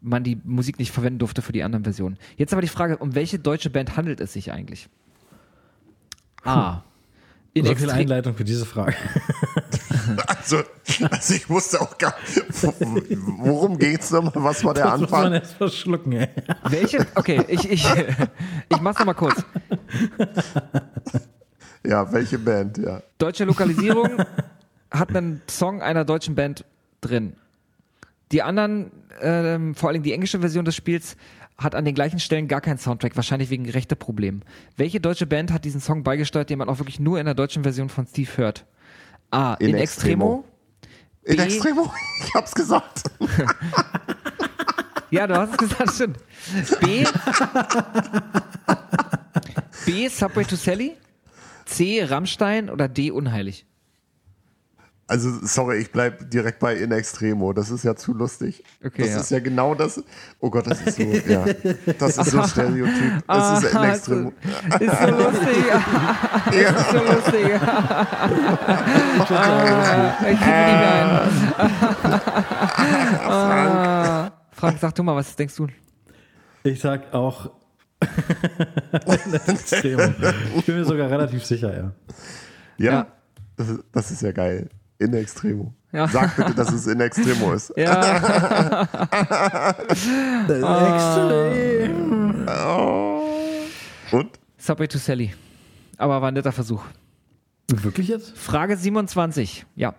man die Musik nicht verwenden durfte für die anderen Versionen. Jetzt aber die Frage, um welche deutsche Band handelt es sich eigentlich? A. In So viel Einleitung für diese Frage. Also, also ich wusste auch gar worum geht's nochmal? Was war der Das muss man Anfang? erst verschlucken, ey. Welche? Okay, ich, ich, ich mach's nochmal kurz. Ja, welche Band, ja. Deutsche Lokalisierung hat einen Song einer deutschen Band drin. Die anderen, ähm, vor allem die englische Version des Spiels, hat an den gleichen Stellen gar keinen Soundtrack, wahrscheinlich wegen Rechteproblemen. Welche deutsche Band hat diesen Song beigesteuert, den man auch wirklich nur in der deutschen Version von Steve hört? A. In, In Extremo. In B- Extremo, ich hab's gesagt. Ja, du hast es gesagt, stimmt. B. B. Subway to Sally. C. Rammstein oder D. Unheilig. Also, sorry, ich bleib direkt bei In Extremo. Das ist ja zu lustig. Okay, das ja. ist ja genau das. Oh Gott, das ist so, ja. Das ist so Stereotyp. Das ist In Aha, Extremo. Ist so lustig. Ja. Ist so lustig. Ah, ich. Ah. Frank, sag du mal, was denkst du? Ich sag auch Extrem. Ich bin mir sogar relativ sicher, ja. Ja, Ja. Das, ist, das ist ja geil. In Extremo. Ja. Sag bitte, dass es In Extremo ist. Ja, Extrem. Und? Subway to Sally. Aber war ein netter Versuch. Wirklich jetzt? Frage 27. Ja.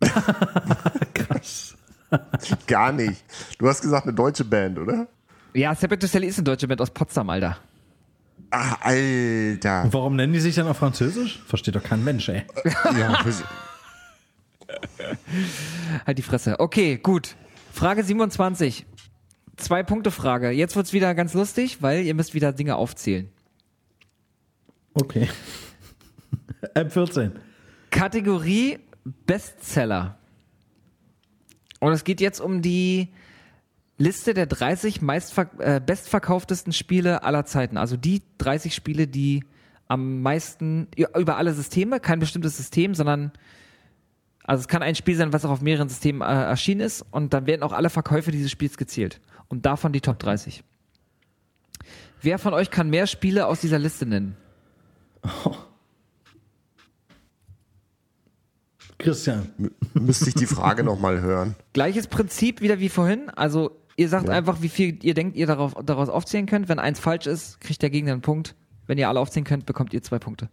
Krass. Gar nicht. Du hast gesagt, eine deutsche Band, oder? Ja, Subway to Sally ist eine deutsche Band aus Potsdam, Alter. Ah, Alter. Warum nennen die sich dann auf Französisch? Versteht doch kein Mensch, ey. Ja, das- Halt die Fresse. Okay, gut. Frage 27. Zwei Punkte Frage. Jetzt wird's wieder ganz lustig, weil ihr müsst wieder Dinge aufzählen. Okay. M14. Kategorie Bestseller. Und es geht jetzt um die Liste der 30 meistver äh, bestverkauftesten Spiele aller Zeiten. Also die 30 Spiele, die am meisten über alle Systeme, kein bestimmtes System, sondern also es kann ein Spiel sein, was auch auf mehreren Systemen äh, erschienen ist und dann werden auch alle Verkäufe dieses Spiels gezählt. Und davon die Top 30. Wer von euch kann mehr Spiele aus dieser Liste nennen? Christian. müsste ich die Frage nochmal hören. Gleiches Prinzip wieder wie vorhin. Also ihr sagt einfach, wie viel ihr denkt, ihr darauf, daraus aufzählen könnt. Wenn eins falsch ist, kriegt der Gegner einen Punkt. Wenn ihr alle aufzählen könnt, bekommt ihr zwei Punkte.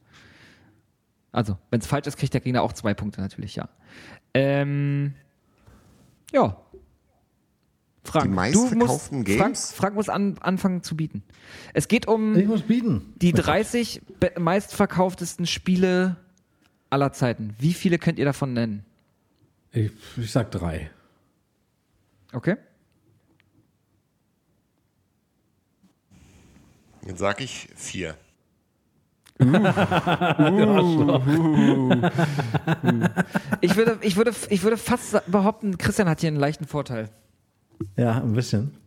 Also, wenn es falsch ist, kriegt der Gegner auch zwei Punkte natürlich, ja. Ähm, ja. Frank, Die du meistverkauften musst, Games? Frank, Frank muss an, anfangen zu bieten. Es geht um Ich muss bieten. die 30 be- meistverkauftesten Spiele aller Zeiten. Wie viele könnt ihr davon nennen? Ich, ich sag drei. Okay? Dann sag ich vier. Ich würde, ich würde, ich würde fast behaupten, Christian hat hier einen leichten Vorteil. Ja, ein bisschen.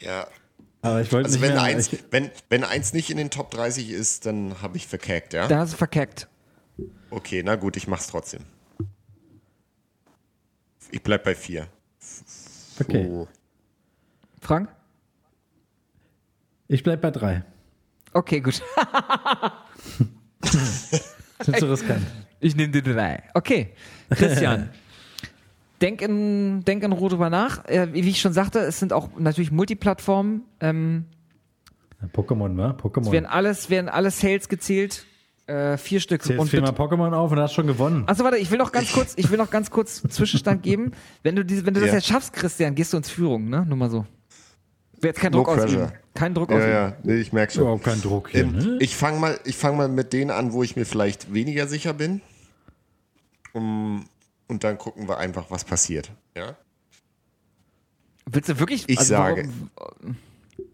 Ja. Aber ich wollte Also nicht wenn mehr, eins, ich, wenn, wenn eins nicht in den Top 30 ist, dann habe ich verkackt, ja? Da hast du verkackt. Okay, na gut, ich mach's trotzdem. Ich bleib bei vier. Okay. So. Frank? Ich bleib bei drei. Okay, gut. Sind zu riskant. Ich nehme die drei. Okay. Christian. denk, in, denk in Ruhe drüber nach. Äh, wie ich schon sagte, es sind auch natürlich Multiplattformen. Ähm, Pokémon, es Pokémon. werden alles, werden alle Sales gezählt. Äh, vier Stück. Zählst Und viermal Pokémon auf und hast schon gewonnen. Achso, warte, ich will noch ganz kurz, ich will noch ganz kurz Zwischenstand geben. Wenn du diese, wenn du das Ja. jetzt schaffst, Christian, gehst du ins Führung, ne? Nur mal so. Jetzt keinen No Druck ausüben. pressure. Kein Druck Ja, ausüben. ja, nee, ich merk schon. Überhaupt kein Druck hier, Ähm, ne? Ich fange mal, ich fang mal mit denen an, wo ich mir vielleicht weniger sicher bin. Um, und dann gucken wir einfach, was passiert. Ja? Willst du wirklich? Ich also sage. warum-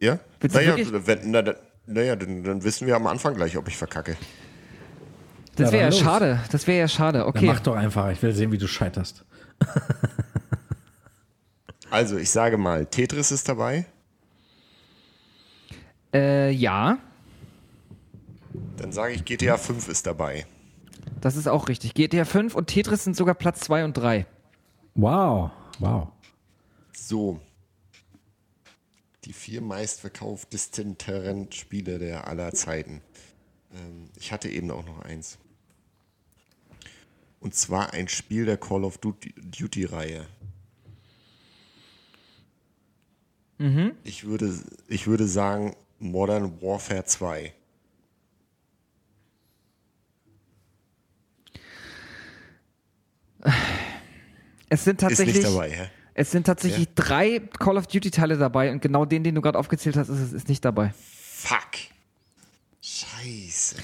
Ja? Willst du Naja, wirklich- wenn, na, dann- naja dann, dann wissen wir am Anfang gleich, ob ich verkacke. Das Ja, wäre ja los. schade. Das wäre ja schade. Ja, Okay. mach doch einfach. Ich will sehen, wie du scheiterst. Also, ich sage mal, Tetris ist dabei. Äh, ja, Dann sage ich, GTA 5 ist dabei. das ist auch richtig. GTA 5 und Tetris sind sogar Platz 2 und 3. Wow. Wow. So. Die vier meistverkauftesteren Spiele der aller Zeiten. Ähm, ich hatte eben auch noch eins. Und zwar ein Spiel der Call of Duty- Duty-Reihe. Ich, würde, ich würde sagen Modern Warfare 2. Es sind Ist tatsächlich, nicht dabei, hä? es sind tatsächlich drei Call of Duty Teile dabei und genau den, den du gerade aufgezählt hast, ist, ist nicht dabei. Fuck. Scheiße.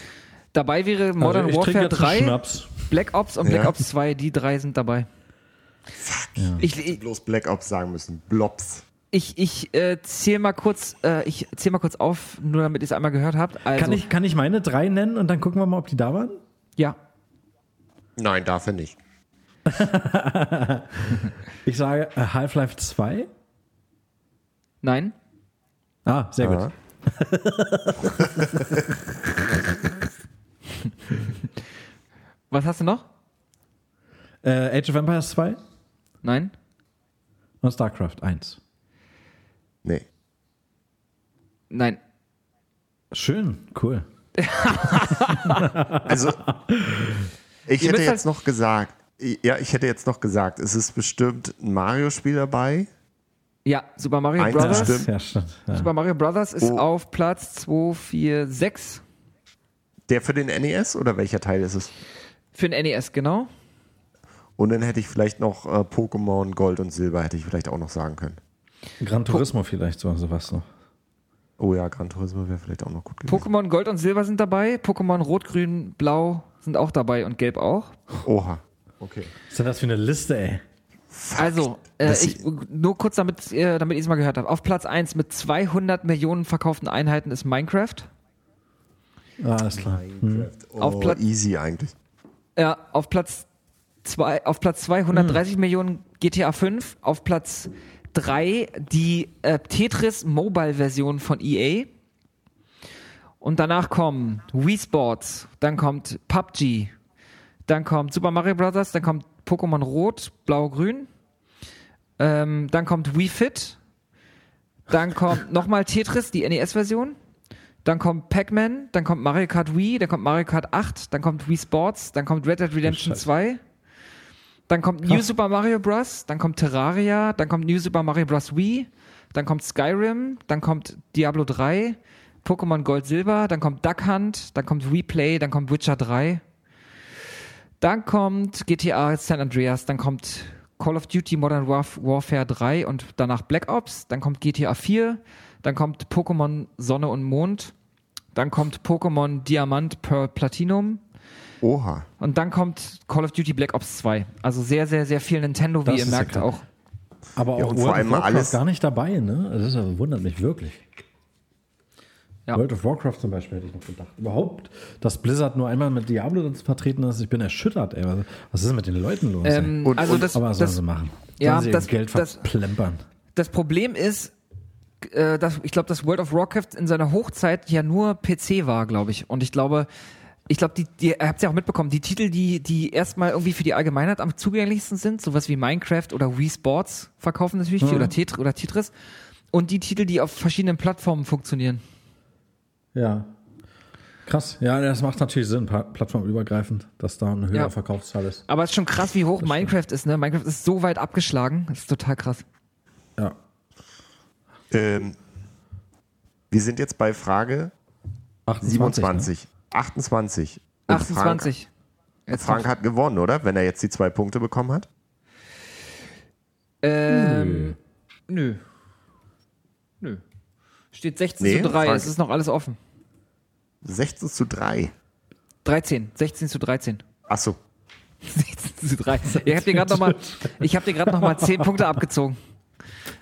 Dabei wäre Modern also ich trinke Warfare jetzt einen 3, Schnaps. Black Ops und Black Ja. Ops 2, die drei sind dabei. Fuck. Ich, ich, Bloß Black Ops sagen müssen. Blobs. Ich, ich äh, zähle mal kurz, äh, ich zähl mal kurz auf, nur damit ihr es einmal gehört habt. Also, Kann, ich, kann ich meine drei nennen und dann gucken wir mal, ob die da waren? Ja. Nein, darf er nicht. Ich sage äh, Half-Life 2. Nein? Ah, sehr Ja. gut. Was hast du noch? Äh, Age of Empires 2 Nein? und StarCraft 1. Nee. Nein. Schön, cool. Also, ich Ihr hätte jetzt noch gesagt, ja, ich hätte jetzt noch gesagt, es ist bestimmt ein Mario-Spiel dabei. Ja, Super Mario Eins Brothers. Ja, stimmt. Ja. Super Mario Brothers ist Oh. auf Platz 2, 4, 6 Der für den NES oder welcher Teil ist es? für den NES, genau. Und dann hätte ich vielleicht noch äh, Pokémon Gold und Silber, hätte ich vielleicht auch noch sagen können. Gran Turismo vielleicht, so sowas noch. Oh ja, Gran Turismo wäre vielleicht auch noch gut gewesen. Pokémon Gold und Silber sind dabei. Pokémon Rot, Grün, Blau sind auch dabei und Gelb auch. Oha. Okay. Was ist denn das für eine Liste, ey? Also, äh, ich, nur kurz, damit, äh, damit ihr es mal gehört habt. Auf Platz 1 mit 200 Millionen verkauften Einheiten ist Minecraft. Ah, alles klar. Oh, Auf Platz- easy eigentlich. Ja, auf Platz 2, auf Platz 230 Millionen GTA 5. Auf Platz 3 die äh, Tetris Mobile Version von EA. Und danach kommen Wii Sports, dann kommt PUBG, dann kommt Super Mario Bros., dann kommt Pokémon Rot, Blau, Grün, ähm, dann kommt Wii Fit, dann kommt nochmal Tetris, die NES-Version, dann kommt Pac-Man, dann kommt Mario Kart Wii, dann kommt Mario Kart 8, dann kommt Wii Sports, dann kommt Red Dead Redemption Scheiße. 2, dann kommt New Super Mario Bros., dann kommt Terraria, dann kommt New Super Mario Bros. Wii, dann kommt Skyrim, dann kommt Diablo 3, Pokémon Gold Silber, dann kommt Duck Hunt, dann kommt Replay, dann kommt Witcher 3, dann kommt GTA San Andreas, dann kommt Call of Duty Modern Warf Warfare 3 und danach Black Ops, dann kommt GTA 4, dann kommt Pokémon Sonne und Mond, dann kommt Pokémon Diamant Pearl Platinum Oha. und dann kommt Call of Duty Black Ops 2. Also sehr, sehr, sehr viel Nintendo, wie Das ihr ist ja merkt krass. auch. Aber Ja, auch vor of allem Warcraft alles- gar nicht dabei, ne? Das ist, wundert mich wirklich. Ja. World of Warcraft zum Beispiel hätte ich noch gedacht. Überhaupt, dass Blizzard nur einmal mit Diablo vertreten ist, ich bin erschüttert, ey. Was- Was ist mit den Leuten los? Ähm, Und- also und- das, Aber was sollen das, sie machen? ja, Sollen sie ihr das- Geld das- verplempern. das Problem ist, äh, dass, ich glaube, dass World of Warcraft in seiner Hochzeit ja nur PC war, glaube ich. Und ich glaube, ich glaube, die, die, ihr habt ja auch mitbekommen, die Titel, die, die erstmal irgendwie für die Allgemeinheit am zugänglichsten sind, sowas wie Minecraft oder Wii Sports verkaufen natürlich viel oder, Tetris, oder Tetris. Und die Titel, die auf verschiedenen Plattformen funktionieren. Ja. Krass. Ja, das macht natürlich Sinn, plattformübergreifend, dass da eine höhere Ja. Verkaufszahl ist. Aber es ist schon krass, wie hoch Minecraft ist, ne? Minecraft ist so weit abgeschlagen. Das ist total krass. Ja. Ähm, wir sind jetzt bei Frage 28. 27. 28. Und 28. Frank, Frank hat gewonnen, oder? Wenn er jetzt die zwei Punkte bekommen hat. Ähm, nö. Nö. Steht 16 Nee, zu 3, Frank. es ist noch alles offen. 16 zu 3. 13, 16 zu 13. Achso. 16 zu drei. Ich habe dir gerade nochmal, ich habe dir gerade noch mal zehn Punkte abgezogen.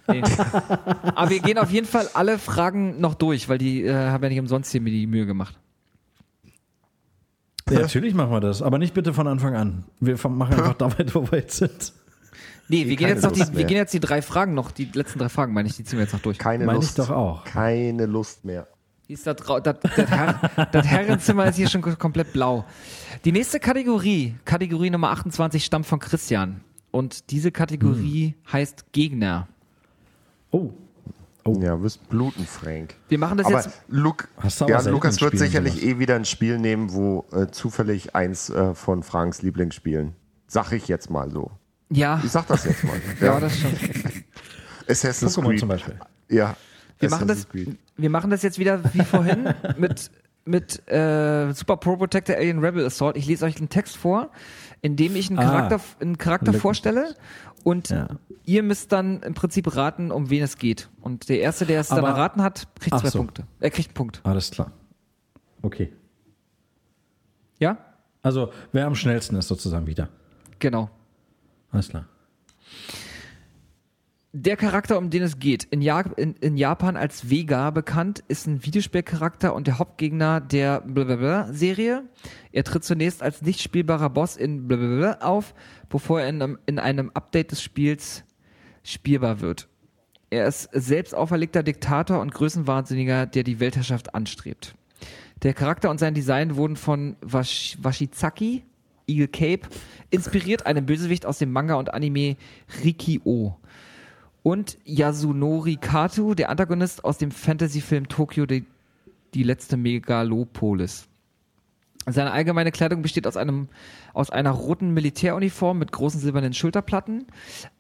Nee. Aber wir gehen auf jeden Fall alle Fragen noch durch, weil die äh, haben ja nicht umsonst hier mir die Mühe gemacht. Ja, natürlich machen wir das, aber nicht bitte von Anfang an. Wir machen einfach da weiter, wo wir jetzt sind. Nee, wir gehen jetzt noch die, wir gehen jetzt die drei Fragen noch, die letzten drei Fragen, meine ich, die ziehen wir jetzt noch durch. Keine Meine ich Lust. doch auch. Keine Lust mehr. Ist das, das, das, Herr, das Herrenzimmer ist hier schon ko- komplett blau. Die nächste Kategorie, Kategorie Nummer 28, stammt von Christian. Und diese Kategorie heißt Gegner. Oh. Ja, wirst bluten, Frank. Wir machen das Aber jetzt. Luke, Hast du aber ja, Lukas wird sicherlich sowas. eh wieder ein Spiel nehmen, wo äh, zufällig eins äh, von Franks Lieblingsspielen. Sag ich jetzt mal so. Ja, Ich sag das jetzt mal. ja, das schon. Assassin's Pokémon Creed. zum Beispiel. Ja. Wir machen, das, Assassin's Creed. wir machen das jetzt wieder wie vorhin mit, mit äh, Super Pro Protector Alien Rebel Assault. Ich lese euch einen Text vor, in dem ich einen Ah. Charakter, einen Charakter vorstelle und Ja. Ihr müsst dann im Prinzip raten, um wen es geht. Und der Erste, der es dann erraten hat, kriegt zwei so. Punkte. Er kriegt einen Punkt. Alles klar. Okay. Ja? Also, wer am schnellsten ist sozusagen wieder. Genau. Alles klar. Der Charakter, um den es geht, in, ja in, in Japan als Vega bekannt, ist ein Videospielcharakter und der Hauptgegner der Blablabla-Serie. Er tritt zunächst als nicht spielbarer Boss in Blablabla auf, bevor er in einem, in einem Update des Spiels spielbar wird. Er ist selbst auferlegter Diktator und Größenwahnsinniger, der die Weltherrschaft anstrebt. Der Charakter und sein Design wurden von Wash Washizaki, Eagle Cape, inspiriert, einem Bösewicht aus dem Manga und Anime Riki-O. Und Yasunori Kato, der Antagonist aus dem Fantasy-Film Tokyo, die, die letzte Megalopolis. Seine allgemeine Kleidung besteht aus einem aus einer roten Militäruniform mit großen silbernen Schulterplatten,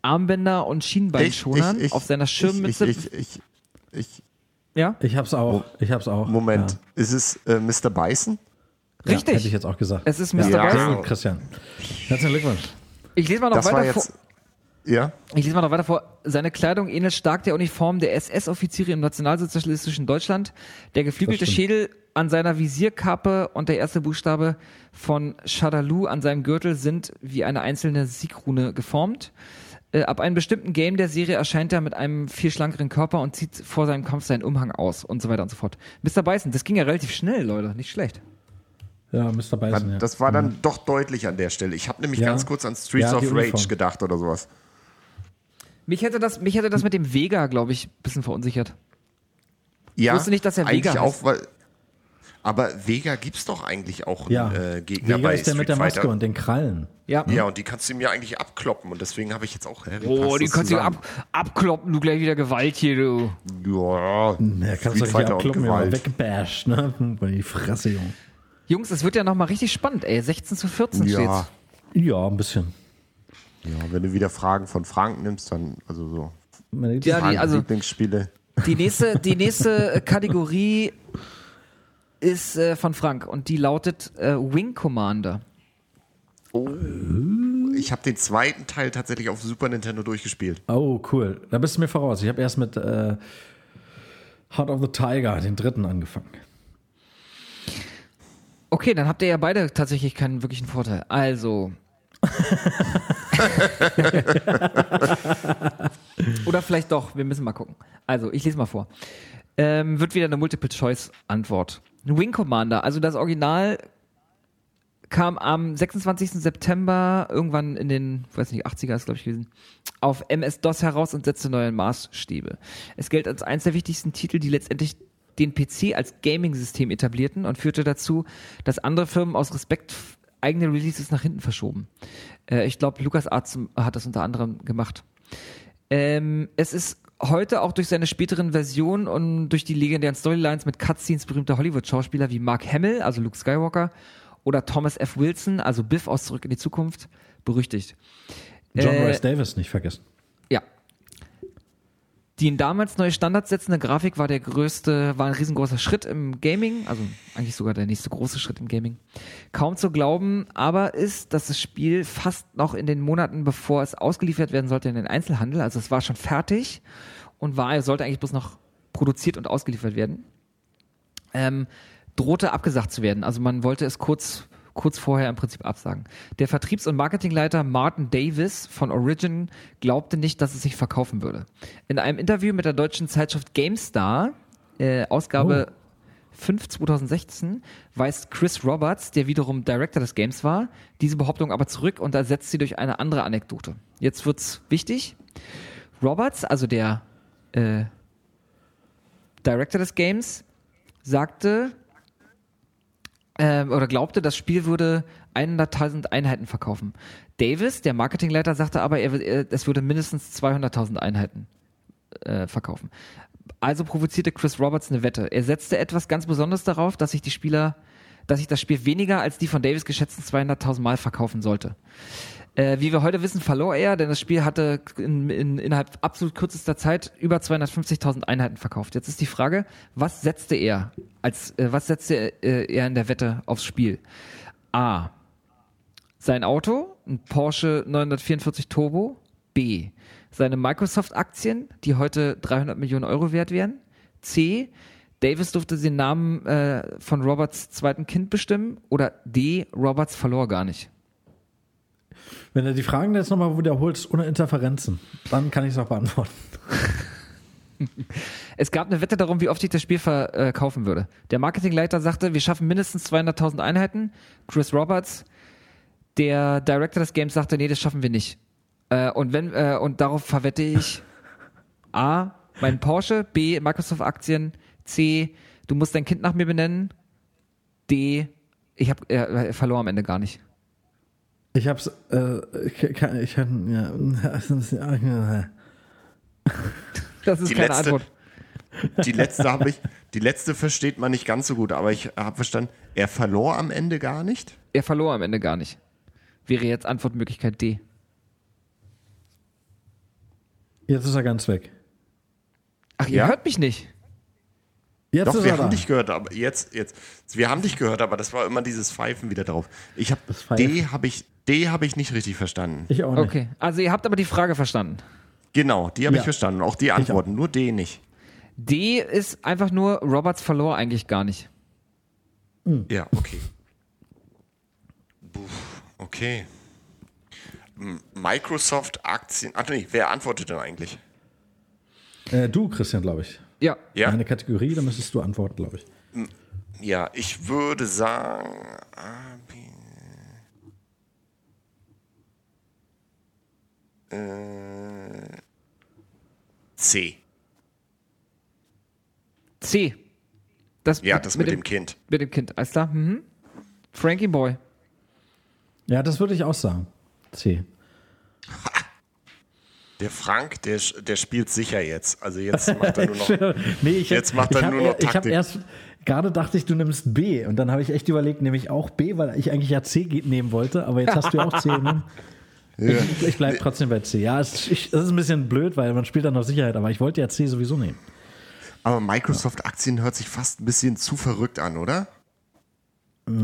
Armbänder und Schienbeinschonern. auf seiner Schirmmütze. Ich, ich, ich, ich, ja, Ich hab's auch. Ich hab's auch. Moment, Ja. ist es äh, Mr. Bison? Ja, richtig. hätte ich jetzt auch gesagt. Es ist Mr. Ja, Bison. Sehr gut, Christian. Herzlichen Glückwunsch. Ich lese mal noch Das weiter vor. Ja? Ich lese mal noch weiter vor. Seine Kleidung ähnelt stark der Uniform der SS-Offiziere im nationalsozialistischen Deutschland. Der geflügelte. Schädel an seiner Visierkappe und der erste Buchstabe von Shadaloo an seinem Gürtel sind wie eine einzelne Siegrune geformt. Äh, ab einem bestimmten Game der Serie erscheint er mit einem viel schlankeren Körper und zieht vor seinem Kampf seinen Umhang aus und so weiter und so fort. Mr. Bison, das ging ja relativ schnell, Leute. Nicht schlecht. Ja, Mr. Bison. Ja. Das war dann doch deutlich an der Stelle. Ich habe nämlich Ja. ganz kurz an Streets Ja, of Rage Uniform. gedacht oder sowas. Mich hätte das, mich hätte das mit dem Vega, glaube ich, ein bisschen verunsichert. Ja, wusste nicht, dass er Vega auch, heißt. weil. Aber Vega gibt's doch eigentlich auch einen ja. äh, Gegner Vega bei ist der mit der Street Maske Fighter. und den Krallen. Ja. Ja, und die kannst du mir eigentlich abkloppen und deswegen habe ich jetzt auch. Hä, wie Oh, die kannst du zusammen? ab, abkloppen, du gleich wieder Gewalt hier, du. Ja, Ja, kannst du Street und abkloppen, ja, weggebasht, ne? Bei die Fresse, Junge. Jungs, es wird ja nochmal richtig spannend, ey. 16 zu 14 Ja, steht's. Ja, ein bisschen. Ja, wenn du wieder Fragen von Frank nimmst, dann also so Meine Ja, die, also Lieblingsspiele. die nächste, die nächste äh, Kategorie ist äh, von Frank und die lautet äh, Wing Commander. Ich habe den zweiten Teil tatsächlich auf Super Nintendo durchgespielt. Oh, cool. Da bist du mir voraus. Ich habe erst mit äh, Heart of the Tiger, den dritten, angefangen. Okay, dann habt ihr ja beide tatsächlich keinen wirklichen Vorteil. Also. Oder vielleicht doch, wir müssen mal gucken. Also, ich lese mal vor. Ähm, wird wieder eine Multiple-Choice-Antwort. Wing Commander, also das Original kam am 26. September irgendwann in den, weiß nicht, 80er ist glaube ich gewesen, auf MS-DOS heraus und setzte neue Maßstäbe. Es gilt als eines der wichtigsten Titel, die letztendlich den PC als Gaming-System etablierten und führte dazu, dass andere Firmen aus Respekt eigene Releases nach hinten verschoben. Äh, ich glaube, LucasArts hat das unter anderem gemacht. Ähm, es ist heute auch durch seine späteren Versionen und durch die legendären Storylines mit Cutscenes berühmter Hollywood-Schauspieler wie Mark Hamill, also Luke Skywalker, oder Thomas F. Wilson, also Biff aus Zurück in die Zukunft, berüchtigt. John Äh, Rice Davis nicht vergessen. Die damals neue Standards setzende Grafik war der größte, war ein riesengroßer Schritt im Gaming, also eigentlich sogar der nächste große Schritt im Gaming. Kaum zu glauben, aber ist, dass das Spiel fast noch in den Monaten, bevor es ausgeliefert werden sollte, in den Einzelhandel, also es war schon fertig und war, sollte eigentlich bloß noch produziert und ausgeliefert werden, ähm, drohte abgesagt zu werden. Also man wollte es kurz, kurz vorher im Prinzip absagen. Der Vertriebs- und Marketingleiter Martin Davis von Origin glaubte nicht, dass es sich verkaufen würde. In einem Interview mit der deutschen Zeitschrift GameStar, äh, Ausgabe Oh. 5 2016, weist Chris Roberts, der wiederum Director des Games war, diese Behauptung aber zurück und ersetzt sie durch eine andere Anekdote. Jetzt wird's wichtig. Roberts, also der äh, Director des Games, sagte ähm, oder glaubte, das Spiel würde 100.000 Einheiten verkaufen. Davis, der Marketingleiter, sagte aber, er, er, es würde mindestens 200.000 Einheiten äh, verkaufen. Also provozierte Chris Roberts eine Wette. Er setzte etwas ganz Besonderes darauf, dass sich die Spieler, dass sich das Spiel weniger als die von Davis geschätzten 200.000 Mal verkaufen sollte. Äh, wie wir heute wissen, verlor er, denn das Spiel hatte in, in, innerhalb absolut kürzester Zeit über 250.000 Einheiten verkauft. Jetzt ist die Frage, was setzte er als, äh, was setzte äh, er in der Wette aufs Spiel? A. Sein Auto, ein Porsche 944 Turbo. B. Seine Microsoft-Aktien, die heute 300 Millionen Euro wert wären. C. Davis durfte den Namen äh, von Roberts zweiten Kind bestimmen. Oder D. Roberts verlor gar nicht. Wenn du die Fragen jetzt nochmal wiederholst, ohne Interferenzen, dann kann ich es auch beantworten. Es gab eine Wette darum, wie oft ich das Spiel verkaufen würde. Der Marketingleiter sagte, wir schaffen mindestens 200.000 Einheiten. Chris Roberts, der Director des Games, sagte, nee, das schaffen wir nicht. Äh, und wenn äh, und darauf verwette ich A, mein Porsche, B, Microsoft-Aktien, C, du musst dein Kind nach mir benennen, D, ich habe er verlor am Ende gar nicht. Ich hab's, äh, ich kann, ich kann, ja. Das ist Die keine letzte- Antwort. Die letzte habe ich, die letzte versteht man nicht ganz so gut, aber ich habe verstanden, er verlor am Ende gar nicht. Er verlor am Ende gar nicht. Wäre jetzt Antwortmöglichkeit D. Jetzt ist er ganz weg. Ach, ihr Ja? hört mich nicht. Jetzt Doch, ist wir haben da. dich gehört, aber jetzt, jetzt, wir haben dich gehört, aber das war immer dieses Pfeifen wieder drauf. Ich habe. D habe ich, D habe ich nicht richtig verstanden. Ich auch nicht. Okay, also ihr habt aber die Frage verstanden. Genau, die habe Ja. ich verstanden. Auch die Antworten, nur D nicht. D ist einfach nur, Roberts verlor eigentlich gar nicht. Ja, okay. Puh, okay. M- Microsoft-Aktien. Ach nee, wer antwortet denn eigentlich? Äh, du, Christian, glaube ich. Ja. Ja, Eine Kategorie, da müsstest du antworten, glaube ich. ja ich würde sagen. Äh, C. C. Das Ja, das mit, dem Kind. Mit dem Kind, alles klar. Mhm. Frankie Boy. Ja, das würde ich auch sagen. C. Der Frank, der, der spielt sicher jetzt. Also jetzt macht er nur noch. nee, ich, Jetzt macht er nur noch Ich habe Taktik. erst, gerade dachte ich, du nimmst B. Und dann habe ich echt überlegt, nehme ich auch B, weil ich eigentlich ja C nehmen wollte. Aber jetzt hast du ja auch C genommen. Ich, ich bleibe trotzdem bei C. Ja, es, ich, das ist ein bisschen blöd, weil man spielt dann noch Sicherheit. Aber ich wollte ja C sowieso nehmen. Aber Microsoft-Aktien hört sich fast ein bisschen zu verrückt an, oder?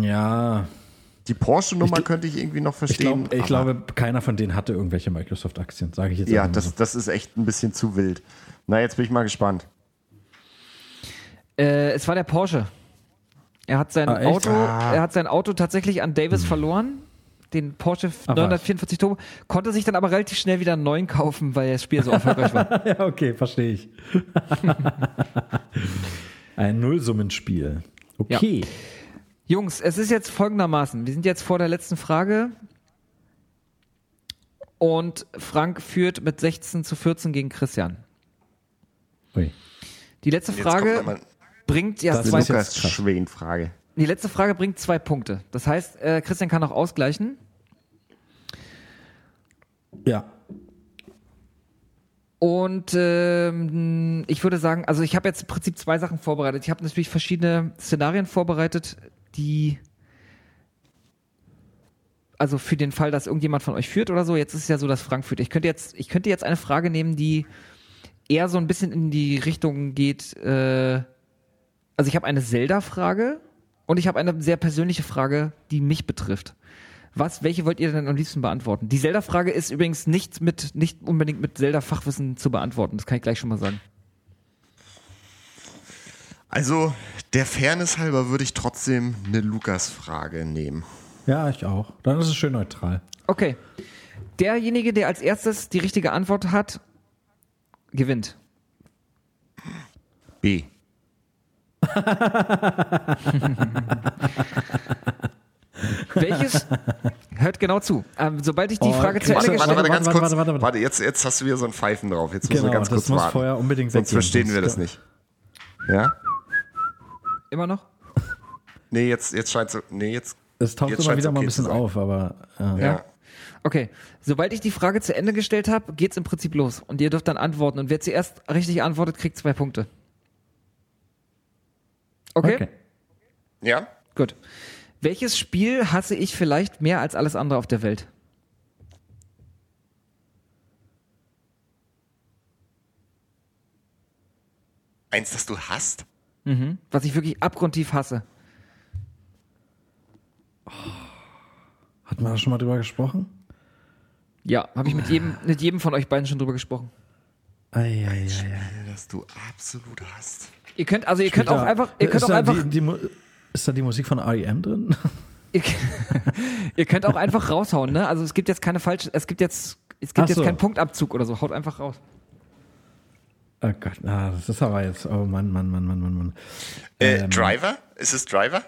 Ja, Die Porsche-Nummer Ich könnte ich irgendwie noch ich, verstehen. glaub, ich glaube, keiner von denen hatte irgendwelche Microsoft-Aktien, sage ich jetzt Ja, das, so. das ist echt ein bisschen zu wild. Na, jetzt bin ich mal gespannt. Äh, es war der Porsche. Er hat sein Ah? Auto, Ah. er hat sein Auto tatsächlich an Davis verloren. Den Porsche Ach, 944 Turbo, konnte sich dann aber relativ schnell wieder einen neuen kaufen, weil das Spiel so erfolgreich war. Ja, okay, verstehe ich. Ein Nullsummenspiel. Okay. Jungs, es ist jetzt folgendermaßen. Wir sind jetzt vor der letzten Frage. Und Frank führt mit 16 zu 14 gegen Christian. Ui. Die letzte Jetzt Frage bringt ja Das zwei. Schwen-Frage. die letzte Frage bringt zwei Punkte. Das heißt, äh, Christian kann auch ausgleichen. Ja. Und ähm, ich würde sagen, also ich habe jetzt im Prinzip zwei Sachen vorbereitet. Ich habe natürlich verschiedene Szenarien vorbereitet, die also für den Fall, dass irgendjemand von euch führt oder so. Jetzt ist es ja so, dass Frank führt. Ich könnte jetzt, ich könnte jetzt eine Frage nehmen, die eher so ein bisschen in die Richtung geht. Äh, also ich habe eine Zelda-Frage und ich habe eine sehr persönliche Frage, die mich betrifft. Was, welche wollt ihr denn am liebsten beantworten? Die Zelda-Frage ist übrigens nicht mit, nicht unbedingt mit Zelda-Fachwissen zu beantworten. Das kann ich gleich schon mal sagen. Also, der Fairness halber würde ich trotzdem eine Lukas-Frage nehmen. Ja, ich auch. Dann ist es schön neutral. Okay. Derjenige, der als erstes die richtige Antwort hat, gewinnt. B. Welches? Hört genau zu. Ähm, sobald ich die Oh, Frage zu warte, Ende Warte, gestellt warte, ganz warte, kurz. warte, warte, warte. jetzt, jetzt hast du wieder so ein Pfeifen drauf. Jetzt müssen Genau, wir ganz das kurz muss warten. vorher unbedingt Sonst verstehen wir das nicht. Ja? Immer noch? Nee, jetzt, jetzt scheint so. Nee, jetzt. Es taucht jetzt immer wieder mal ein okay bisschen auf, aber äh, Ja. Okay. Sobald ich die Frage zu Ende gestellt habe, geht's im Prinzip los. Und ihr dürft dann antworten. Und wer zuerst richtig antwortet, kriegt zwei Punkte. Okay? okay. Ja? Gut. Welches Spiel hasse ich vielleicht mehr als alles andere auf der Welt? Eins, das du hast? Mhm. Was ich wirklich abgrundtief hasse. Hatten wir da schon mal drüber gesprochen? Ja, habe ich mit jedem, mit jedem von euch beiden schon drüber gesprochen. Eieiei. Das du absolut hast. Ihr könnt, also ihr könnt auch einfach, ihr könnt ist auch da einfach, Die, die, Mu- ist da die Musik von REM drin? ihr, ihr könnt auch einfach raushauen, ne? Also es gibt jetzt keine falsche, es gibt jetzt, es gibt Ach jetzt so. keinen Punktabzug oder so. Haut einfach raus. Oh Gott, ah, das ist aber jetzt. Oh Mann, Mann, Mann, Mann, Mann, Mann. Äh, Ähm. Driver? Ist es Driver?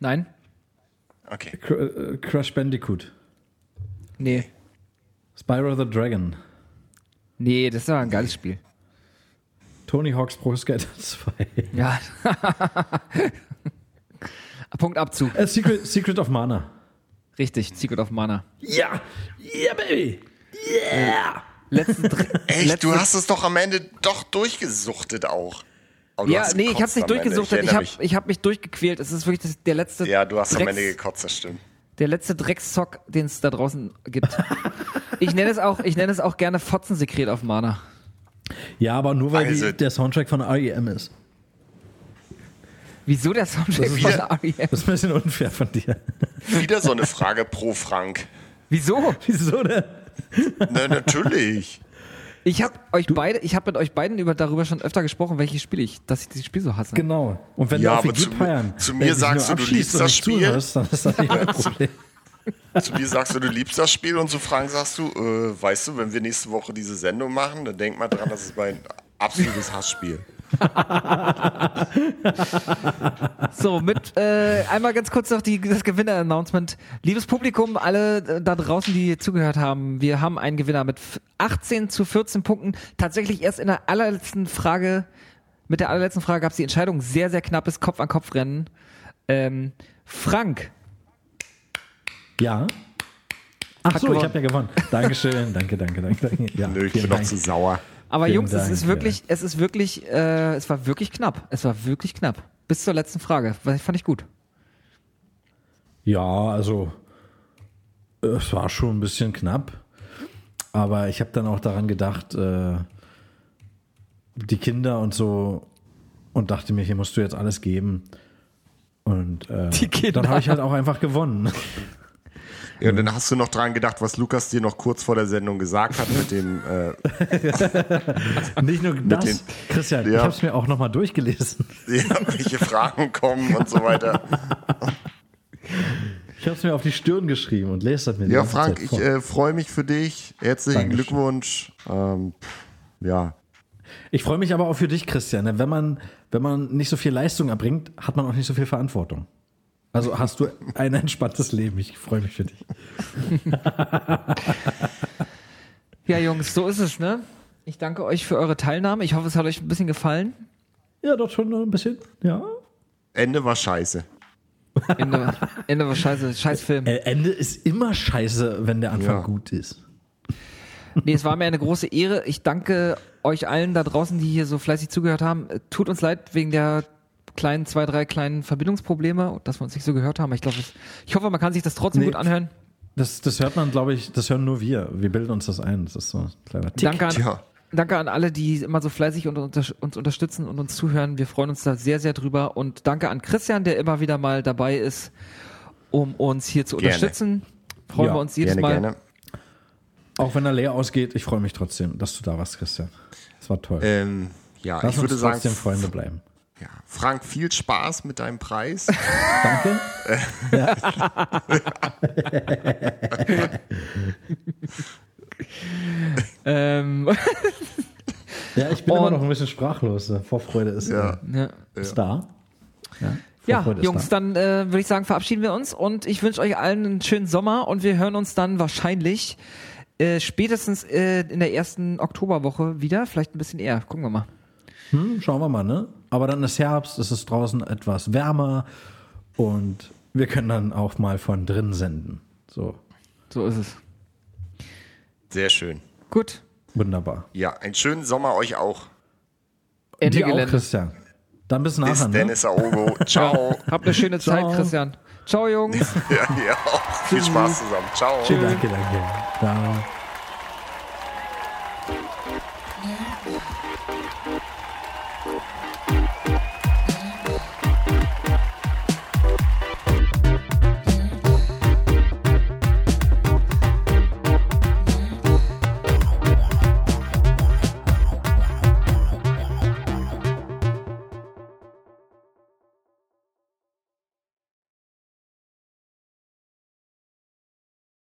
Nein? Okay. Cr- äh, Crash Bandicoot. Nee. Spyro the Dragon. Nee, das war ein geiles Spiel. Tony Hawk's Pro Skater 2. Ja. Punktabzug. Äh, Secret, Secret of Mana. Richtig, Secret of Mana. Ja! Yeah, baby! Yeah! Letzten Echt, du hast es doch am Ende doch durchgesuchtet auch. Aber Ja, nee, ich hab's nicht am durchgesuchtet. Ich, erinnere hab, mich. ich hab mich durchgequält. Es ist wirklich das, der letzte Ja, du hast am Drecks- Ende gekotzt, das stimmt. Der letzte Dreckszock, den es da draußen gibt. ich nenne es auch, ich nenne es auch gerne Fotzensekret auf Mana. Ja, aber nur weil Also- die, der Soundtrack von REM ist. Wieso der Soundtrack Das ist von R.E.M.? Das ist ein bisschen unfair von dir. Wieder so eine Frage pro Frank. Wieso? Wieso denn? Na, natürlich. Ich habe euch beide, ich habe mit euch beiden über, darüber schon öfter gesprochen, welches Spiel ich, dass ich dieses Spiel so hasse. Genau. Und wenn Ja, du auf zu- feiern, zu mir sagst du, du liebst und das Spiel. zuhörst, dann ist das nicht mein Problem. Zu mir sagst du, du liebst das Spiel und zu Frank sagst du, äh, weißt du, wenn wir nächste Woche diese Sendung machen, dann denk mal dran, das ist mein absolutes Hassspiel. So, mit äh, einmal ganz kurz noch die, das Gewinner-Announcement. Liebes Publikum, alle äh, da draußen, die zugehört haben, wir haben einen Gewinner mit f- 18 zu 14 Punkten. Tatsächlich erst in der allerletzten Frage, mit der allerletzten Frage gab es die Entscheidung. Sehr, sehr knappes Kopf-an-Kopf-Rennen. Ähm, Frank, Ja. Ach so, ich habe ja gewonnen. Dankeschön, danke, danke, danke. danke. Ja, Nö, ich bin noch Dank. zu sauer. Aber Vielen Jungs, es Dank, ist wirklich, es ist wirklich, äh, es war wirklich knapp. Es war wirklich knapp. Bis zur letzten Frage. Das fand ich gut. Ja, also es war schon ein bisschen knapp, aber ich habe dann auch daran gedacht, äh, die Kinder und so und dachte mir, hier musst du jetzt alles geben. Und äh, Die Kinder. dann habe ich halt auch einfach gewonnen. Ja, und dann hast du noch dran gedacht, was Lukas dir noch kurz vor der Sendung gesagt hat mit dem, äh, Nicht nur das, den- Christian, Ja. ich habe es mir auch nochmal durchgelesen. ja, welche Fragen kommen und so weiter. Ich habe es mir auf die Stirn geschrieben und lese das mir Ja, Frank, ich äh, freue mich für dich. Herzlichen Dankeschön. Glückwunsch. Ähm, ja, Ich freue mich aber auch für dich, Christian. Wenn man, wenn man nicht so viel Leistung erbringt, hat man auch nicht so viel Verantwortung. Also hast du ein entspanntes Leben. Ich freue mich für dich. Ja, Jungs, so ist es, ne? Ich danke euch für eure Teilnahme. Ich hoffe, es hat euch ein bisschen gefallen. Ja, doch schon ein bisschen. Ja. Ende war scheiße. Ende, Ende war scheiße, scheiß Film. Äh, Ende ist immer scheiße, wenn der Anfang Ja. gut ist. Nee, es war mir eine große Ehre. Ich danke euch allen da draußen, die hier so fleißig zugehört haben. Tut uns leid wegen der kleinen, zwei, drei kleinen Verbindungsprobleme, dass wir uns nicht so gehört haben. Ich glaube, ich hoffe, man kann sich das trotzdem Nee. gut anhören. Das, das hört man, glaube ich, das hören nur wir. Wir bilden uns das ein. Das ist so ein kleiner Tick. Danke an, Tja. danke an alle, die immer so fleißig und unter, uns unterstützen und uns zuhören. Wir freuen uns da sehr, sehr drüber. Und danke an Christian, der immer wieder mal dabei ist, um uns hier zu Gerne. unterstützen. Freuen Ja, wir uns jedes Gerne, Mal. gerne. Auch wenn er leer ausgeht, ich freue mich trotzdem, dass du da warst, Christian. Das war toll. Ähm, ja, Lass ich würde uns sagen, trotzdem Freunde bleiben. Ja, Frank, viel Spaß mit deinem Preis. Danke. Ähm, Ja, ich bin immer Und- noch ein bisschen sprachlos. Vorfreude ist, Ja. ja. ist da. Ja, Ja, Jungs, da. dann äh, würde ich sagen, verabschieden wir uns und ich wünsche euch allen einen schönen Sommer und wir hören uns dann wahrscheinlich äh, spätestens äh, in der ersten Oktoberwoche wieder, vielleicht ein bisschen eher. Gucken wir mal. Hm, schauen wir mal, ne? Aber dann ist Herbst, es ist draußen etwas wärmer und wir können dann auch mal von drin senden. So, So ist es. Sehr schön. Gut. wunderbar. Ja, einen schönen Sommer euch auch. Ende Dir auch, Gelände. Christian. Dann bis Bis nachher, ne? Dennis Aogo. Ciao. Habt eine schöne Zeit, Ciao. Christian. Ciao, Jungs. ja, ja, auch. Viel Spaß zusammen. Ciao. Danke, danke. Ciao.